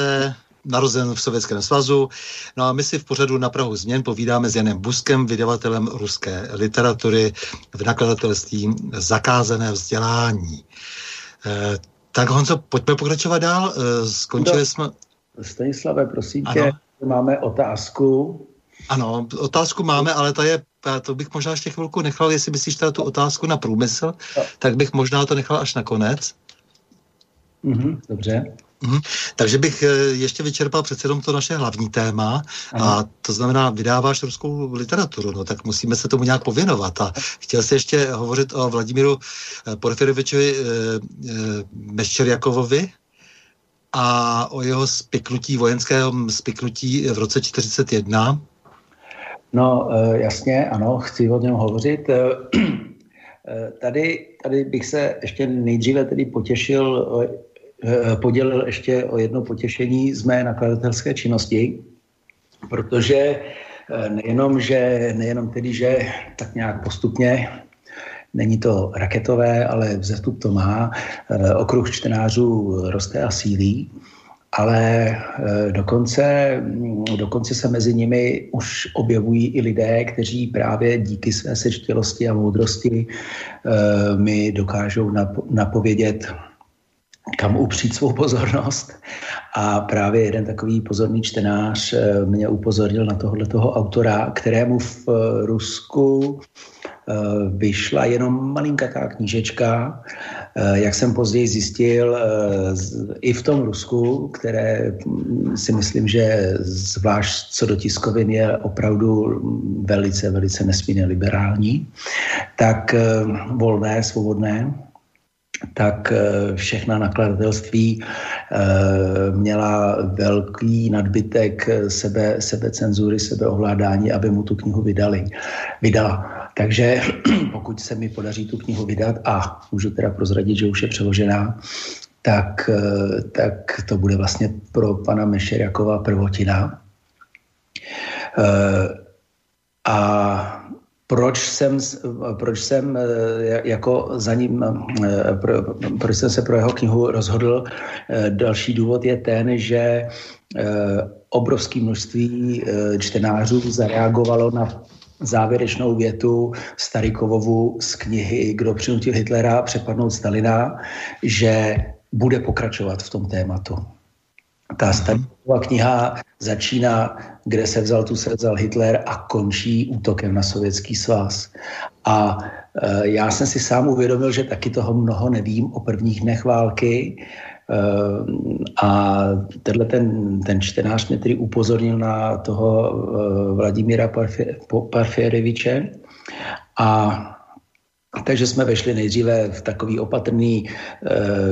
narozen v Sovětském svazu. No a my si v pořadu na Prahu změn povídáme s Janem Buskem, vydavatelem ruské literatury v nakladatelství Zakázané vzdělání. E, tak Honzo, pojďme pokračovat dál. E, skončili no, jsme... Stanislave, prosím ano. tě, máme otázku. Ano, otázku máme, ale ta je, to bych možná ještě chvilku nechal, jestli myslíš teda tu otázku na průmysl, no. tak bych možná to nechal až na konec. Mm-hmm, dobře. Mm, takže bych eh, ještě vyčerpal přece jenom to naše hlavní téma a to znamená, vydáváš ruskou literaturu, no tak musíme se tomu nějak pověnovat a chtěl jsi ještě hovořit o Vladimíru eh, Porfirovičovi e, Meščerjakovovi a o jeho spiknutí, vojenského spiknutí v roce 41. No jasně, ano, chci o něm hovořit. Tady, tady bych se ještě nejdříve tedy potěšil Eh, podělil ještě o jedno potěšení z mé nakladatelské činnosti, protože eh, nejenom, že, nejenom tedy, že tak nějak postupně Není to raketové, ale vzestup to má. Eh, okruh čtenářů roste a sílí, ale dokonce, dokonce se mezi nimi už objevují i lidé, kteří právě díky své sečtělosti a moudrosti mi dokážou napovědět kam upřít svou pozornost. A právě jeden takový pozorný čtenář eh, mě upozornil na tohle toho autora, kterému v eh, Rusku eh, vyšla jenom malinkatá knížečka, jak jsem později zjistil, i v tom Rusku, které hm, si myslím, že zvlášť co do tiskovin je opravdu velice, velice nesmírně liberální, tak volné, svobodné, tak eh, všechna nakladatelství eh, měla velký nadbytek sebe, sebecenzury, sebeovládání, aby mu tu knihu vydali. Vydala. Takže pokud se mi podaří tu knihu vydat a můžu teda prozradit, že už je přeložená, tak, eh, tak to bude vlastně pro pana Mešeriakova prvotina. A proč jsem, proč jsem eh, jako za ním, eh, pro, proč jsem se pro jeho knihu rozhodl. Eh, další důvod je ten, že obrovské množství čtenářů zareagovalo na závěrečnou větu Starikovovu z knihy Kdo přinutil Hitlera přepadnout Stalina, že bude pokračovat v tom tématu. Ta Stalinová kniha začíná, kde se vzal, tu se vzal Hitler a končí útokem na sovětský svaz. A e, já jsem si sám uvědomil, že taky toho mnoho nevím o prvních dnech války. E, a tenhle ten, ten čtenář mě tedy upozornil na toho e, Vladimíra Parfiereviče. A takže jsme vešli nejdříve v takový opatrný e,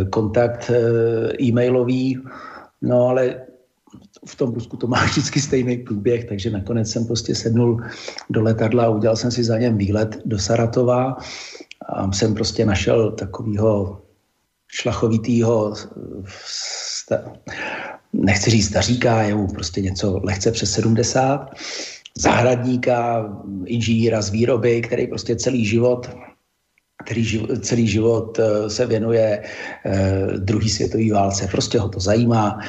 kontakt e-mailový, No ale v tom Rusku to má vždycky stejný průběh, takže nakonec jsem prostě sednul do letadla a udělal jsem si za něm výlet do Saratova a jsem prostě našel takového šlachovitýho, nechci říct staříka, je mu prostě něco lehce přes 70, zahradníka, inženýra z výroby, který prostě celý život který celý život eh, se věnuje eh, druhý světové válce. Prostě ho to zajímá.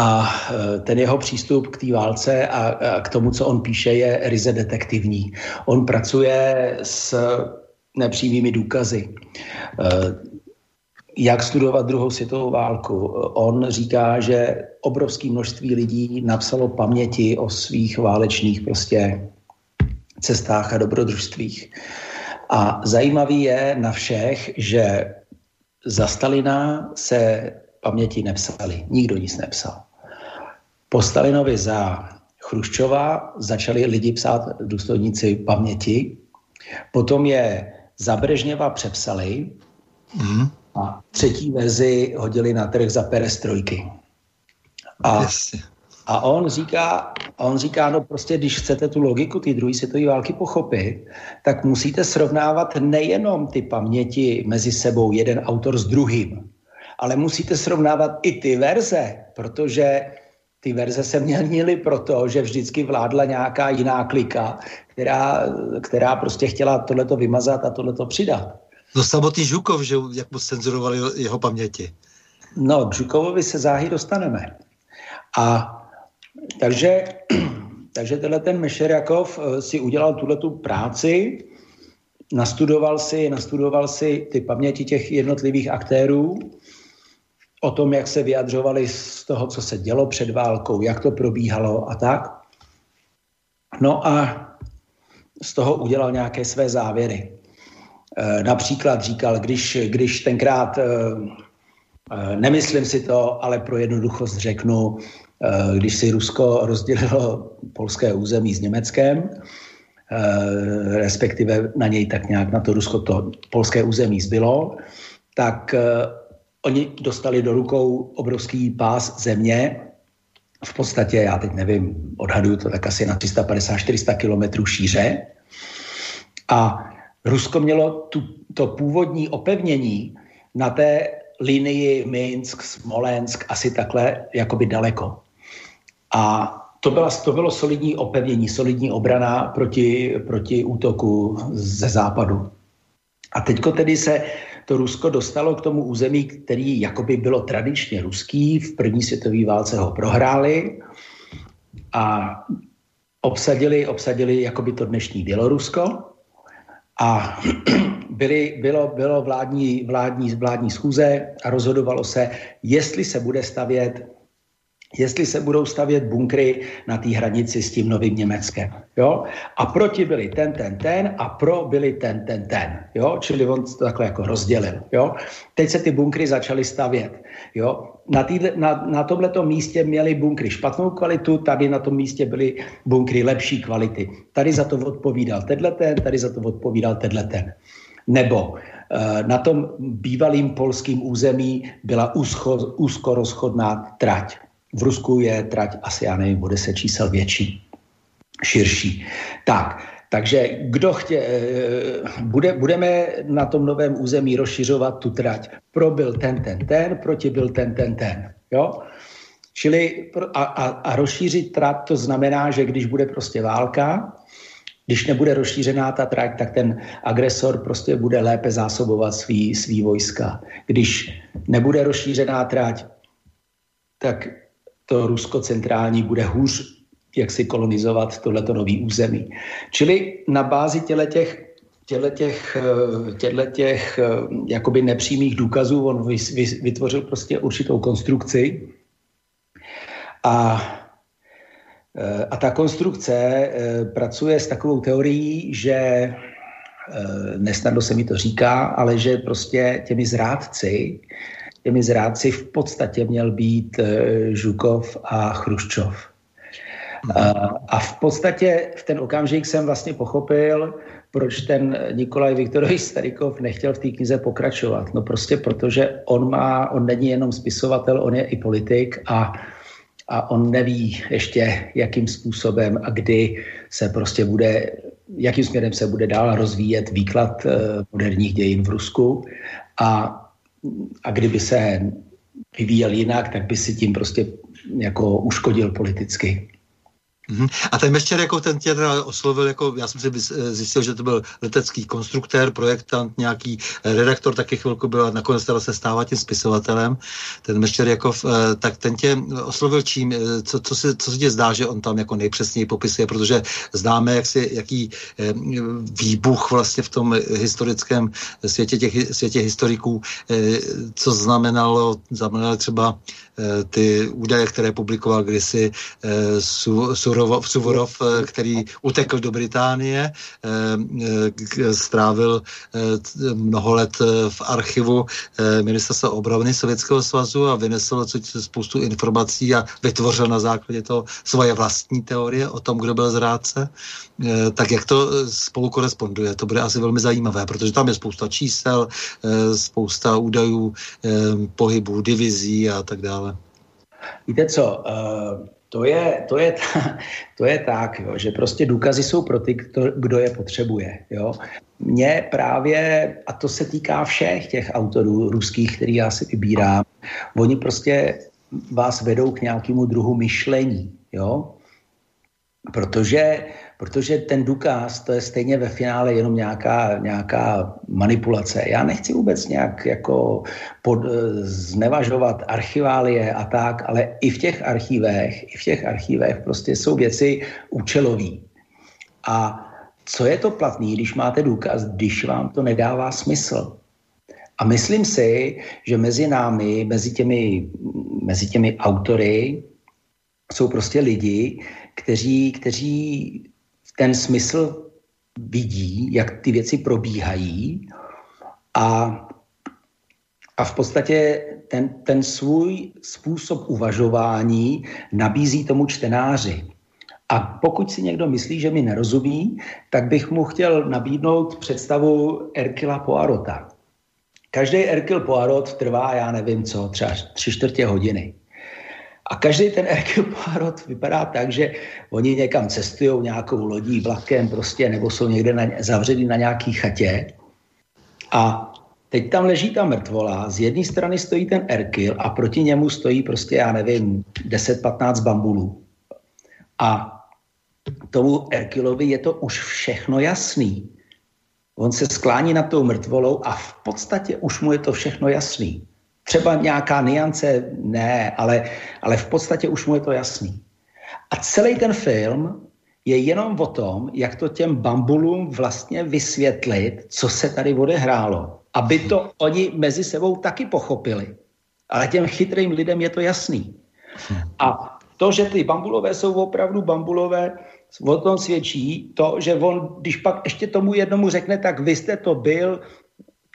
A eh, ten jeho přístup k té válce a, k tomu, co on píše, je ryze detektivní. On pracuje s nepřímými důkazy. Jak studovat druhou světovou válku? On říká, že obrovské množství lidí napsalo paměti o svých válečných prostě cestách a dobrodružstvích. A zajímavý je na všech, že za Stalina se paměti nepsali. Nikdo nic nepsal. Po Stalinovi za Chruščova začali lidi psát důstojníci paměti. Potom je za Brežněva přepsali mm. a třetí verzi hodili na trh za perestrojky. A yes. A on říká, on říká, no prostě, když chcete tu logiku té druhé světové války pochopit, tak musíte srovnávat nejenom ty paměti mezi sebou, jeden autor s druhým, ale musíte srovnávat i ty verze, protože ty verze se měnily proto, že vždycky vládla nějaká jiná klika, která, která prostě chtěla tohleto vymazat a tohleto přidat. No samotný Žukov, že jak mu cenzurovali jeho paměti. No, k Žukovovi se záhy dostaneme. A takže, takže tenhle ten Mešerjakov eh, si udělal tuhle tu práci, nastudoval si, nastudoval si ty paměti těch jednotlivých aktérů, o tom, jak se vyjadřovali z toho, co se dělo před válkou, jak to probíhalo a tak. No a z toho udělal nějaké své závěry. E, například říkal, když, když tenkrát, e, e, nemyslím si to, ale pro jednoduchost řeknu, když si Rusko rozdělilo polské území s Německem, respektive na něj tak nějak na to Rusko to polské území zbylo, tak oni dostali do rukou obrovský pás země, v podstatě, já teď nevím, odhaduju to tak asi na 350-400 kilometrů šíře. A Rusko mělo tu, to původní opevnění na té linii Minsk, Smolensk, asi takhle jakoby daleko. A to, byla, to bylo solidní opevnění, solidní obrana proti, proti útoku ze západu. A teďko tedy se to Rusko dostalo k tomu území, který jakoby bylo tradičně ruský, v první světové válce ho prohráli a obsadili, obsadili jakoby to dnešní Bělorusko a byly, bylo, bylo vládní, vládní, vládní schůze a rozhodovalo se, jestli se bude stavět jestli se budou stavět bunkry na té hranici s tím novým Německem. Jo? A proti byli ten, ten, ten a pro byli ten, ten, ten. Jo? Čili on to takhle jako rozdělil. Jo? Teď se ty bunkry začaly stavět. Jo? Na, týhle, na, na tomto místě měli bunkry špatnou kvalitu, tady na tom místě byly bunkry lepší kvality. Tady za to odpovídal tenhle ten, tady za to odpovídal tenhle ten. Nebo eh, na tom bývalým polským území byla úzko, úzkorozchodná trať v Rusku je trať asi, já nevím, bude se čísel větší, širší. Tak, takže kdo chtě, eh, bude, budeme na tom novém území rozšiřovat tu trať. Pro byl ten, ten, ten, proti byl ten, ten, ten. Jo? Čili a, a, a rozšířit trať to znamená, že když bude prostě válka, když nebude rozšířená ta trať, tak ten agresor prostě bude lépe zásobovat svý, svý vojska. Když nebude rozšířená trať, tak to Rusko centrální bude hůř jak si kolonizovat tohleto nový území. Čili na bázi těletěch těch, eh, těch eh, jakoby nepřímých důkazů on vytvořil prostě určitou konstrukci a, eh, a ta konstrukce pracuje s takovou teorií, že nesnadno se mi to říká, ale že prostě těmi zrádci těmi zrádci v podstatě měl být eh, Žukov a Chruščov. A, a v podstatě v ten okamžik jsem vlastně pochopil, proč ten Nikolaj Viktorovич Starikov nechtěl v té knize pokračovat. No prostě protože on má, on není jenom spisovatel, on je i politik a, a on neví ještě, jakým způsobem a kdy se prostě bude, jakým směrem se bude dál rozvíjet výklad eh, moderních dějin v Rusku. A a kdyby se vyvíjel jinak, tak by si tím prostě jako uškodil politicky. Mhm. A ten Meštěr jako ten tě oslovil, jako já jsem si zjistil, že to byl letecký konstruktér, projektant, nějaký eh, redaktor taky chvilku byl a nakonec teda se stává tím spisovatelem. Ten Meštěr jako, eh, tak ten tě oslovil čím, eh, co, co, se, co se tě zdá, že on tam jako nejpřesněji popisuje, protože známe, jak si, jaký výbuch vlastně v tom historickém světě těch světě historiků, co znamenalo, znamenalo třeba ty údaje, které publikoval kdysi Sur Suvorov, Suvorov eh, který utekl do Británie, eh, eh, strávil mnoho let v archivu ministerstva obrany Sovětského svazu a vynesl spoustu informací a vytvořil na základě toho svoje vlastní teorie o tom, kdo byl zrádce. Tak jak to spolu koresponduje? To bude asi velmi zajímavé, protože tam je spousta čísel, spousta údajů, pohybů, divizí a tak dále. Víte co, to je, to je, to je tak, jo, že prostě důkazy jsou pro ty, kdo, kdo je potřebuje. Jo. Mně právě, a to se týká všech těch autorů ruských, který já si vybírám, oni prostě vás vedou k nějakému druhu myšlení. Jo. Protože protože ten důkaz, to je stejně ve finále jenom nějaká, nějaká manipulace. Já nechci vůbec nějak jako pod, znevažovat archiválie a tak, ale i v těch archívech, i v těch archívech prostě jsou věci účelové. A co je to platný, když máte důkaz, když vám to nedává smysl? A myslím si, že mezi námi, mezi těmi, mezi těmi autory, jsou prostě lidi, kteří, kteří ten smysl vidí, jak ty věci probíhají a, a v podstatě ten, ten svůj způsob uvažování nabízí tomu čtenáři. A pokud si někdo myslí, že mi nerozumí, tak bych mu chtěl nabídnout představu Erkila Poirota. Každý Erkil Poirot trvá, já nevím co, třeba tři čtvrtě hodiny. A každý ten Erkil Poirot vypadá tak, že oni někam cestují nějakou lodí, vlakem prostě, nebo jsou někde na, zavření na nějaký chatě. A teď tam leží ta mrtvola, z jedné strany stojí ten Erkil a proti němu stojí prostě, já nevím, 10-15 bambulů. A tomu Erkilovi je to už všechno jasný. On se sklání nad tou mrtvolou a v podstatě už mu je to všechno jasný. Třeba nějaká niance, ne, ale, ale v podstatě už mu je to jasný. A celý ten film je jenom o tom, jak to těm bambulům vlastně vysvětlit, co se tady odehrálo. Aby to oni mezi sebou taky pochopili. Ale těm chytrým lidem je to jasný. A to, že ty bambulové jsou opravdu bambulové, o tom svědčí to, že on, když pak ještě tomu jednomu řekne, tak vy jste to byl,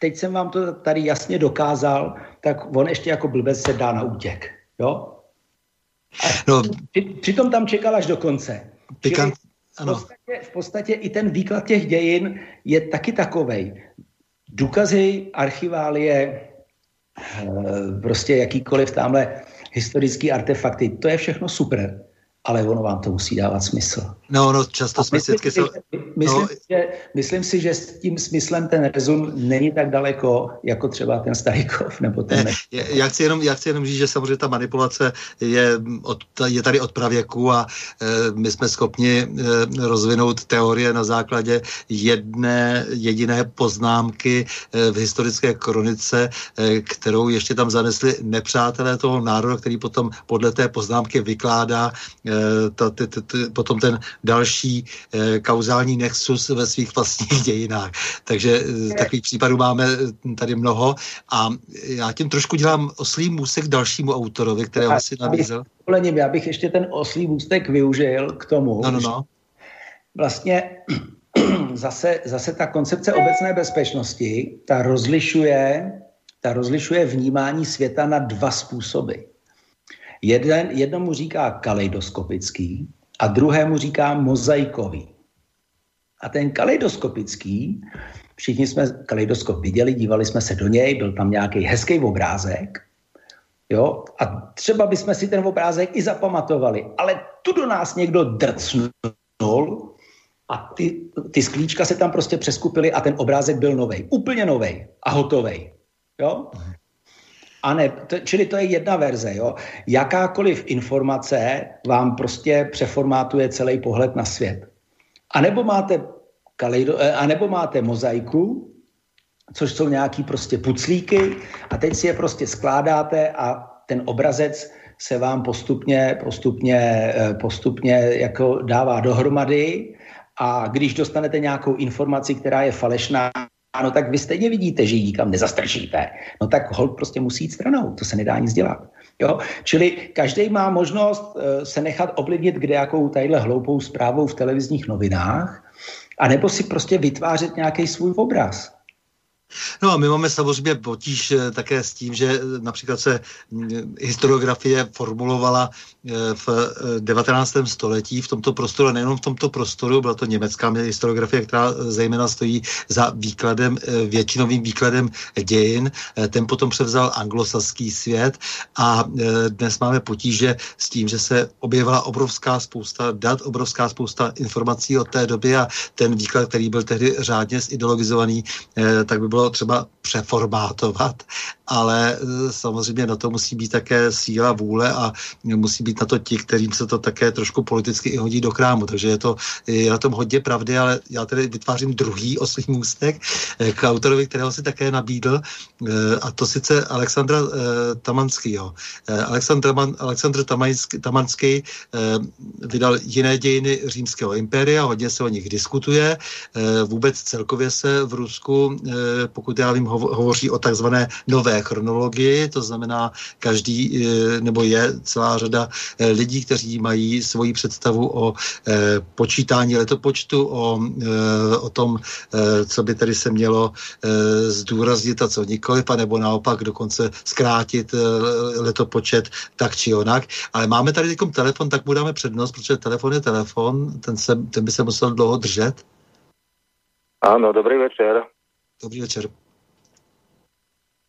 teď jsem vám to tady jasně dokázal, tak on ještě jako blbec se dá na útěk. Jo? A no, přitom tam čekal až do konce. Pikant, ano. V, podstatě, v podstatě i ten výklad těch dějin je taky takovej. Důkazy, archiválie, eh, prostě jakýkoliv tamhle historický artefakty, to je všechno super ale ono vám to musí dávat smysl. No, no, často jsme myslím, si, že, myslím, no, že, myslím si, že s tím smyslem ten rezum není tak daleko, jako třeba ten Starikov nebo ten... Ne, já, chci jenom, já chci jenom říct, že samozřejmě ta manipulace je, od, je tady od pravěku a e, my jsme schopni e, rozvinout teorie na základě jedné jediné poznámky e, v historické kronice, e, kterou ještě tam zanesli nepřátelé toho národa, který potom podle té poznámky vykládá e, ta, t, t, t, potom ten další e, kauzální nexus ve svých vlastních dějinách. Takže e, takových případů máme eh, tady mnoho a já tím trošku dělám oslý můstek dalšímu autorovi, kterého asi nabízel. Já bych ještě ten oslý můstek využil k tomu, no, no, no. vlastně zase, zase ta koncepce obecné bezpečnosti, ta rozlišuje, ta rozlišuje vnímání světa na dva způsoby. Jeden, jednomu říká kaleidoskopický a druhému říká mozaikový. A ten kaleidoskopický, všichni jsme kaleidoskop viděli, dívali jsme se do něj, byl tam nějaký hezký obrázek, jo, a třeba bychom si ten obrázek i zapamatovali, ale tu do nás někdo drcnul a ty, ty sklíčka se tam prostě přeskupily a ten obrázek byl nový, úplně nový a hotový. Jo? A ne, to, čili to je jedna verze. Jo? Jakákoliv informace vám prostě přeformátuje celý pohled na svět. A nebo máte, kaleido, eh, a nebo máte mozaiku, což jsou nějaký prostě puclíky a teď si je prostě skládáte a ten obrazec se vám postupně, postupně, eh, postupně jako dává dohromady a když dostanete nějakou informaci, která je falešná, no tak vy stejně vidíte, že ji nikam nezastrčíte. No tak hold prostě musí jít stranou, to se nedá nic dělat. Jo? Čili každý má možnost uh, se nechat ovlivnit kde jakou tadyhle hloupou zprávou v televizních novinách, anebo si prostě vytvářet nějaký svůj obraz. No a my máme samozřejmě potíž eh, také s tím, že eh, například se mm, historiografie formulovala eh, v 19. století v tomto prostoru, nejenom v tomto prostoru, byla to německá historiografie, která zejména stojí za výkladem, většinovým výkladem dějin. Ten potom převzal anglosaský svět a dnes máme potíže s tím, že se objevila obrovská spousta dat, obrovská spousta informací od té doby a ten výklad, který byl tehdy řádně zideologizovaný, tak by bylo třeba přeformátovat, ale samozřejmě na to musí být také síla vůle a musí být na to ti, kterým se to také trošku politicky i hodí do krámu. Takže je to je na tom hodně pravdy, ale já tedy vytvářím druhý oslý můstek e, k autorovi, kterého si také nabídl, e, a to sice Alexandra Tamanskýho. Alexandr, Alexandr Tamanský, Tamanský vydal jiné dějiny římského impéria, hodně se o nich diskutuje. Vůbec celkově se v Rusku, pokud já vím, hovoří o takzvané nové chronologii, to znamená každý, eh, nebo je celá řada eh, lidí, kteří mají svoji představu o eh, počítání letopočtu, o, o tom, co by tady se mělo zdůraznit a co nikoliv, nebo naopak dokonce zkrátit letopočet tak či onak. Ale máme tady teď telefon, tak mu dáme přednost, protože telefon je telefon, ten, se, ten by se musel dlouho držet. Áno, dobrý večer. Dobrý večer.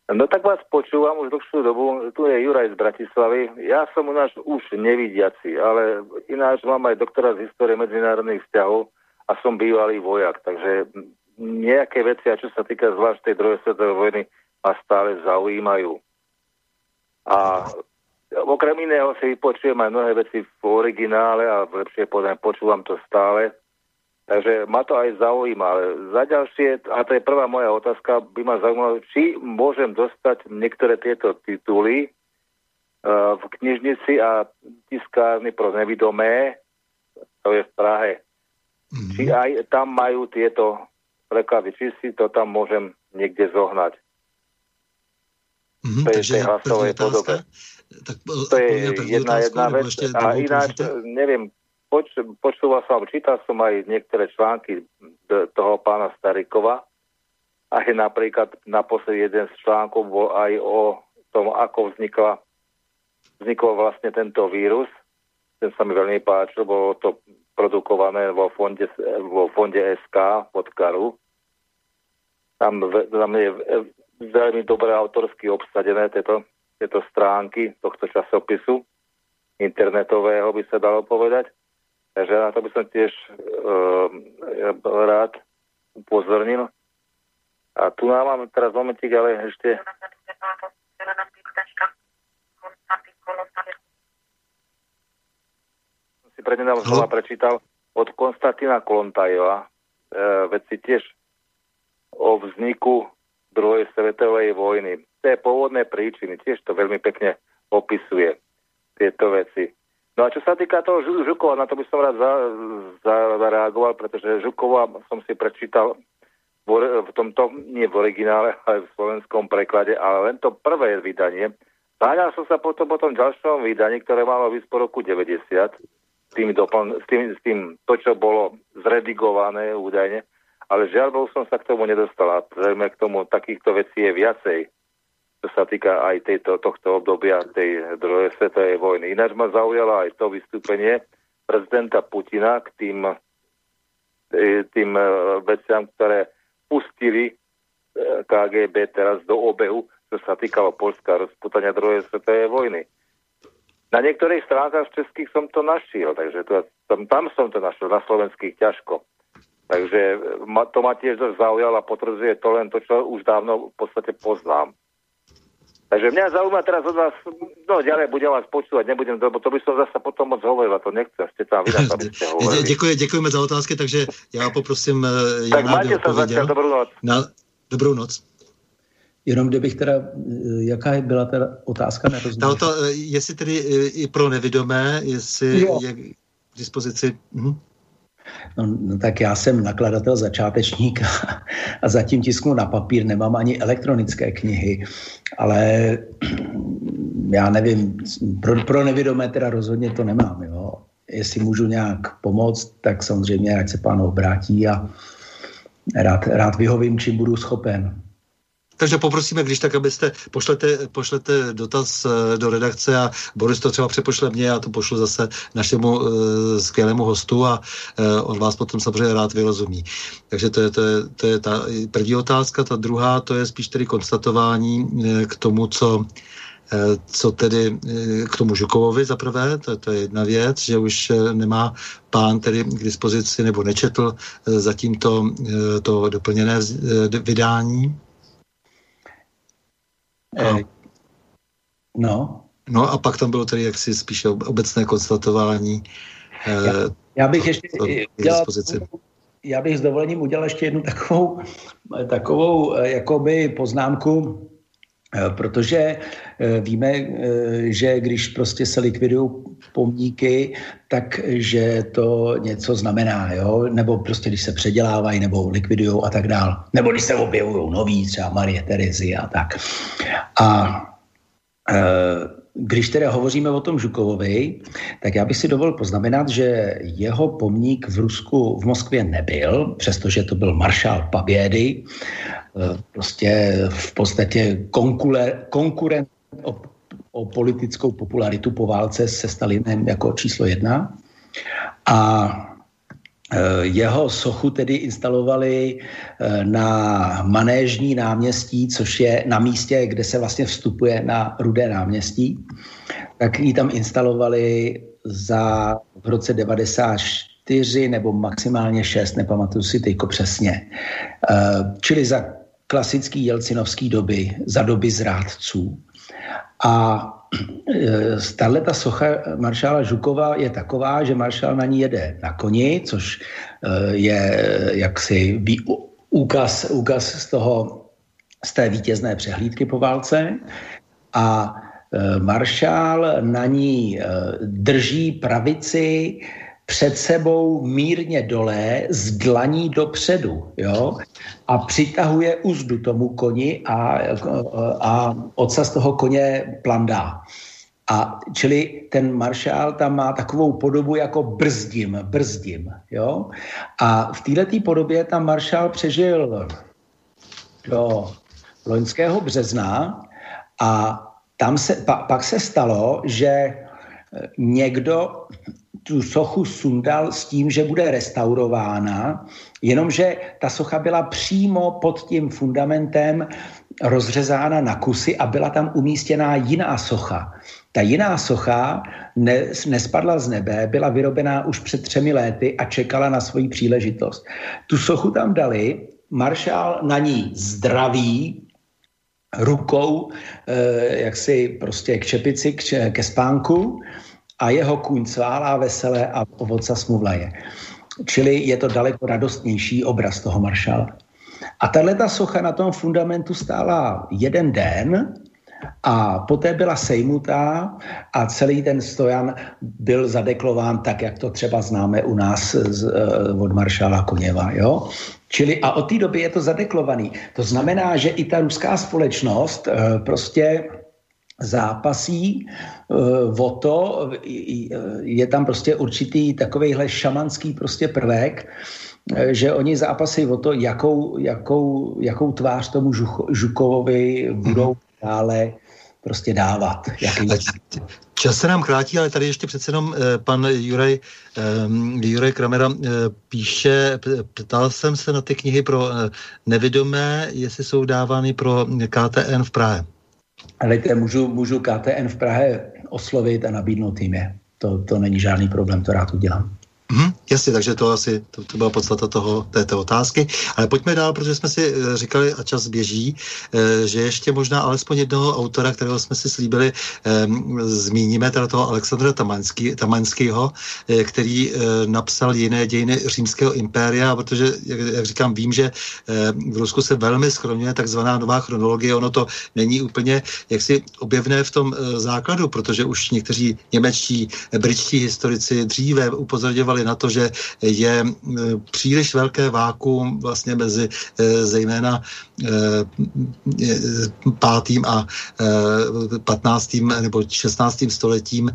No tak vás počúvam už dlhšiu dobu. Tu je Juraj z Bratislavy. Ja som u nás už nevidiaci, ale ináč mám aj doktora z histórie medzinárodných vzťahov a som bývalý vojak. Takže nejaké veci, a čo sa týka zvlášť tej druhej svetovej vojny, ma stále zaujímajú. A okrem iného si počujem aj mnohé veci v originále a lepšie povedané počúvam to stále Takže ma to aj zaujíma. Ale za ďalšie, a to je prvá moja otázka, by ma zaujímalo, či môžem dostať niektoré tieto tituly uh, v knižnici a tiskárny pro nevidomé, to je v Prahe. Mm-hmm. Či aj tam majú tieto preklady, či si to tam môžem niekde zohnať. Mm-hmm, to je tej hlasovej podobe. Tak, to je jedna, jedna vec. A ináč, neviem, poč, počúval som, čítal som aj niektoré články toho pána Starikova. Aj napríklad naposledy jeden z článkov bol aj o tom, ako vznikla, vznikol vlastne tento vírus. Ten sa mi veľmi páčil, bolo to produkované vo fonde, vo fonde SK pod Karu. Tam, tam je veľmi dobre autorsky obsadené tieto, tieto stránky tohto časopisu internetového, by sa dalo povedať. Takže na to by som tiež uh, rád upozornil. A tu nám mám teraz momentík, ale ešte... Si prednedávno znova prečítal od Konstantina Klontajova e, veci tiež o vzniku druhej svetovej vojny. To je pôvodné príčiny, tiež to veľmi pekne opisuje tieto veci. No a čo sa týka toho Žukova, na to by som rád zareagoval, pretože Žukova som si prečítal v, tomto, nie v originále, ale v slovenskom preklade, ale len to prvé vydanie. Záňal som sa potom po tom ďalšom vydaní, ktoré malo vysť po roku 90, s tým, dopl- s, tým, s tým to, čo bolo zredigované údajne, ale žiaľ som sa k tomu nedostal a zrejme k tomu takýchto vecí je viacej čo sa týka aj tejto, tohto obdobia tej druhej svetovej vojny. Ináč ma zaujalo aj to vystúpenie prezidenta Putina k tým, e, tým e, veciam, ktoré pustili e, KGB teraz do obehu, čo sa týkalo Polska rozputania druhej svetovej vojny. Na niektorých stránkach českých som to našiel, takže to, tam, tam som to našiel, na slovenských ťažko. Takže ma, to ma tiež zaujalo a potvrdzuje to len to, čo už dávno v podstate poznám. Takže mňa zaujíma teraz od vás, no ďalej budem vás počúvať, nebudem, lebo to by som zase potom moc hovoril, a to nechcem, ste tam vydať, aby ste hovorili. Děkuji, děkujeme za otázky, takže já poprosím uh, Tak máte sa zatiaľ, dobrou noc. Na, dobrou noc. Jenom kdybych teda, eh, jaká byla ta otázka? Ta to, eh, jestli tedy i pro nevidomé, jestli jo. je k dispozici... Mhm. No, no tak já jsem nakladatel začátečník a, a zatím tisknu na papír, nemám ani elektronické knihy, ale já nevím, pro, pro nevědomé teda rozhodně to nemám, jo. Jestli můžu nějak pomoct, tak samozřejmě ať se pán obrátí a rád, rád vyhovím, čím budu schopen. Takže poprosíme, když tak, abyste pošlete, pošlete dotaz eh, do redakce a Boris to třeba přepošle mě, já to pošlu zase našemu uh, skvělému hostu a uh, on vás potom samozřejmě rád vyrozumí. Takže to je, to, je, to je ta první otázka. Ta druhá, to je spíš tedy konstatování k tomu, co co tedy k tomu Žukovovi za prvé, to, to je jedna věc, že už nemá pán tedy k dispozici nebo nečetl zatím to, to doplněné vydání No. no. No a pak tam bylo tedy jaksi spíše obecné konstatování. Já, já bych ještě udělal, já bych s dovolením udělal ještě jednu takovou, takovou jakoby poznámku, protože víme, že když prostě se likvidují pomníky, takže to něco znamená, jo? nebo prostě když se předělávají, nebo likvidují a tak dál. Nebo když se objevují noví, třeba Marie Terezy a tak. A když teda hovoříme o tom Žukovovi, tak já bych si dovolil poznamenat, že jeho pomník v Rusku, v Moskvě nebyl, přestože to byl maršál Pabědy, eh, prostě v podstatě konkurent o, o politickou popularitu po válce se Stalinem jako číslo jedna. A Eh, jeho sochu tedy instalovali eh, na Manéžní náměstí, což je na místě, kde se vlastně vstupuje na Rudé náměstí. Tak ji tam instalovali za v roce 94 nebo maximálně 6, nepamatuju si teďko přesně. Eh, čili za klasický jelcinovský doby, za doby zrádců. A Eh, tahle ta socha maršála Žukova je taková, že maršál na ní jede na koni, což eh, je jaksi úkaz, úkaz z, toho, z té vítězné přehlídky po válce. A eh, maršál na ní drží pravici před sebou mírně dole, z dlaní dopředu, jo? A přitahuje uzdu tomu koni a, a ocas toho koně plandá. A čili ten maršál tam má takovou podobu jako brzdím, brzdím, jo? A v této podobě tam maršál přežil do loňského března a tam se, pa, pak se stalo, že někdo tu sochu sundal s tím, že bude restaurována, jenomže ta socha byla přímo pod tím fundamentem rozřezána na kusy a byla tam umístěná jiná socha. Ta jiná socha ne, nespadla z nebe, byla vyrobená už před třemi léty a čekala na svoji příležitost. Tu sochu tam dali, maršál na ní zdraví, rukou, eh, jak si prostě k čepici, k, ke spánku a jeho kůň cválá veselé a ovoca smuvlaje. Čili je to daleko radostnější obraz toho maršála. A tahle socha na tom fundamentu stála jeden den a poté byla sejmutá a celý ten stojan byl zadeklován tak, jak to třeba známe u nás z, uh, od maršála Koněva. Jo? Čili a od té doby je to zadeklovaný. To znamená, že i ta ruská společnost uh, prostě zápasí uh, o to, je tam prostě určitý takovejhle šamanský prostě prvek, eh, že oni zápasí o to, jakou, jakou, jakou tvář tomu Žuch, Žukovovi budou mm-hmm. dále prostě dávat. Jaký... Čas se nám krátí, ale tady ještě přece jenom eh, pan Juraj, eh, Juraj Kramera eh, píše, ptal jsem se na ty knihy pro eh, nevidomé, jestli jsou dávány pro KTN v Prahe. Ale můžu, můžu KTN v Prahe oslovit a nabídnout jim je. To, to není žádný problém, to rád udělám. Mm, jasně, takže to asi to, to byla podstata toho, této otázky. Ale pojďme dál, protože jsme si e, říkali, a čas běží, e, že ještě možná alespoň jednoho autora, kterého jsme si slíbili, e, zmíníme, teda toho Alexandra Tamanský, Tamanského, e, který napsal jiné dějiny římského impéria, protože, jak, jak říkám, vím, že v Rusku se velmi schroňuje takzvaná nová chronologie, ono to není úplně jaksi objevné v tom základu, protože už někteří němečtí, britští historici dříve upozorňovali upozorňovali na to, že je e, příliš velké vákuum vlastně mezi e, zejména e, pátým a patnáctým nebo šestnáctým stoletím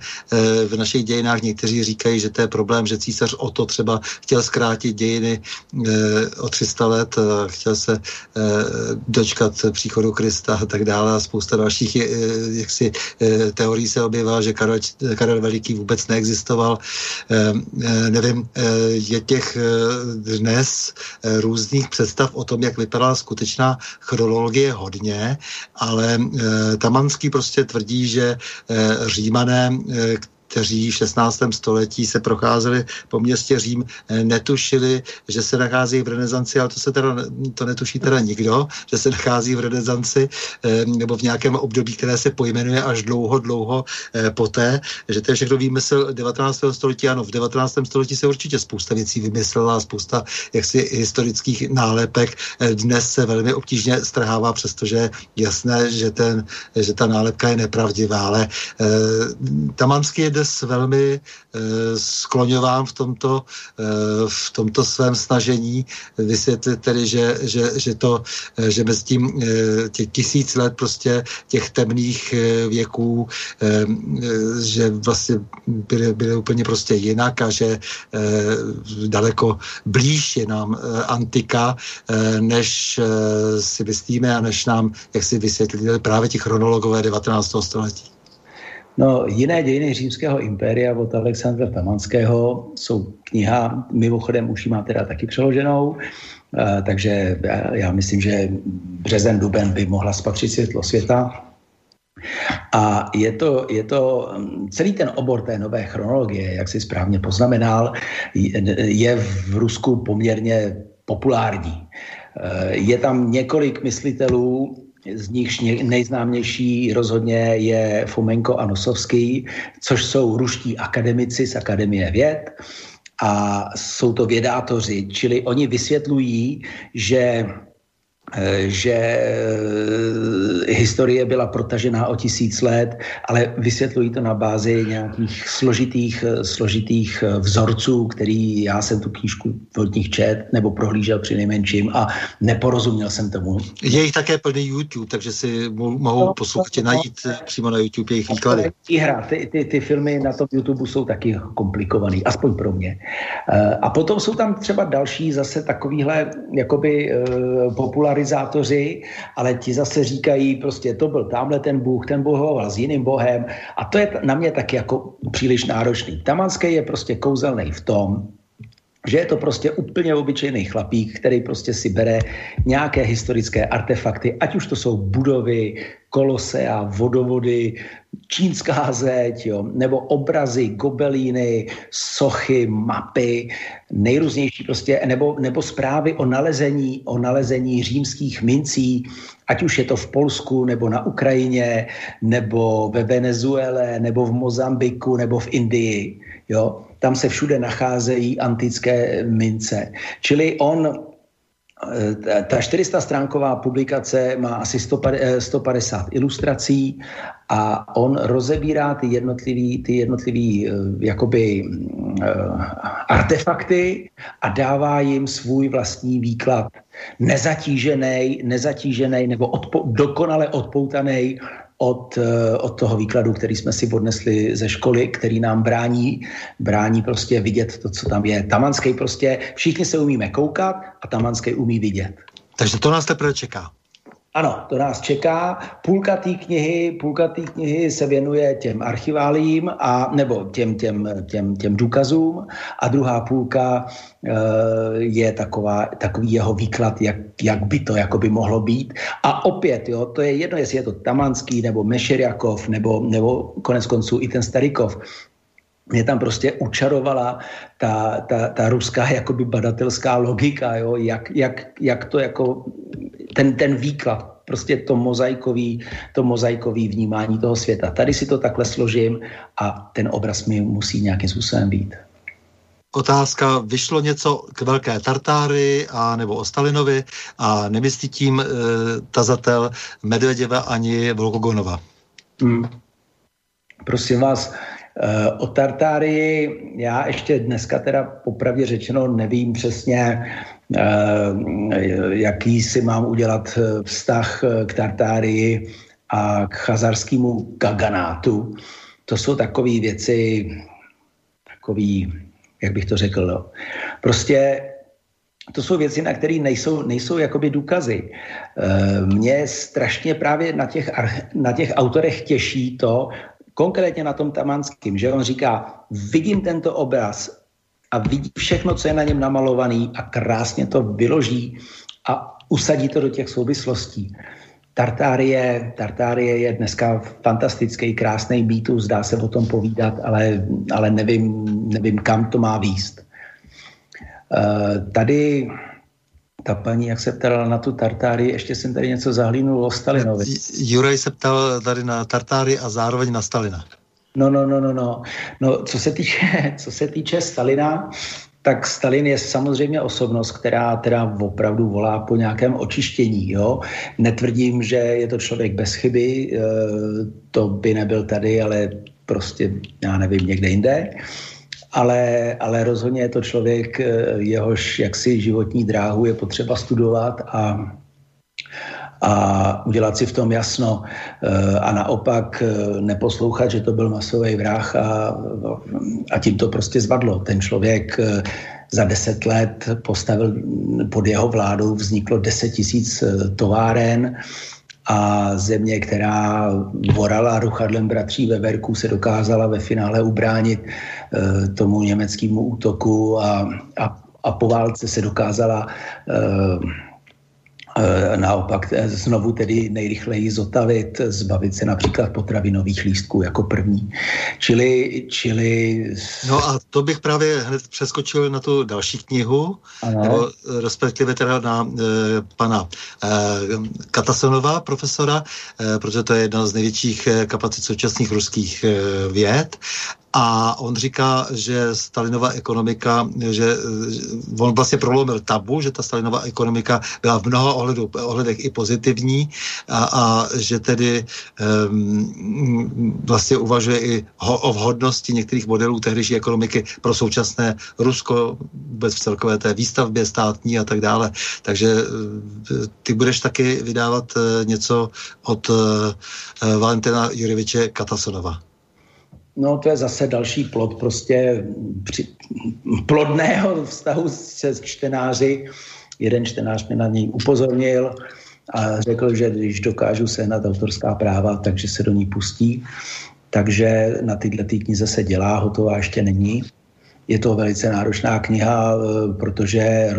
v našich dějinách. Někteří říkají, že to je problém, že císař o to třeba chtěl zkrátit dějiny o 300 let, chtěl se dočkat příchodu Krista a tak dále a spousta dalších jaksi teorií se objevila, že Karel, Karel Veliký vůbec neexistoval nevím, eh, je těch eh, dnes eh, různých představ o tom, jak vypadala skutečná chronologie hodně, ale Tamanský prostě tvrdí, že římané, kteří v 16. století se procházeli po městě Řím, netušili, že se nachází v renesanci, ale to se teda, to netuší teda nikdo, že se nachází v renesanci nebo v nějakém období, které se pojmenuje až dlouho, dlouho poté, že to je všechno výmysl 19. století. Ano, v 19. století se určitě spousta věcí vymyslela, spousta jaksi historických nálepek. Dnes se velmi obtížně strhává, přestože je jasné, že, ten, že ta nálepka je nepravdivá, ale e, Tamanský je dnes velmi e, skloňován v tomto, e, v tomto svém snažení vysvětlit tedy, že, že, že to, že mezi tím těch tisíc let prostě těch temných věků, že vlastně byly, byly úplně prostě jinak a že daleko blíž je nám antika, než si myslíme a než nám, jak si vysvětlili právě ti chronologové 19. století. No, jiné dějiny římského impéria od Alexandra Tamanského jsou kniha, mimochodem už ji má teda taky přeloženou, takže já myslím, že březen, duben by mohla spatřit světlo světa. A je to, je to celý ten obor té nové chronologie, jak si správně poznamenal, je v Rusku poměrně populární. Je tam několik myslitelů, z nichž nejznámější rozhodně je Fomenko a Nosovský, což jsou ruští akademici z Akademie věd. A jsou to vědátoři, čili oni vysvětlují, že že eh, historie byla protažená o tisíc let, ale vysvětlují to na bázi nějakých složitých, eh, složitých vzorců, který já jsem tu knížku od nich čet nebo prohlížel při nejmenším a neporozuměl jsem tomu. Je jich také plný YouTube, takže si mohou no, posluchači no, najít no, přímo na YouTube jejich výklady. Hra, ty, ty, ty filmy na tom YouTube jsou taky komplikovaný, aspoň pro mě. A potom jsou tam třeba další zase takovýhle jakoby populární popularizátoři, ale ti zase říkají prostě to byl tamhle ten Bůh, ten bohoval s jiným bohem a to je na mě taky jako příliš náročný. Tamanský je prostě kouzelný v tom, že je to prostě úplně obyčejný chlapík, který prostě si bere nějaké historické artefakty, ať už to jsou budovy, kolosea, vodovody, čínská zeď, jo, nebo obrazy, gobelíny, sochy, mapy, nejrůznější prostě, nebo, nebo zprávy o nalezení, o nalezení římských mincí, ať už je to v Polsku, nebo na Ukrajině, nebo ve Venezuele, nebo v Mozambiku, nebo v Indii. Jo? Tam se všude nacházejí antické mince. Čili on ta 400 stránková publikace má asi 150 eh, ilustrací a on rozebírá ty jednotlivý, ty jednotlivý eh, jakoby artefakty a dává jim svůj vlastní výklad. Nezatížený, nezatížený nebo odpo, dokonale odpoutaný od, eh, od toho výkladu, který jsme si odnesli ze školy, který nám brání, brání prostě vidět to, co tam je. Tamanský prostě, všichni se umíme koukat a Tamanský umí vidět. Takže to nás teprve čeká. Ano, to nás čeká. Půlka té knihy, půlka té knihy se věnuje těm archiválím a, nebo těm, těm, těm, těm důkazům a druhá půlka e, je taková, takový jeho výklad, jak, jak by to jako by mohlo být. A opět, jo, to je jedno, jestli je to Tamanský nebo Mešeriakov nebo, nebo konec konců i ten Starikov mě tam prostě učarovala ta, ta, ta ruská jakoby badatelská logika, jo? Jak, jak, jak to jako ten, ten výklad, prostě to mozaikový, to mozaikový vnímání toho světa. Tady si to takhle složím a ten obraz mi musí nějakým způsobem být. Otázka, vyšlo něco k velké Tartáry a nebo o Stalinovi a nemyslí tím e, tazatel Medvěděva ani Volkogonova? Hmm. Prosím vás, o Tartárii já ještě dneska teda popravdě řečeno nevím přesně, eh, jaký si mám udělat eh, vztah k Tartárii a k chazarskému kaganátu. To jsou takové věci, takový, jak bych to řekl, no. prostě to jsou věci, na které nejsou, nejsou jakoby důkazy. Mě strašně právě na těch, na těch autorech těší to, konkrétně na tom Tamanským, že on říká, vidím tento obraz a vidí všechno, co je na něm namalovaný a krásně to vyloží a usadí to do těch souvislostí. Tartárie, Tartárie je dneska fantastický, krásný mýtus, dá se o tom povídat, ale, ale nevím, nevím, kam to má výst. Uh, tady ta paní, jak se ptala na tu Tartárii, ještě jsem tady něco zahlínul o Stalinovi. Juraj se ptal tady na Tartárii a zároveň na Stalina. No, no, no, no, no. No, co se týče, co se týče Stalina, tak Stalin je samozřejmě osobnost, která teda opravdu volá po nějakém očištění. Jo? Netvrdím, že je to člověk bez chyby, eh, to by nebyl tady, ale prostě, já nevím, někde jinde. Ale, ale rozhodně je to člověk, eh, jehož jaksi životní dráhu je potřeba studovat a a udělat si v tom jasno eh, a naopak eh, neposlouchat, že to byl masový vrah a, a tím to prostě zvadlo. Ten člověk za deset let postavil pod jeho vládou, vzniklo deset tisíc továren a země, která vorala ruchadlem bratří Veverků, se dokázala ve finále ubránit tomu německému útoku a, a, a po válce se dokázala Eh, naopak eh, znovu tedy nejrychleji zotavit, zbavit se například potravinových lístků jako první. Čili, čili... No a to bych právě hned přeskočil na tu další knihu, ano. nebo eh, respektive teda na e, pana e, Katasonova, profesora, e, protože to je jedna z největších kapacit současných ruských e, věd a on říká, že Stalinova ekonomika, že on vlastně prolomil tabu, že ta Stalinova ekonomika byla v mnoha ohledu, ohledech i pozitivní a, a že tedy um, vlastně uvažuje i ho, o vhodnosti některých modelů tehdejší ekonomiky pro současné Rusko, vůbec v celkové té výstavbě státní a tak dále. Takže eh, ty budeš taky vydávat eh, něco od uh, Valentina Jureviče Katasonova. No to je zase další plod prostě při, plodného vztahu se čtenáři. Jeden čtenář mě na něj upozornil a řekl, že když dokážu sehnat autorská práva, takže se do ní pustí. Takže na tyhle tý knize se dělá, hotová ještě není. Je to velice náročná kniha, eh, protože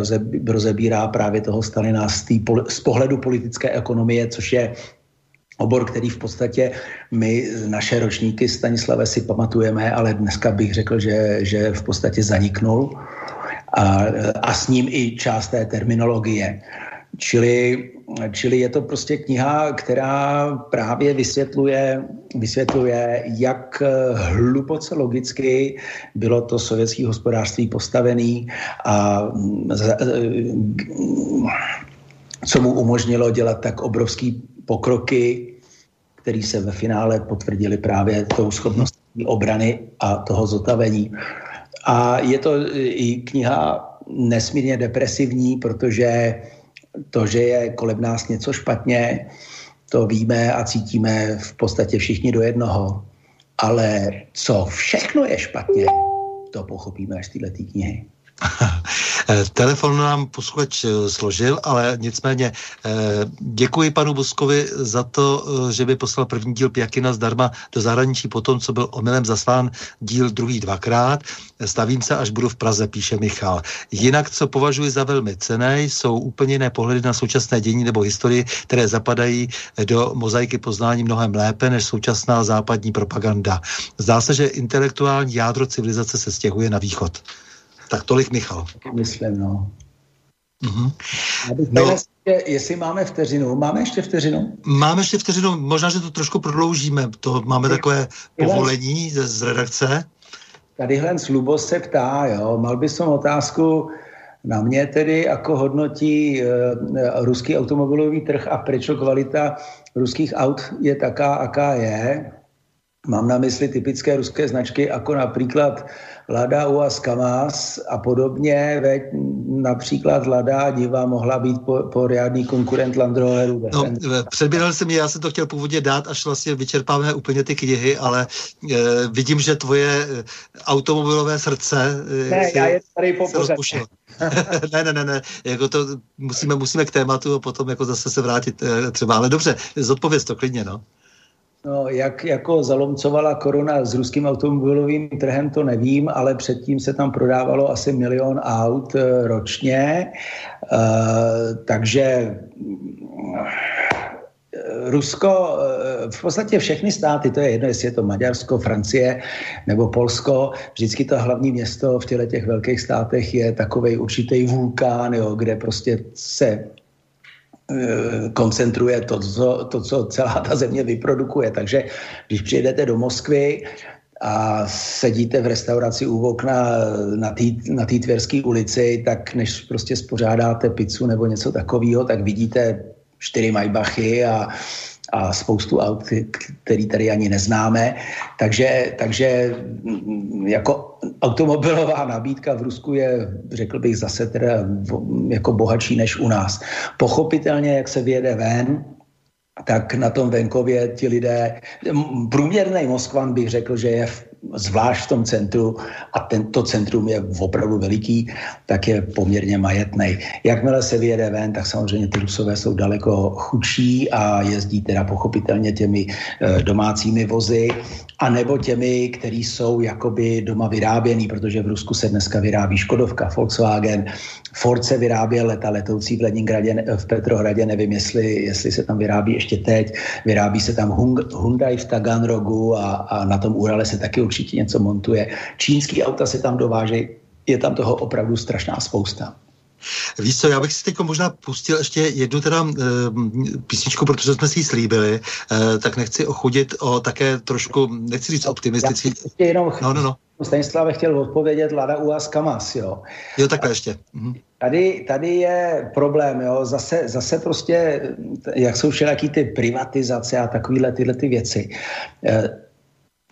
rozebírá právě toho Stalina z, tý, z pohledu politické ekonomie, což je obor, který v podstatě my, naše ročníky Stanislave si pamatujeme, ale dneska bych řekl, že, že v podstatě zaniknul a, a s ním i část té terminologie. Čili, čili je to prostě kniha, která právě vysvětluje, vysvětluje, jak hluboce logicky bylo to sovětské hospodářství postavené a co mu umožnilo dělat tak obrovský pokroky, které se ve finále potvrdily právě tou schopností obrany a toho zotavení. A je to i kniha nesmírně depresivní, protože to, že je kolem nás něco špatně, to víme a cítíme v podstatě všichni do jednoho. Ale co všechno je špatně, to pochopíme až z této knihy. Eh, telefon nám posluchač eh, složil, ale nicméně eh, děkuji panu Boskovi za to, že by poslal první díl Pjakina zdarma do zahraničí po tom, co byl omylem zaslán díl druhý dvakrát. Stavím se, až budu v Praze, píše Michal. Jinak, co považuji za velmi cené, jsou úplně jiné pohledy na současné dění nebo historii, které zapadají do mozaiky poznání mnohem lépe než současná západní propaganda. Zdá se, že intelektuální jádro civilizace se stěhuje na východ. Tak tolik Michal. Myslím, no. Mm-hmm. no. jestli máme vteřinu. Máme ještě vteřinu? Máme ještě vteřinu. Možná, že to trošku prodloužíme. To máme takové povolení z, z redakce. Tadyhle Lubo se ptá, jo, mal by som otázku na mě tedy, jako hodnotí e, ruský automobilový trh a proč kvalita ruských aut je taká, aká je. Mám na mysli typické ruské značky, jako například Lada UAZ Kamaz a podobně, veď například Lada Diva mohla být po, poriadný konkurent Land Roveru. No, předběhl jsem je, já jsem to chtěl původně dát, až vlastně vyčerpáme úplně ty knihy, ale e, vidím, že tvoje eh, automobilové srdce e, ne, já je tady po ne, ne, ne, ne, jako to musíme, musíme k tématu a potom jako zase se vrátit e, třeba, ale dobře, zodpověz to klidně, no. No, jak jako zalomcovala korona s ruským automobilovým trhem, to nevím, ale předtím se tam prodávalo asi milion aut e, ročně, e, takže Rusko, v podstatě všechny státy, to je jedno, jestli je to Maďarsko, Francie nebo Polsko, vždycky to hlavní město v těle těch velkých státech je takový určitý vulkán, jo, kde prostě se koncentruje to co, to, co celá ta země vyprodukuje. Takže když přijedete do Moskvy a sedíte v restauraci u okna na té na tverské ulici, tak než prostě spořádáte pizzu nebo něco takového, tak vidíte čtyři majbachy a, a spoustu aut, který tady ani neznáme. Takže, takže mm, jako automobilová nabídka v Rusku je, řekl bych, zase teda jako bohatší než u nás. Pochopitelně, jak se vyjede ven, tak na tom venkově ti lidé, průměrný Moskvan bych řekl, že je v zvlášť v tom centru, a tento centrum je opravdu veliký, tak je poměrně majetný. Jakmile se vyjede ven, tak samozřejmě ty Rusové jsou daleko chudší a jezdí teda pochopitelně těmi e, domácími vozy, a nebo těmi, který jsou jakoby doma vyráběný, protože v Rusku se dneska vyrábí Škodovka, Volkswagen, Ford se vyráběl leta letoucí v Leningradě, v Petrohradě, nevím, jestli, jestli se tam vyrábí ještě teď, vyrábí se tam Hyundai v Taganrogu a, a na tom Urale se taky určitě něco montuje. Čínský auta se tam dovážejí, je tam toho opravdu strašná spousta. Víš co, já bych si teď možná pustil ještě jednu teda e, písničku, protože jsme si ji slíbili, e, tak nechci ochudit o také trošku, nechci říct optimistický. Já ještě jenom no, no, no. Stanislav chtěl odpovědět Lada Uaz Kamas, jo. Jo, takhle ještě. Mhm. Tady, tady je problém, jo, zase, zase prostě, jak jsou všelijaký ty privatizace a takovéhle tyhle ty věci. E,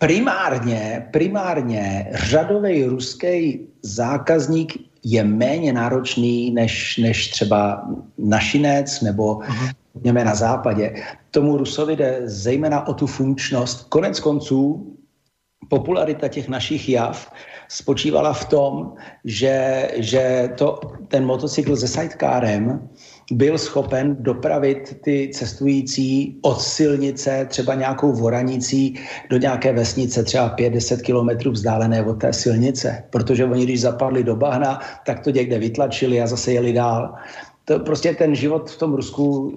primárně, primárně řadový ruský zákazník je méně náročný než, než třeba našinec nebo uh-huh. na západě. Tomu Rusovi jde zejména o tu funkčnost. Konec konců popularita těch našich jav spočívala v tom, že, že to, ten motocykl se sidecárem byl schopen dopravit ty cestující od silnice, třeba nějakou voranicí, do nějaké vesnice, třeba 5-10 kilometrů vzdálené od té silnice. Protože oni, když zapadli do bahna, tak to někde vytlačili a zase jeli dál. To prostě ten život v tom Rusku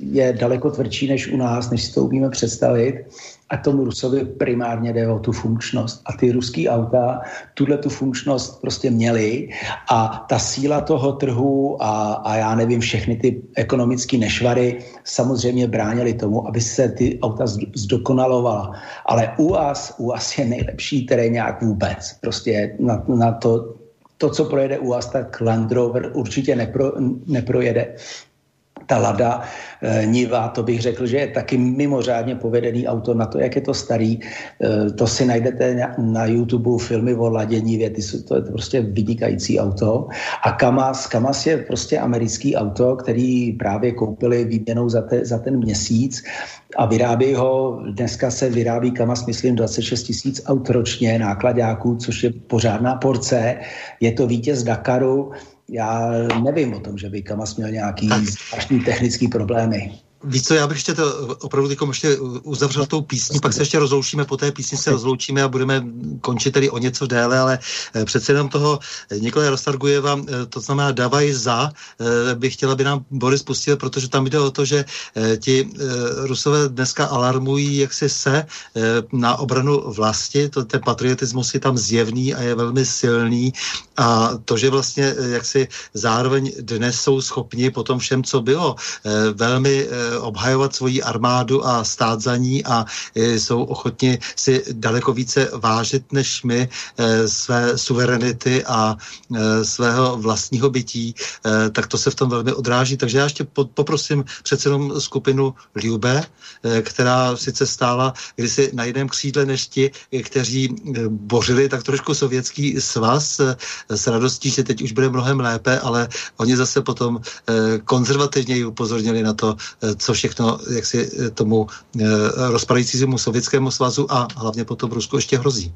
je daleko tvrdší než u nás, než si to umíme představit a tomu Rusovi primárně jde o tu funkčnost. A ty ruský auta tuhle tu funkčnost prostě měly a ta síla toho trhu a, a já nevím, všechny ty ekonomické nešvary samozřejmě bránili tomu, aby se ty auta zdokonalovala. Ale u vás, u vás je nejlepší nějak vůbec. Prostě na, na to, to, co projede u vás, tak Land Rover určitě nepro, neprojede ta Lada e, Niva, to bych řekl, že je taky mimořádně povedený auto na to, jak je to starý. E, to si najdete na, na YouTube filmy o Ladě Nivě, ty jsou, to je prostě vynikající auto. A Kamas, Kamas je prostě americký auto, který právě koupili výměnou za, te, za ten měsíc a vyrábí ho, dneska se vyrábí Kamas, myslím, 26 tisíc aut ročně nákladáků, což je pořádná porce. Je to vítěz Dakaru, já nevím o tom, že by Kamas měl nějaký zvláštní technický problémy. Víš co, já bych ještě to opravdu teď ještě uzavřel tou písní, pak se ještě rozloučíme, po té písni se rozloučíme a budeme končit tedy o něco déle, ale eh, přece jenom toho Nikolaj Rostargujeva, eh, to znamená Davaj za, eh, bych chtěla, aby nám Boris pustil, protože tam jde o to, že ti Rusové dneska alarmují, jak si se na obranu vlasti, to, ten patriotismus je tam zjevný a je velmi silný. A to, že vlastně jak si zároveň dnes jsou schopni po tom všem, co bylo, velmi obhajovat svoji armádu a stát za ní a e, jsou ochotni si daleko více vážit než my e, své suverenity a e, svého vlastního bytí, tak to se v tom velmi odráží. Takže já ještě poprosím přece jenom skupinu Liube, která sice stála kdysi na jiném křídle než ti, kteří bořili tak trošku sovětský svaz s radostí, že teď už bude mnohem lépe, ale oni zase potom konzervativněji upozornili na to, co všechno jak si eh, tomu eh, rozpadajícímu sovětskému svazu a hlavně potom Rusku ještě hrozí.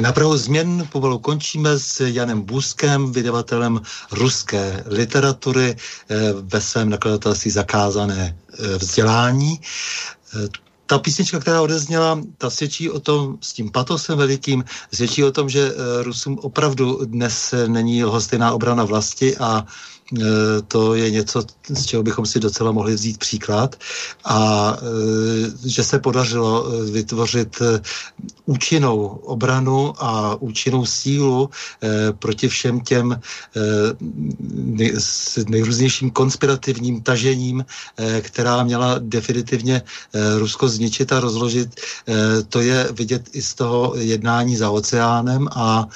Na pravou změn pomalu končíme s Janem Buskem, vydavatelem ruské literatury eh, ve svém nakladatelství zakázané eh, vzdělání. Eh, ta písnička, která odezněla, ta svědčí o tom, s tím patosem velikým, svědčí o tom, že Rusům opravdu dnes není lhostejná obrana vlasti a to je něco, z čeho bychom si docela mohli vzít příklad a že se podařilo vytvořit účinnou obranu a účinnou sílu proti všem těm nejrůznějším konspirativním tažením, která měla definitivně Rusko zničit a rozložit. To je vidět i z toho jednání za oceánem a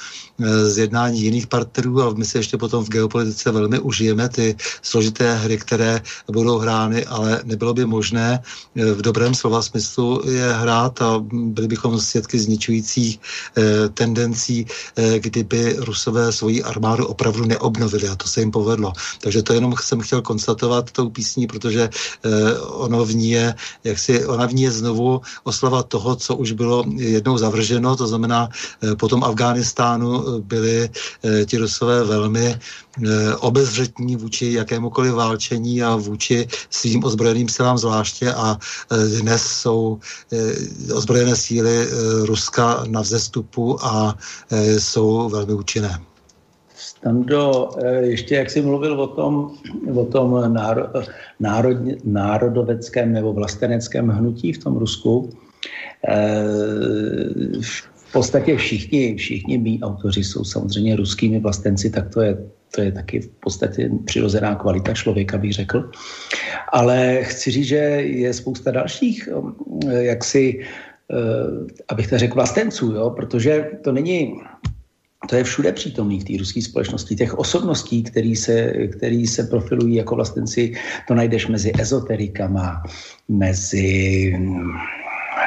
z jednání jiných partnerů a my se ještě potom v geopolitice velmi užijeme ty složité hry, které budou hrány, ale nebylo by možné v dobrém slova smyslu je hrát a byli bychom svědky zničujících eh, tendencí, eh, kdyby Rusové svoji armádu opravdu neobnovili a to se jim povedlo. Takže to jenom jsem chtěl konstatovat tou písní, protože eh, ono v ní je, jak si, ona v ní je znovu oslava toho, co už bylo jednou zavrženo, to znamená eh, potom Afghánistánu byli eh, ti Rusové velmi eh, obezřetní vůči jakémukoliv válčení a vůči svým ozbrojeným silám zvláště a eh, dnes jsou ozbrojené síly Ruska na vzestupu a jsou velmi účinné. Stando, ještě jak jsi mluvil o tom, o tom náro, národ, národoveckém nebo vlasteneckém hnutí v tom Rusku, v podstatě všichni, všichni mý autoři jsou samozřejmě ruskými vlastenci, tak to je, to je taky v podstatě přirozená kvalita člověka, bych řekl. Ale chci říct, že je spousta dalších, jaksi, abych to řekl, vlastenců, jo? protože to není to je všude přítomný v té ruské společnosti. Těch osobností, který se, který se profilují jako vlastenci, to najdeš mezi ezoterikama, mezi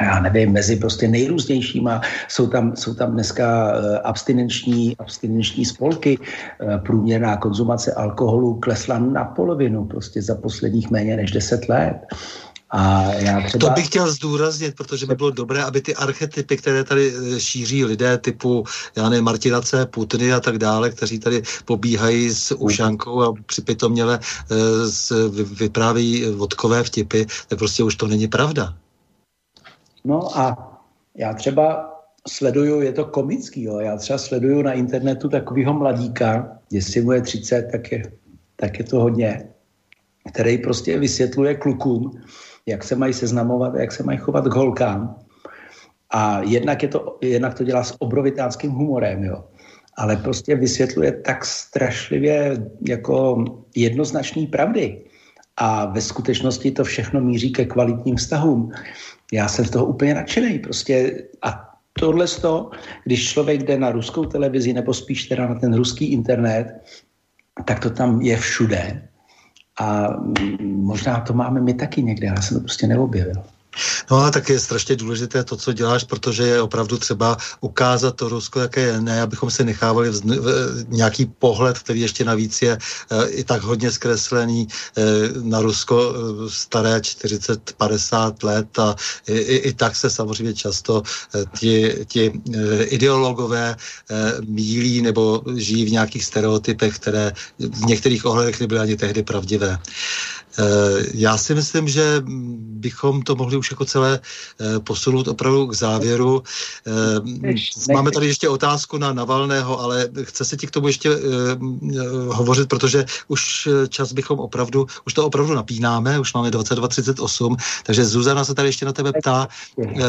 já nevím, mezi prostě nejrůznějšíma. Jsou tam, jsou tam dneska eh, abstinenční, abstinenční spolky. Eh, průměrná konzumace alkoholu klesla na polovinu prostě za posledních méně než 10 let. A já třeba... To bych chtěl zdůraznit, protože by bylo dobré, aby ty archetypy, které tady eh, šíří lidé typu, já nevím, Martinace, Putiny a tak dále, kteří tady pobíhají s ušankou a připitoměle vypráví vodkové vtipy, tak prostě už to není pravda. No a já třeba sleduju, je to komický, jo, já třeba sleduju na internetu takového mladíka, jestli mu je 30, tak je, tak je to hodně, který prostě vysvětluje klukům, jak se mají seznamovat jak se mají chovat k holkám. A jednak, je to, jednak to dělá s obrovitánským humorem, jo. Ale prostě vysvětluje tak strašlivě jako jednoznačný pravdy. A ve skutečnosti to všechno míří ke kvalitním vztahům já jsem z toho úplně nadšený. Prostě a tohle to, když člověk jde na ruskou televizi nebo spíš teda na ten ruský internet, tak to tam je všude. A možná to máme my taky někde, ale jsem to prostě neobjevil. No a tak je strašně důležité to, co děláš, protože je opravdu třeba ukázat to Rusko, jaké je, ne, abychom se nechávali v, v, nějaký pohled, který ještě navíc je e, i tak hodně zkreslený e, na Rusko e, staré 40-50 let a i, i, i tak se samozřejmě často e, ti, ti e, ideologové e, mílí nebo žijí v nějakých stereotypech, které v některých ohledech nebyly ani tehdy pravdivé. Eh, já si myslím, že bychom to mohli už jako celé eh, posunout opravdu k závěru. Eh, máme tady ještě otázku na Navalného, ale chce se ti k tomu ještě hovořit, protože už čas bychom opravdu, už to opravdu napínáme, už máme 22.38, takže Zuzana se tady ještě na tebe ptá,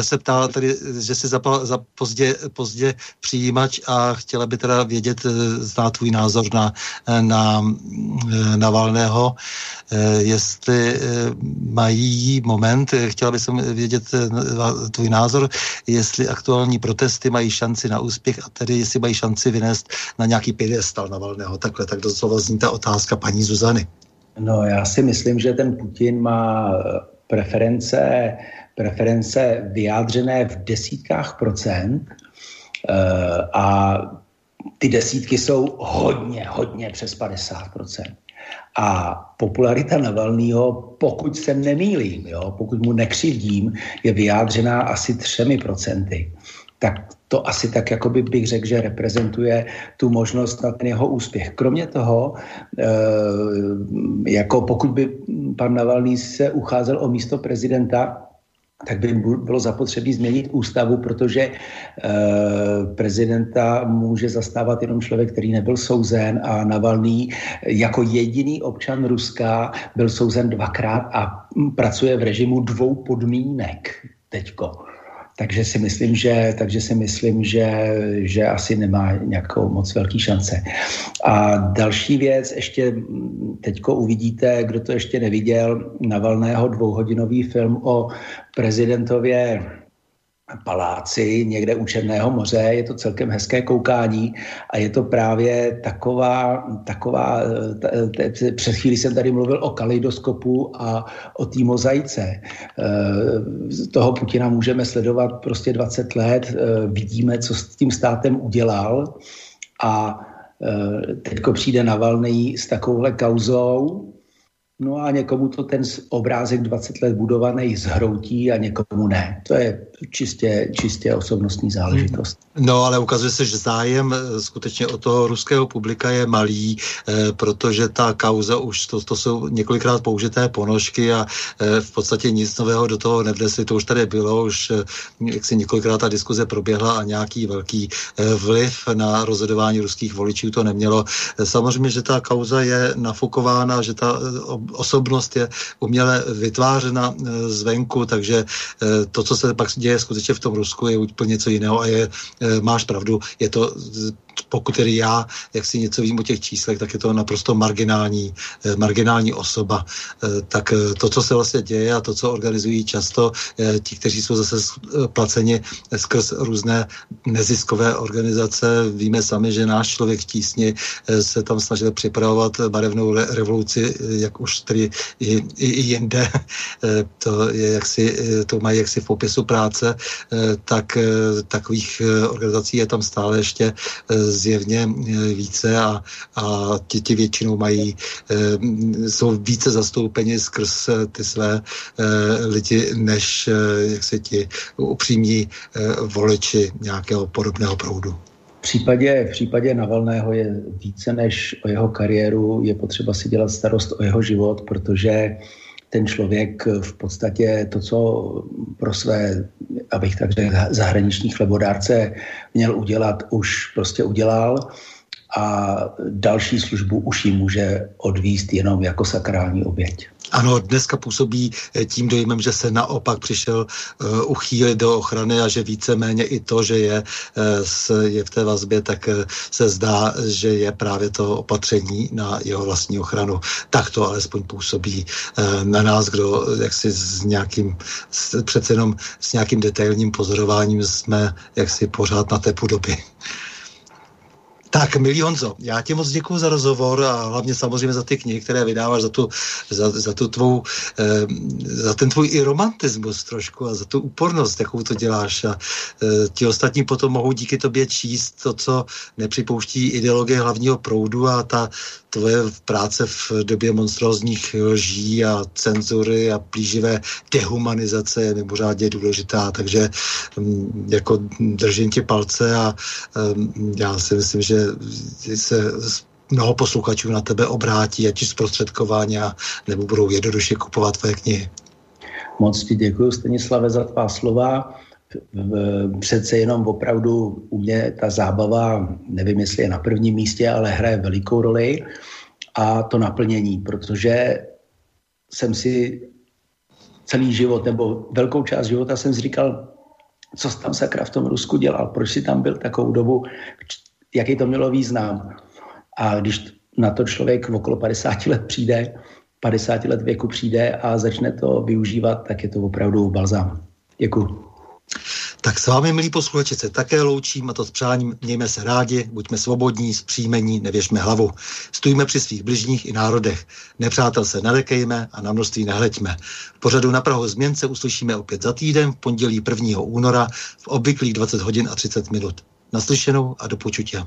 se ptá tady, že si zapal za pozdě, pozdě přijímač a chtěla by teda vědět, znát tvůj názor na, na Navalného. Je jestli eh, mají moment, eh, chtěla bych vědět eh, tvůj názor, jestli aktuální protesty mají šanci na úspěch a tedy jestli mají šanci vynést na nějaký pědestal Navalného. Takhle, tak doslova zní ta otázka paní Zuzany. No já si myslím, že ten Putin má preference, preference vyjádřené v desítkách procent a ty desítky jsou hodně, hodně přes 50 procent. A popularita Navalného, pokud se nemýlím, jo, pokud mu nekřivdím, je vyjádřená asi třemi procenty. Tak to asi tak, jako by bych řekl, že reprezentuje tu možnost na ten jeho úspěch. Kromě toho, e, jako pokud by pan Navalný se ucházel o místo prezidenta, tak by bylo zapotřebí změnit ústavu, protože e, prezidenta může zastávat jenom člověk, který nebyl souzen a Navalný jako jediný občan Ruska byl souzen dvakrát a pracuje v režimu dvou podmínek teďko. Takže si myslím, že, takže si myslím, že, že asi nemá nějakou moc velký šance. A další věc, ještě teďko uvidíte, kdo to ještě neviděl, Navalného dvouhodinový film o prezidentově paláci někde u Černého moře, je to celkem hezké koukání a je to právě taková, taková t, před chvíli jsem tady mluvil o kaleidoskopu a o té mozaice. E, toho Putina můžeme sledovat prostě 20 let, e, vidíme, co s tím státem udělal a e, teďko přijde Navalný s takovouhle kauzou, No a někomu to ten obrázek 20 let budovaný zhroutí a někomu ne. To je čistě, čistě osobnostní záležitost. No ale ukazuje se, že zájem eh, skutečně o toho ruského publika je malý, eh, protože ta kauza už, to, to jsou několikrát použité ponožky a eh, v podstatě nic nového do toho nevnesli. To už tady bylo, už eh, jak si několikrát ta diskuze proběhla a nějaký velký eh, vliv na rozhodování ruských voličů to nemělo. Eh, samozřejmě, že ta kauza je nafukována, že ta osobnost je uměle vytvářena zvenku, takže to, co se pak děje skutečně v tom Rusku, je úplně něco jiného a je, máš pravdu, je to pokud tedy já, jak si něco vím o těch číslech, tak je to naprosto marginální, eh, marginální osoba. Eh, tak eh, to, co se vlastně děje a to, co organizují často ti, kteří jsou zase placeni skrz různé neziskové organizace, víme sami, že náš člověk v tísni se tam snažil připravovat barevnou revoluci, jak už tedy i, i, i jinde, to, je jaksi, to mají jaksi v popisu práce, tak takových organizací je tam stále ještě zjevně eh, více a, a ti, ti většinou mají, eh, jsou více zastoupeni skrz eh, ty své lidi, než jak se ti upřímní voliči nějakého podobného proudu. V případě, v případě Navalného je více než o jeho kariéru, je potřeba si dělat starost o jeho život, protože ten člověk v podstatě to, co pro své, abych tak řekl, zahraniční chlebodárce měl udělat, už prostě udělal a další službu už ji může odvíst jenom jako sakrální oběť. Ano, dneska působí eh, tím dojmem, že se naopak přišel uh, uchýlit do ochrany a že víceméně i to, že je, uh, je v té vazbě, tak uh, se zdá, že je právě to opatření na jeho vlastní ochranu. Tak to alespoň působí uh, na nás, kdo jaksi s nějakým, s, přece jenom s nějakým detailním pozorováním jsme jaksi pořád na té podobě. Tak, milý Honzo, já ti moc děkuji za rozhovor a hlavně samozřejmě za ty knihy, které vydáváš, za, tu, za, za, tu tvou, eh, za ten tvůj i romantismus trošku a za tu úpornost, jakou to děláš. A eh, ti ostatní potom mohou díky tobě číst to, co nepřipouští ideologie hlavního proudu a ta tvoje práce v době monstrózních lží a cenzury a plíživé dehumanizace je mimořádně důležitá, takže hm, jako držím ti palce a hm, já si myslím, že se mnoho posluchačů na tebe obrátí, ať zprostředkování, nebo budou jednoduše kupovat tvé knihy. Moc ti děkuji, Stanislave, za tvá slova. Přece jenom opravdu u mě ta zábava, nevím, jestli je na prvním místě, ale hraje velikou roli a to naplnění, protože jsem si celý život, nebo velkou část života jsem si říkal, co jsi tam sakra v tom Rusku dělal, proč jsi tam byl takovou dobu, jaký to mělo význam. A když na to člověk v okolo 50 let přijde, 50 let věku přijde a začne to využívat, tak je to opravdu balzám. Děkuji. Tak s vámi, milí posluchači, se také loučím a to s přáním mějme se rádi, buďme svobodní, zpříjmení, nevěšme hlavu. Stůjme při svých bližních i národech. Nepřátel se nedekejme a na množství nehleďme. V pořadu na Prahu změn se uslyšíme opět za týden v pondělí 1. února v obvyklých 20 hodin a 30 minut. Naslyšenou a do počutia.